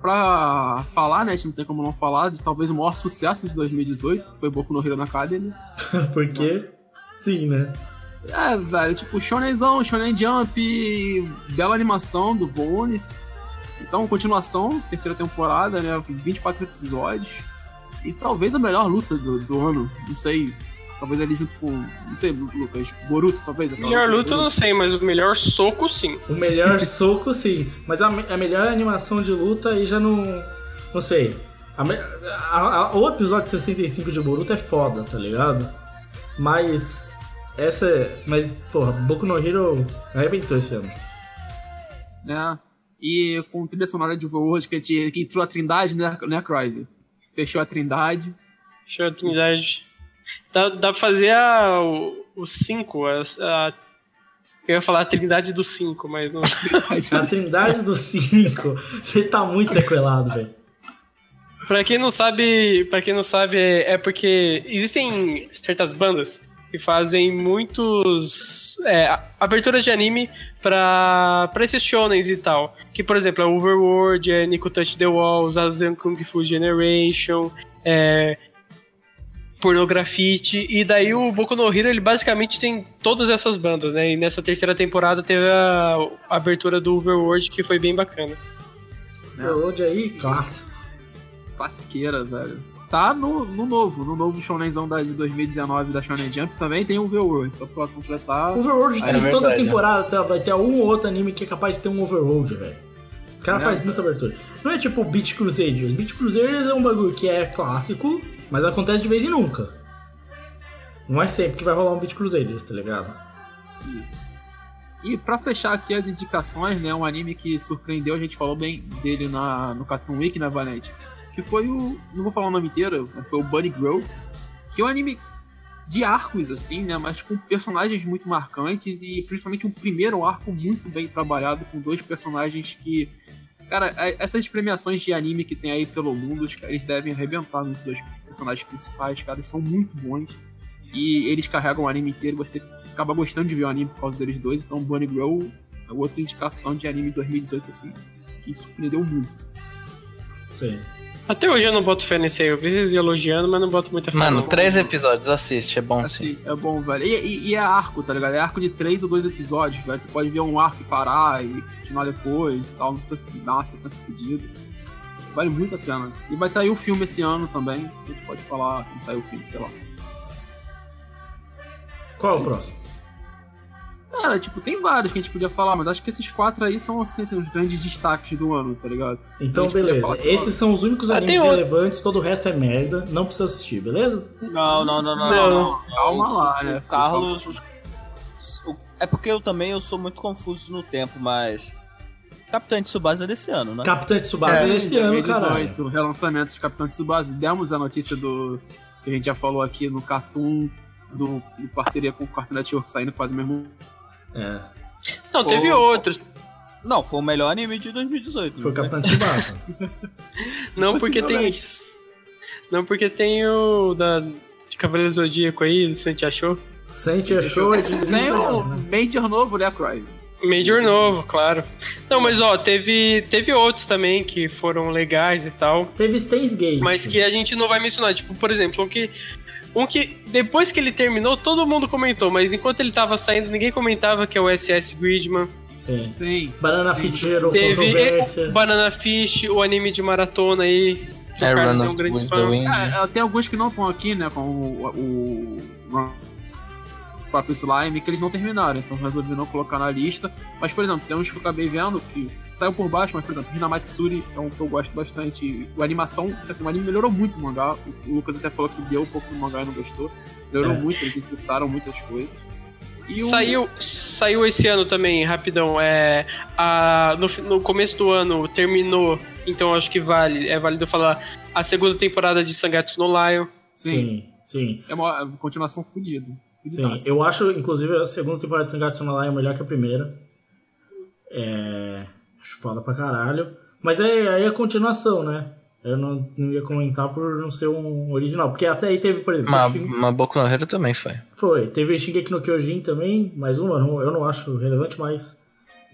pra falar, né, a gente não tem como não falar de talvez o maior sucesso de 2018, que foi Boku no Hero na Academy. Porque, sim, né? É, velho, tipo, Shonenzão, Shonen Jump, bela animação do Bones. Então, continuação, terceira temporada, né, 24 episódios. E talvez a melhor luta do, do ano, não sei. Talvez ali junto com, não sei, Lucas, Boruto, talvez. aquela Melhor luta eu não sei, mas o melhor soco sim. O melhor soco, sim. Mas a, a melhor animação de luta aí já não. Não sei. A a- a- o episódio 65 de Boruto é foda, tá ligado? Mas. Essa. é- Mas, porra, Boku no Hero arrebentou esse ano. né? E com trilha sonora de Overworld, que, que entrou a Trindade, né, né Crive? Fechou a Trindade. Deixa eu Trindade. Dá, dá pra fazer a, o 5. A, a- eu ia falar a Trindade do 5, mas não. A Trindade dos 5. Você tá muito sequelado, velho. pra quem não sabe, para quem não sabe, é, porque existem certas bandas que fazem muitos é, a- aberturas de anime pra, pra esses shonens e tal. Que, por exemplo, é Overworld, é Nico Touch the Walls, Azen Kung Fu Generation, é Pornografite, e daí o Boku no Hero, ele basicamente tem todas essas bandas, né? E nessa terceira temporada teve a, a abertura do Overworld, que foi bem bacana. Overworld aí, clássico. Classiqueira, velho. Tá no, no novo, no novo Shonenzão da, de 2019 da Shonen Jump também tem o Overworld, só pra completar. Overworld É tem verdade, toda né? temporada, tá? vai ter um ou outro anime que é capaz de ter um Overworld, velho. Os caras É, fazem muita abertura. Não é tipo Beat Crusaders. Beat Crusaders é um bagulho que é clássico, mas acontece de vez em nunca. Não é sempre que vai rolar um Beat Crusaders, tá ligado? Isso. E pra fechar aqui as indicações, né, um anime que surpreendeu, a gente falou bem dele na, no Cartoon Week, né, Valente? Que foi o. Não vou falar o nome inteiro, mas foi o Bunny Girl, que é um anime de arcos, assim, né? Mas com personagens muito marcantes e principalmente um primeiro arco muito bem trabalhado, com dois personagens que. Cara, essas premiações de anime que tem aí pelo mundo, eles devem arrebentar nos dois personagens principais, cara, eles são muito bons. E eles carregam o anime inteiro, você acaba gostando de ver o anime por causa deles dois. Então, Bunny Girl é outra indicação de anime de 2018, assim, que surpreendeu muito. Sim. Até hoje eu não boto fé nesse aí. Eu vi vocês elogiando, mas não boto muita fé. Mano, não. três episódios, assiste, é bom sim. Assim, é bom, velho. E, e- e é arco, tá ligado? É arco de três ou dois episódios, velho. Tu pode ver um arco e parar e continuar depois e tal. Não precisa dar sequência fodida. Vale muito a pena. E vai sair o filme esse ano também. A gente pode falar quando sair o filme, sei lá. Qual é o próximo? Cara, tipo, tem vários que a gente podia falar, mas acho que esses quatro aí são, assim, assim, os grandes destaques do ano, tá ligado? Então, beleza. Esses são os únicos Ah, animes relevantes, todo o resto é merda. Não precisa assistir, beleza? Não, não, não, não, Não. não. Calma lá, né? O Carlos. É porque eu também eu sou muito confuso no tempo, mas. Capitã Tsubasa é desse ano, né? Capitã Tsubasa é, esse ano, caralho. 2018, relançamento de Capitão Tsubasa. Demos a notícia do que a gente já falou aqui no Cartoon, do, em parceria com o Cartoon Network saindo quase mesmo. É, Não, teve Pô, outros. Não, foi o melhor anime de 2018. foi o não foi? Capitã Tsubasa. Não porque tem. Não porque tem o da de Cavaleiro Zodíaco aí, você te achou? Sente achou é de Nem o né? Major novo, né, Cry? Major novo, claro. Não, mas ó, teve, teve outros também que foram legais e tal. Teve Stains Gate. Mas que a gente não vai mencionar. Tipo, por exemplo, um que. Um que depois que ele terminou, todo mundo comentou, mas enquanto ele tava saindo, ninguém comentava que é o SS Gridman. Sim. Sim. Banana Ficheiro, Teve controvérsia. é, Banana Fish, o anime de maratona aí. que o É, Run é um grande fã. Wind. É, tem alguns que não estão aqui, né? Com o, o, o próprio Slime, que eles não terminaram, então resolvi não colocar na lista. Mas, por exemplo, tem uns que eu acabei vendo que saiu por baixo, mas, por exemplo, Hinamatsuri é um que eu gosto bastante. A animação, assim, o anime melhorou muito o mangá. O Lucas até falou que deu um pouco do mangá e não gostou. Melhorou É. muito, eles encurtaram muitas coisas. E o- Saiu, saiu esse ano também, rapidão. É, a, no, no começo do ano terminou, então acho que vale, é válido falar a segunda temporada de Sangatsu no Lion. Sim, Sim, sim. é uma, é uma continuação fodida. Sim, eu acho, inclusive, a segunda temporada de Sangatsu no Lion melhor que a primeira. É... Acho foda pra caralho. Mas é, aí é a continuação, né? Eu não, não ia comentar por não ser um original. Porque até aí teve, por exemplo... Mas, Shing- mas Boku no Hero também foi. Foi. Teve Shingeki no Kyojin também, mais uma. Não, eu não acho relevante, mas...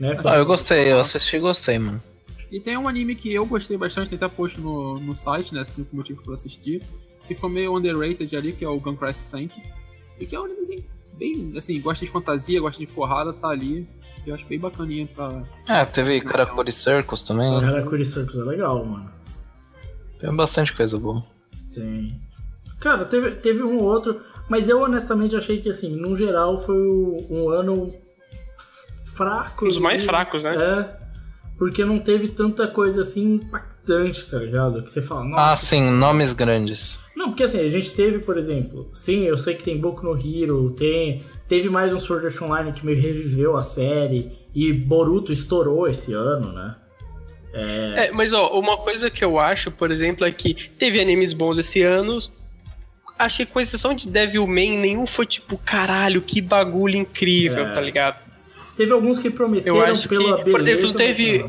Né? Ah, eu gostei, eu assisti e gostei, mano. E tem um anime que eu gostei bastante, tem até post no, no site, né? Cinco motivos pra assistir. Que ficou meio underrated ali, que é o Gun Crash Sank. E que é um animezinho bem, assim, gosta de fantasia, gosta de porrada, tá ali. Eu acho bem bacaninha pra. Ah, teve Karakuri Circus também. Karakuri Circus é legal, mano. Tem bastante coisa boa. Sim. Cara, teve, teve um ou outro, mas eu honestamente achei que, assim, no geral foi um ano fraco. Um dos mais fracos, né? É, porque não teve tanta coisa assim impactante, tá ligado? Que você fala, nossa. Ah, sim, nomes grandes. Não, porque assim, a gente teve, por exemplo, sim, eu sei que tem Boku no Hero, tem, teve mais um Sword Art Online que meio reviveu a série, e Boruto estourou esse ano, né? É, mas ó, uma coisa que eu acho, por exemplo, é que teve animes bons esse ano. Achei que com exceção de Devilman, nenhum foi tipo, caralho, que bagulho incrível, É. tá ligado? Teve alguns que prometeram Eu acho que, pela por beleza, exemplo, mas teve-.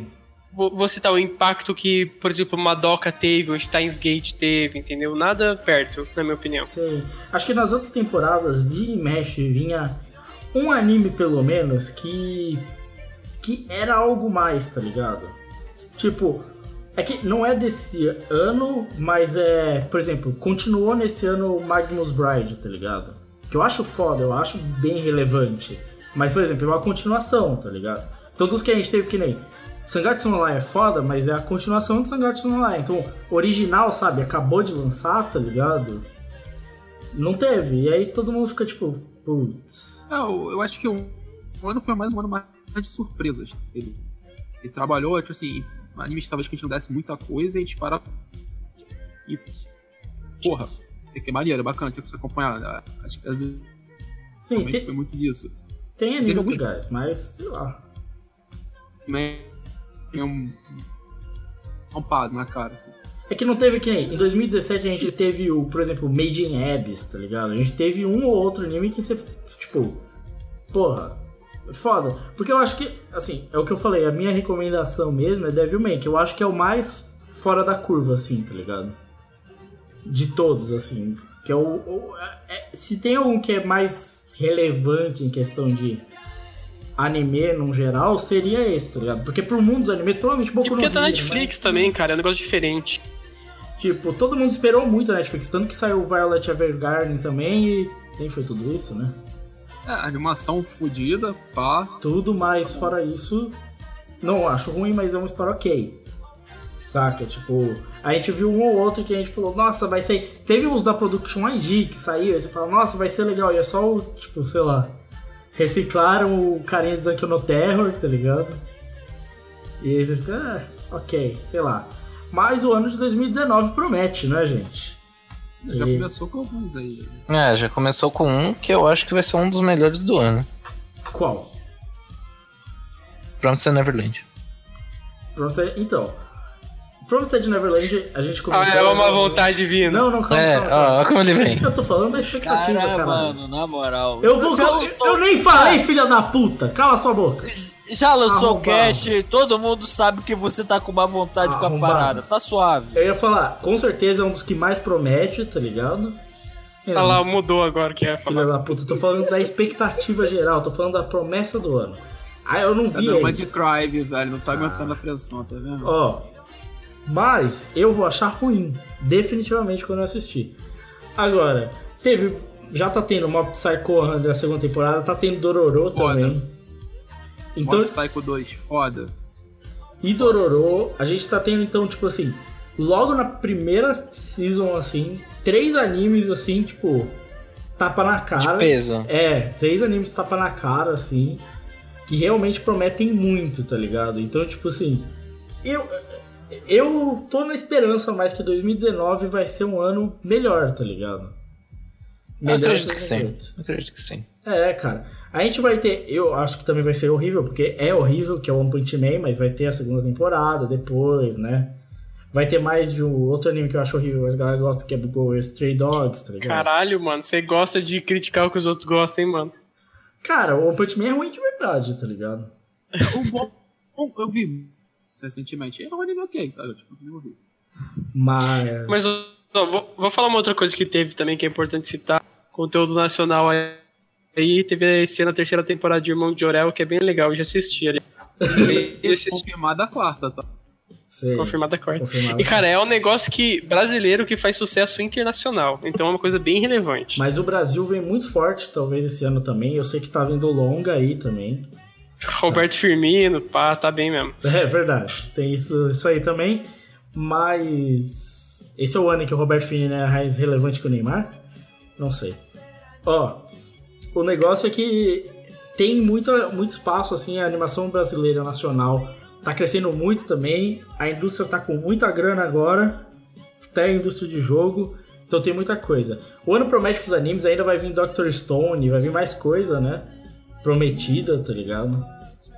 Vou, citar o impacto que, por exemplo, Madoka teve, o Steins Gate teve, entendeu? Nada perto, na minha opinião. Sim. Acho que nas outras temporadas, vira e mexe, vinha um anime pelo menos que. que era algo mais, tá ligado? Tipo, é que não é desse ano, mas é. Por exemplo, continuou nesse ano o Magnus Bride, tá ligado? Que eu acho foda, eu acho bem relevante. Mas, por exemplo, é uma continuação, tá ligado? Então, dos que a gente teve que nem. Sangatsu Lion é foda, mas é a continuação de Sangatsu Lion. Então, original, sabe? Acabou de lançar, tá ligado? Não teve. E aí todo mundo fica tipo, putz. É, eu, acho que o, ano foi mais um ano mais de surpresas. Ele, ele trabalhou, tipo assim, animes talvez que a gente não desse muita coisa e a gente para. E. Porra, é que é maneiro, é bacana, tinha que se acompanhar. né? Acho que Sim, tem, foi muito disso. tem animes alguns- legais, mas sei lá. Também um. um pado na cara, assim. É que não teve que. Em 2017 a gente teve o, por exemplo, Made in Abyss, tá ligado? A gente teve um ou outro anime que você. Tipo. Porra. Foda. Porque eu acho que, assim, é o que eu falei, a minha recomendação mesmo é Devilman, que eu acho que é o mais fora da curva, assim, tá ligado? De todos, assim. Que é o. o- é- se tem algum que é mais relevante em questão de anime no geral, seria esse, tá ligado? Porque pro mundo dos animes, provavelmente E Boku porque no tá Netflix mas- também, cara, é um negócio diferente. Tipo, todo mundo esperou muito a Netflix, tanto que saiu Violet Evergarden também e nem foi tudo isso, né? É, animação fodida, pá. Tudo, mas fora isso, não acho ruim, mas é uma história ok. Saca? Tipo, a gente viu um ou outro que a gente falou, nossa, vai ser. Teve uns da Production IG que saiu, aí você fala, nossa, vai ser legal. E é só o, tipo, sei lá. Reciclaram o carinha de Zankiyo no Terror, tá ligado? E aí você fica, ah, ok, sei lá. Mas o ano de 2019 promete, né, gente? Já E- começou com alguns aí. É, já começou com um que eu acho que vai ser um dos melhores do ano. Qual? Promised Neverland. Promised, então, Promised Neverland, a gente comentou... Ah, é uma vontade vindo. Não, não, calma, É, calma, ó, como ele vem. Eu tô falando da expectativa, Cara, cara. mano, na moral. Eu vou. Eu, lançou- eu nem falei, filha da puta! Cala sua boca! Já lançou o Arrombado. cast, todo mundo sabe que você tá com má vontade com a Arrombado. parada. Tá suave. Eu ia falar, com certeza é um dos que mais promete, tá ligado? É, Olha lá, mudou agora que ia Filha da puta, eu tô falando da expectativa geral, tô falando da promessa do ano. Ah, eu não Tá vi dando uma de Crive, velho. Não tá aguentando a pressão, tá vendo? Ó, mas eu vou achar ruim, definitivamente, quando eu assistir. Agora, teve. Já tá tendo Mob Psycho 100 da segunda temporada, tá tendo Dororo Foda. também. Então, Mob Psycho 2, foda. e Dororo, a gente tá tendo então, tipo assim, logo na primeira season, assim, três animes, assim, tipo, tapa na De cara. peso. É, três animes tapa na cara, assim, que realmente prometem muito, tá ligado? Então, tipo assim, eu, eu tô na esperança mais que 2019 vai ser um ano melhor, tá ligado? Eu acredito que 2018. sim. Eu acredito que sim. É, cara. A gente vai ter. Eu acho que também vai ser horrível, porque é horrível, que é o One Punch Man, mas vai ter a segunda temporada depois, né? Vai ter mais de um outro anime que eu acho horrível, mas a galera gosta que é Go Stray Dogs, tá ligado? Caralho, mano, você gosta de criticar o que os outros gostam, hein, mano? Cara, o One Punch Man é ruim de verdade, tá ligado? O bom, eu vi recentemente. É um anime ok, cara. Tipo, eu vi. Mas. Mas ó, vou, vou falar uma outra coisa que teve também que é importante citar. Conteúdo nacional aí. Aí teve esse ano a terceira temporada de Irmão de Jorel, que é bem legal, eu já assisti ali. Eu assisti, Confirmada a quarta, tá? sei, confirmada a quarta. confirmado. E, cara, é um negócio que brasileiro que faz sucesso internacional. Então é uma coisa bem relevante. Mas o Brasil vem muito forte, talvez, esse ano também. Eu sei que tá vindo longa aí também. Roberto Firmino, pá, tá bem mesmo. É verdade, tem isso, isso aí também. Mas. Esse é o ano em que o Roberto Firmino é mais relevante que o Neymar? Não sei. Ó, o negócio é que tem muita, muito espaço, assim, a animação brasileira nacional tá crescendo muito também. A indústria tá com muita grana agora, até a indústria de jogo. Então tem muita coisa. O ano promete pros animes, ainda vai vir Doctor Stone, vai vir mais coisa, né? Prometida, tá ligado?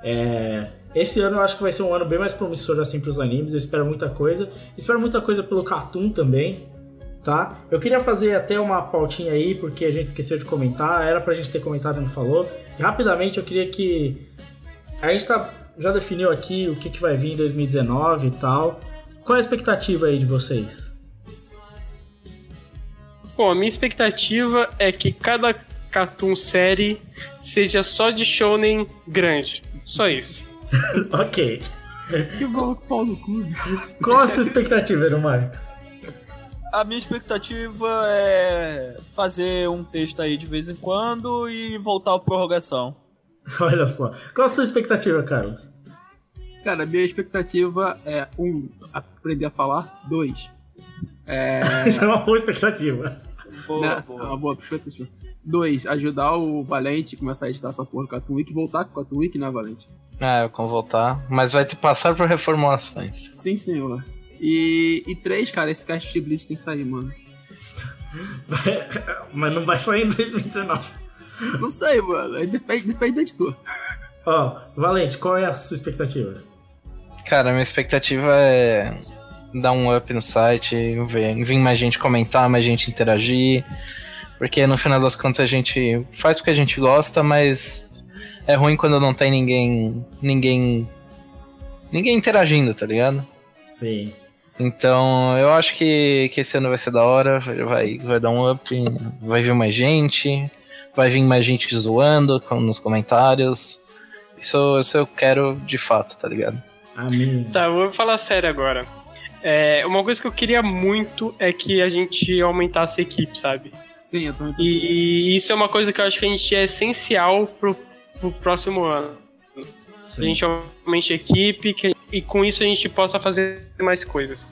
É, esse ano eu acho que vai ser um ano bem mais promissor assim pros animes. Eu espero muita coisa. Espero muita coisa pelo Cartoon também, tá? Eu queria fazer até uma pautinha aí, porque a gente esqueceu de comentar. Era pra gente ter comentado e não falou. Rapidamente eu queria que. A gente tá, já definiu aqui o que, que vai vir em 2019 e tal. Qual é a expectativa aí de vocês? Bom, a minha expectativa é que cada cartoon série seja só de shounen grande. Só isso. ok. Que bom que pau no cu. Qual a sua expectativa, Eero Marques? A minha expectativa é fazer um texto aí de vez em quando e voltar ao prorrogação. Olha só. Qual a sua expectativa, Carlos? Cara, minha expectativa é, um, aprender a falar. Dois, é... Isso é uma boa expectativa. Boa, né, boa. é uma boa. Dois, ajudar o Valente a começar a editar essa porra do Cartoon Week e voltar com o Cartoon Week, né, Valente? Ah, eu vou voltar. Mas vai te passar por reformulações. Sim, senhor. E, e três, cara, esse cast de Blitz tem que sair, mano. Mas não vai sair em 2019. Não sei, mano. Depende, depende do editor. Ó, Valente, qual é a sua expectativa? Cara, minha expectativa é dar um up no site, ver, vir mais gente comentar, mais gente interagir. Porque no final das contas a gente faz porque a gente gosta, mas é ruim quando não tem ninguém. ninguém. ninguém interagindo, tá ligado? Sim. Então eu acho que, que esse ano vai ser da hora, vai, vai dar um up, vai vir mais gente, vai vir mais gente zoando nos comentários. Isso, isso eu quero de fato, tá ligado? Amém. Tá, eu vou falar sério agora. É, uma coisa que eu queria muito é que a gente aumentasse a equipe, sabe? Sim, eu também pensei. E isso é uma coisa que eu acho que a gente é essencial pro, pro próximo ano. Que a Sim. gente aumente a equipe que- e com isso a gente possa fazer mais coisas.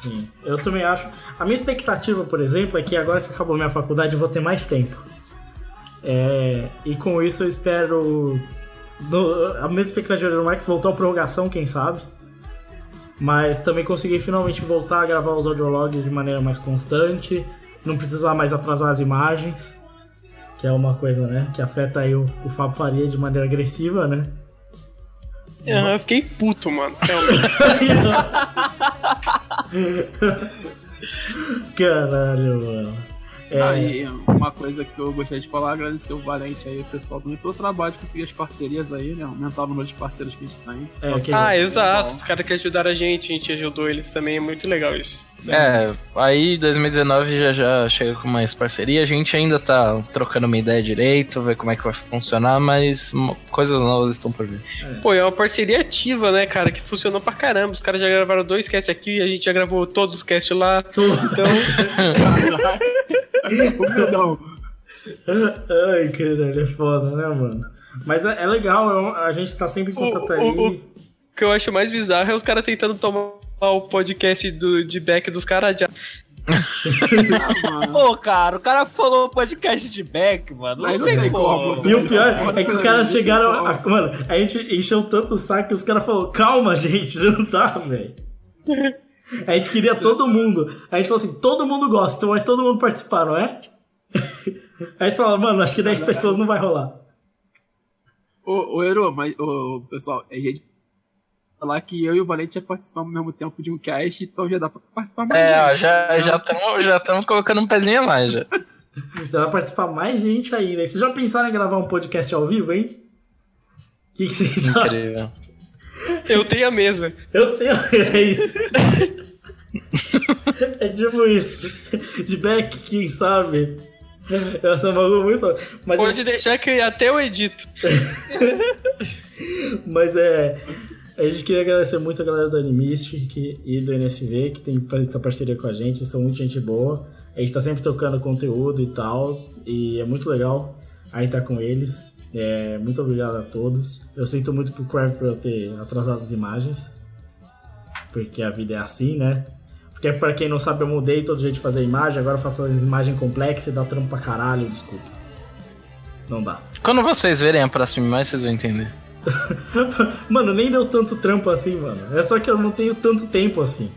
Sim, eu também acho. A minha expectativa, por exemplo, é que agora que acabou minha faculdade eu vou ter mais tempo. É, e com isso eu espero. no- a minha expectativa do Mike voltar à prorrogação, quem sabe. Mas também conseguir finalmente voltar a gravar os audiologs de maneira mais constante. Não precisar mais atrasar as imagens. Que é uma coisa, né? Que afeta aí o, o Fábio Faria de maneira agressiva, né? Ah, Eu fiquei puto, mano. Caralho, mano. É, Ah, e uma coisa que eu gostaria de falar, agradecer o Valente aí, o pessoal também pelo trabalho de conseguir as parcerias aí, né? Aumentar o número de parceiros que a gente tem. é, que- Ah, exato. Os caras que ajudaram a gente, a gente ajudou eles também. É muito legal isso. É, aí 2019 já já chega com mais parceria. A gente ainda tá trocando uma ideia direito, ver como é que vai funcionar, mas coisas novas estão por vir. Pô, é uma parceria ativa, né, cara? Que funcionou pra caramba. Os caras já gravaram dois casts aqui, a gente já gravou todos os casts lá. Então, Humildão. Ai, caralho, é foda, né, mano? Mas é, é legal, é a gente tá sempre em contato O- aí. o- o que eu acho mais bizarro é os caras tentando tomar o podcast do, de back dos caras já. Pô, cara, o cara falou podcast de back, mano. Não não tem tem como. como. E o pior é que os caras chegaram. A, mano, a gente encheu tanto o saco que os caras falaram: calma, gente, não tá, velho. A gente queria todo mundo. A gente falou assim: todo mundo gosta, então vai todo mundo participar, não é? Aí você fala, mano, acho que 10 pessoas não vai rolar. Ô, ô Eru, mas, ô, pessoal, a gente falar que eu e o Valente já participamos ao mesmo tempo de um cast, então já dá pra participar mais. É, ó, gente. já já estamos já tamo colocando um pezinho a mais já. Já vai participar mais gente ainda. E vocês já pensaram em gravar um podcast ao vivo, hein? O que, que vocês acham? Eu tenho a mesa. Eu tenho. É isso. É tipo isso. De back, quem sabe? Essa é uma bagulho muito. Mas Pode deixar que até eu edito. Mas é. A gente queria agradecer muito a galera do Animistic e do NSV que tem feito parceria com a gente, eles são muito gente boa. A gente tá sempre tocando conteúdo e tal, e é muito legal aí estar com eles. É, muito obrigado a todos. Eu sinto muito pro Crave por eu ter atrasado as imagens, porque a vida é assim, né? Porque pra quem não sabe, eu mudei todo jeito de fazer imagem, agora eu faço as imagens complexas e dá trampo pra caralho, desculpa. Não dá. Quando vocês verem a próxima imagem, vocês vão entender. Mano, nem deu tanto trampo assim, mano. É só que eu não tenho tanto tempo assim.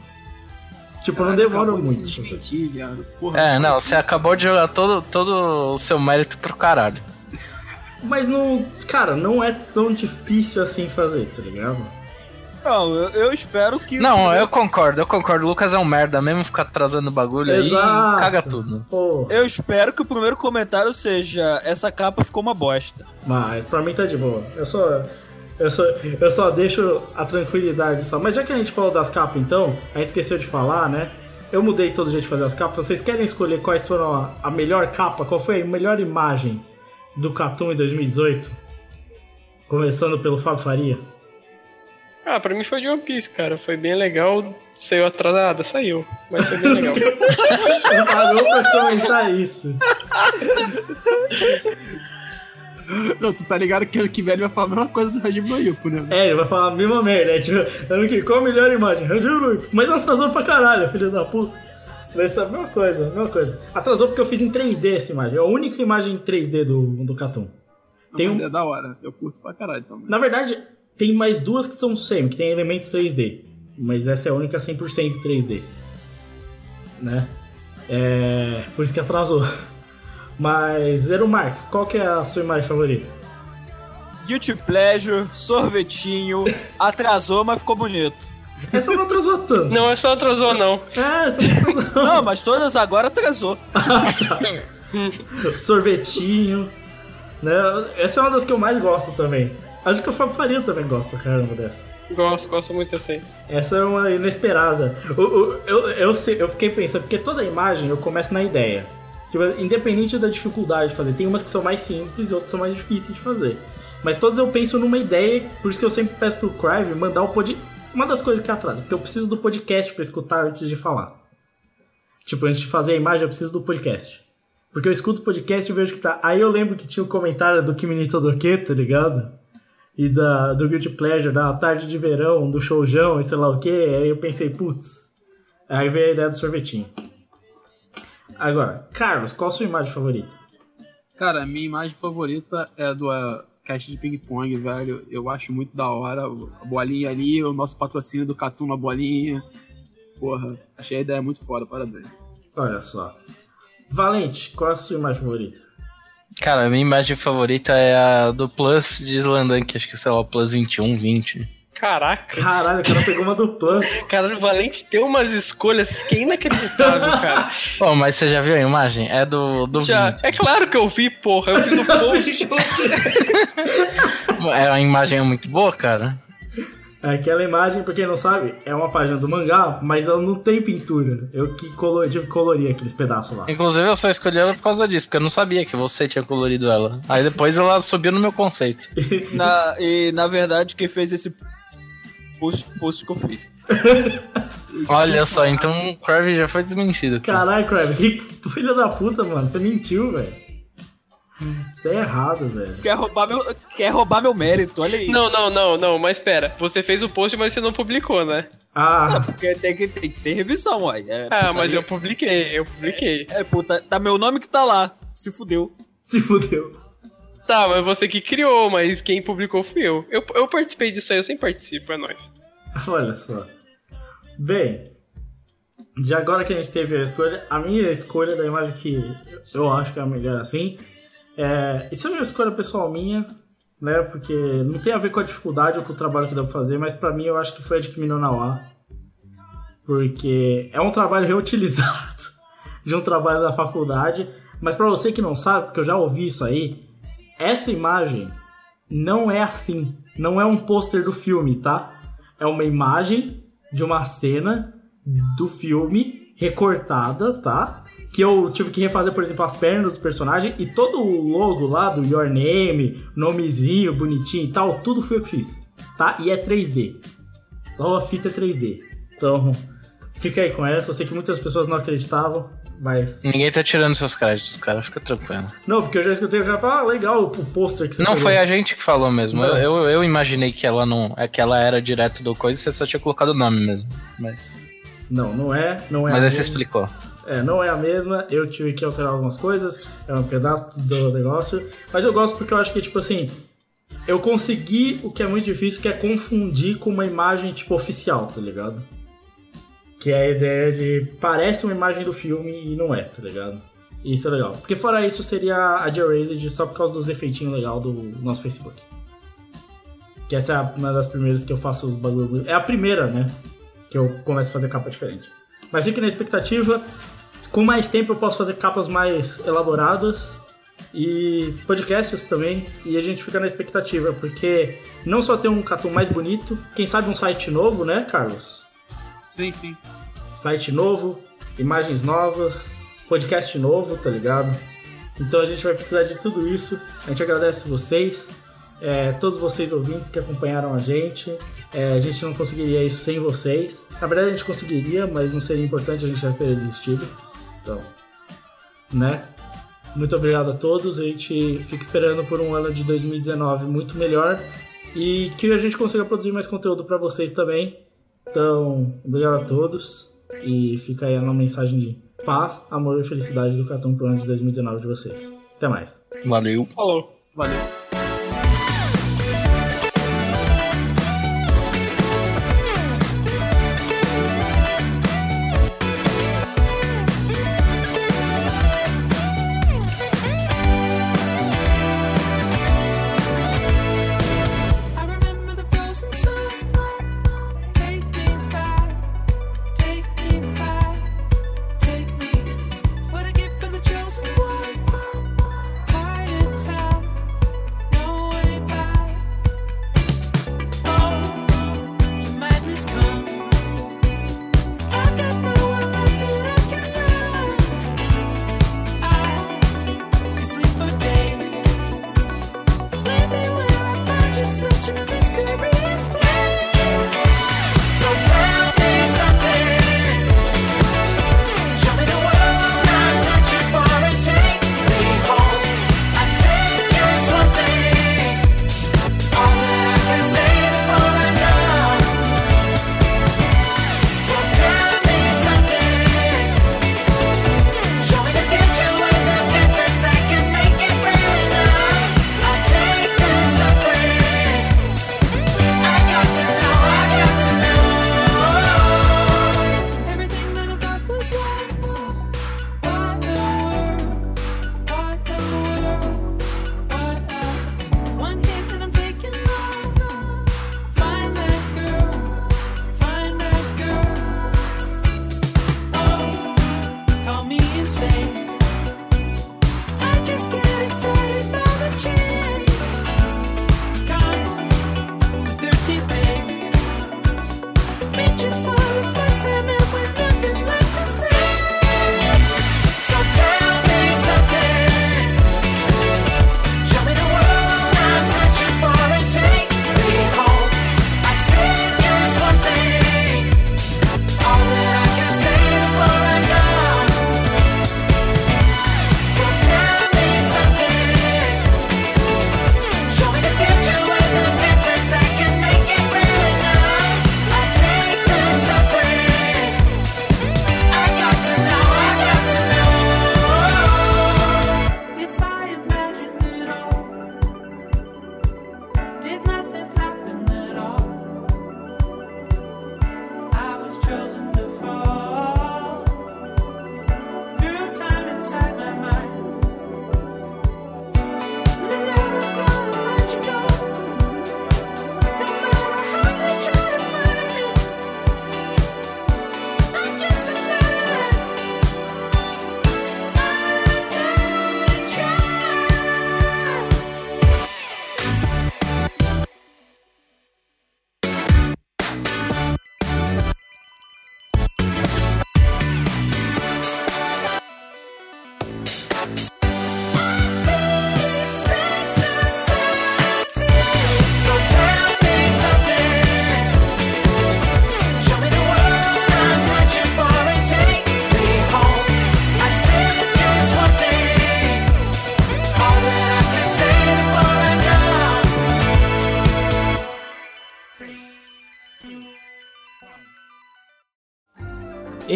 Tipo, não Caraca, demora acabou de muito. se desmentir, viado. Porra, É, não, você acabou de jogar todo, todo o seu mérito pro caralho. Mas não. Cara, não é tão difícil assim fazer, tá ligado? Não, eu, eu espero que. Não, eu concordo, eu concordo. O Lucas é um merda mesmo, ficar atrasando o bagulho aí Exato. caga tudo. Pô, Eu espero que o primeiro comentário seja: essa capa ficou uma bosta. mas pra mim tá de boa. Eu só. Eu só, eu só deixo a tranquilidade só. Mas já que a gente falou das capas então, a gente esqueceu de falar, né? Eu mudei todo jeito de fazer as capas. Vocês querem escolher quais foram a, a melhor capa? Qual foi a melhor imagem do Catum em 2018? Começando pelo Fábio Faria. Ah, pra mim foi de One Piece, cara. Foi bem legal. Saiu atrasada? Saiu. Mas foi bem legal. Parou pra comentar isso. Não, tu tá ligado que ano que vem ele vai falar a mesma coisa do Hajime no né? É, ele vai falar a mesma merda. É, tipo, ano que qual a melhor imagem? Randiru, Mas atrasou pra caralho, filho da puta. Vai ser a mesma coisa, a mesma coisa. Atrasou porque eu fiz em 3D essa imagem. É a única imagem em 3D do, do Catum. Tem um, É da hora. Eu curto pra caralho também. na verdade, tem mais duas que são semi, que tem elementos 3D. Mas essa é a única 100% 3D. Né? É, por isso que atrasou. Mas, Zero Marx, qual que é a sua imagem favorita? Guilty Pleasure, sorvetinho, atrasou, mas ficou bonito. Essa não atrasou tanto. Não, é só atrasou, não. É, essa não atrasou. Não, mas todas agora atrasou. sorvetinho, né? Essa é uma das que eu mais gosto também. Acho que o Fábio Faria também gosta pra caramba dessa. Gosto, gosto muito assim. Essa é uma inesperada. Eu, eu, sei- eu fiquei pensando, porque toda imagem eu começo na ideia. Tipo, independente da dificuldade de fazer. Tem umas que são mais simples e outras são mais difíceis de fazer. Mas todas eu penso numa ideia, por isso que eu sempre peço pro Crive mandar o pod... Uma das coisas que atrasa, porque eu preciso do podcast pra escutar antes de falar. Tipo, antes de fazer a imagem, eu preciso do podcast. Porque eu escuto o podcast e vejo que tá. Aí eu lembro que tinha o comentário do Kimi Todoke, tá ligado? E da, do Guilty Pleasure, da tarde de verão, do showjão e sei lá o que. Aí eu pensei, putz. Aí veio a ideia do sorvetinho. Agora, Carlos, qual a sua imagem favorita? Cara, minha imagem favorita é do caixa de ping-pong, velho. Eu acho muito da hora. A bolinha ali, o nosso patrocínio do Catum na bolinha. Porra, achei a ideia muito foda, parabéns. Olha só. Valente, qual a sua imagem favorita? Cara, a minha imagem favorita é a do Plus de Slandank, acho que sei lá, o Plus 21, 20. Caraca. Caralho, o cara pegou uma do plano. Caralho, o Valente tem umas escolhas que é inacreditável, cara. Pô, mas você já viu a imagem? É do, do Já, vídeo. é claro que eu vi, porra. Eu fiz o post. É, a imagem é muito boa, cara. Aquela imagem, pra quem não sabe, é uma página do mangá, mas ela não tem pintura. Eu que colori, tive que colorir aqueles pedaços lá. Inclusive, eu só escolhi ela por causa disso, porque eu não sabia que você tinha colorido ela. Aí depois ela subiu no meu conceito. Na- e na verdade, quem fez esse post, post que eu fiz. Olha só, então o Crave já foi desmentido. aqui. Caralho, Crab, que filho da puta, mano. Você mentiu, velho. Isso é errado, velho. Quer roubar meu, quer roubar meu mérito, olha aí. Não, não, não, não, mas pera. Você fez o post, mas você não publicou, né? Ah, Porque tem que, tem que ter revisão, uai. É, Ah, mas putaria. eu publiquei, eu publiquei. É, puta, tá meu nome que tá lá. Se fudeu. se fudeu. Tá, mas você que criou, mas quem publicou fui eu. Eu, eu participei disso aí, eu sempre participo, é nóis. Olha só. Bem, de agora que a gente teve a escolha, a minha escolha da imagem que eu acho que é a melhor assim, é, isso é uma escolha pessoal minha, né? Porque não tem a ver com a dificuldade ou com o trabalho que dá pra fazer, mas pra mim eu acho que foi a de Kimi no Nawa. Porque é um trabalho reutilizado de um trabalho da faculdade. Mas pra você que não sabe, porque eu já ouvi isso aí, essa imagem não é assim. Não é um pôster do filme, tá? É uma imagem de uma cena do filme recortada, tá? Que eu tive que refazer, por exemplo, as pernas do personagem e todo o logo lá do Your Name, nomezinho bonitinho e tal, tudo foi eu que fiz, tá? E é 3D. Só a fita é 3D. Então, fica aí com essa. Eu sei que muitas pessoas não acreditavam, mas. Ninguém tá tirando seus créditos, cara. Fica tranquilo. Não, porque eu já escutei o cara falar, ah, legal o pôster que você Não pegou." foi a gente que falou mesmo. Eu, eu, eu imaginei que ela não. é que ela era direto do coisa e você só tinha colocado o nome mesmo. Mas. Não, não é. Não é Mas aí você explicou. É, não é a mesma, eu tive que alterar algumas coisas, é um pedaço do negócio, mas eu gosto porque eu acho que, tipo assim, eu consegui o que é muito difícil, que é confundir com uma imagem, tipo, oficial, tá ligado? Que é a ideia de, parece uma imagem do filme e não é, tá ligado? Isso é legal. Porque fora isso, seria a de Erased só por causa dos efeitinhos legais do nosso Facebook. Que essa é uma das primeiras que eu faço os bagulho. É a primeira, né? Que eu começo a fazer capa diferente. Mas fique na expectativa. Com mais tempo eu posso fazer capas mais elaboradas e podcasts também. E a gente fica na expectativa, porque não só tem um cartoon mais bonito, quem sabe um site novo, né, Carlos? Sim, sim. Site novo, imagens novas, podcast novo, tá ligado? Então a gente vai precisar de tudo isso. A gente agradece vocês, é, todos vocês ouvintes que acompanharam a gente. É, a gente não conseguiria isso sem vocês. Na verdade a gente conseguiria, mas não seria importante, a gente já teria desistido. Então, né? Muito obrigado a todos. A gente fica esperando por um ano de 2019 muito melhor e que a gente consiga produzir mais conteúdo para vocês também. Então, obrigado a todos e fica aí uma mensagem de paz, amor e felicidade do cartão pro ano de 2019 de vocês. Até mais. Valeu. Falou. Valeu.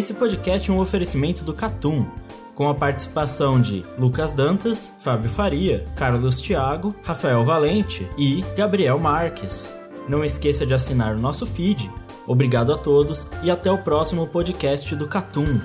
Esse podcast é um oferecimento do Catum, com a participação de Lucas Dantas, Fábio Faria, Carlos Thiago, Rafael Valente e Gabriel Marques. Não esqueça de assinar o nosso feed. Obrigado a todos e até o próximo podcast do Catum.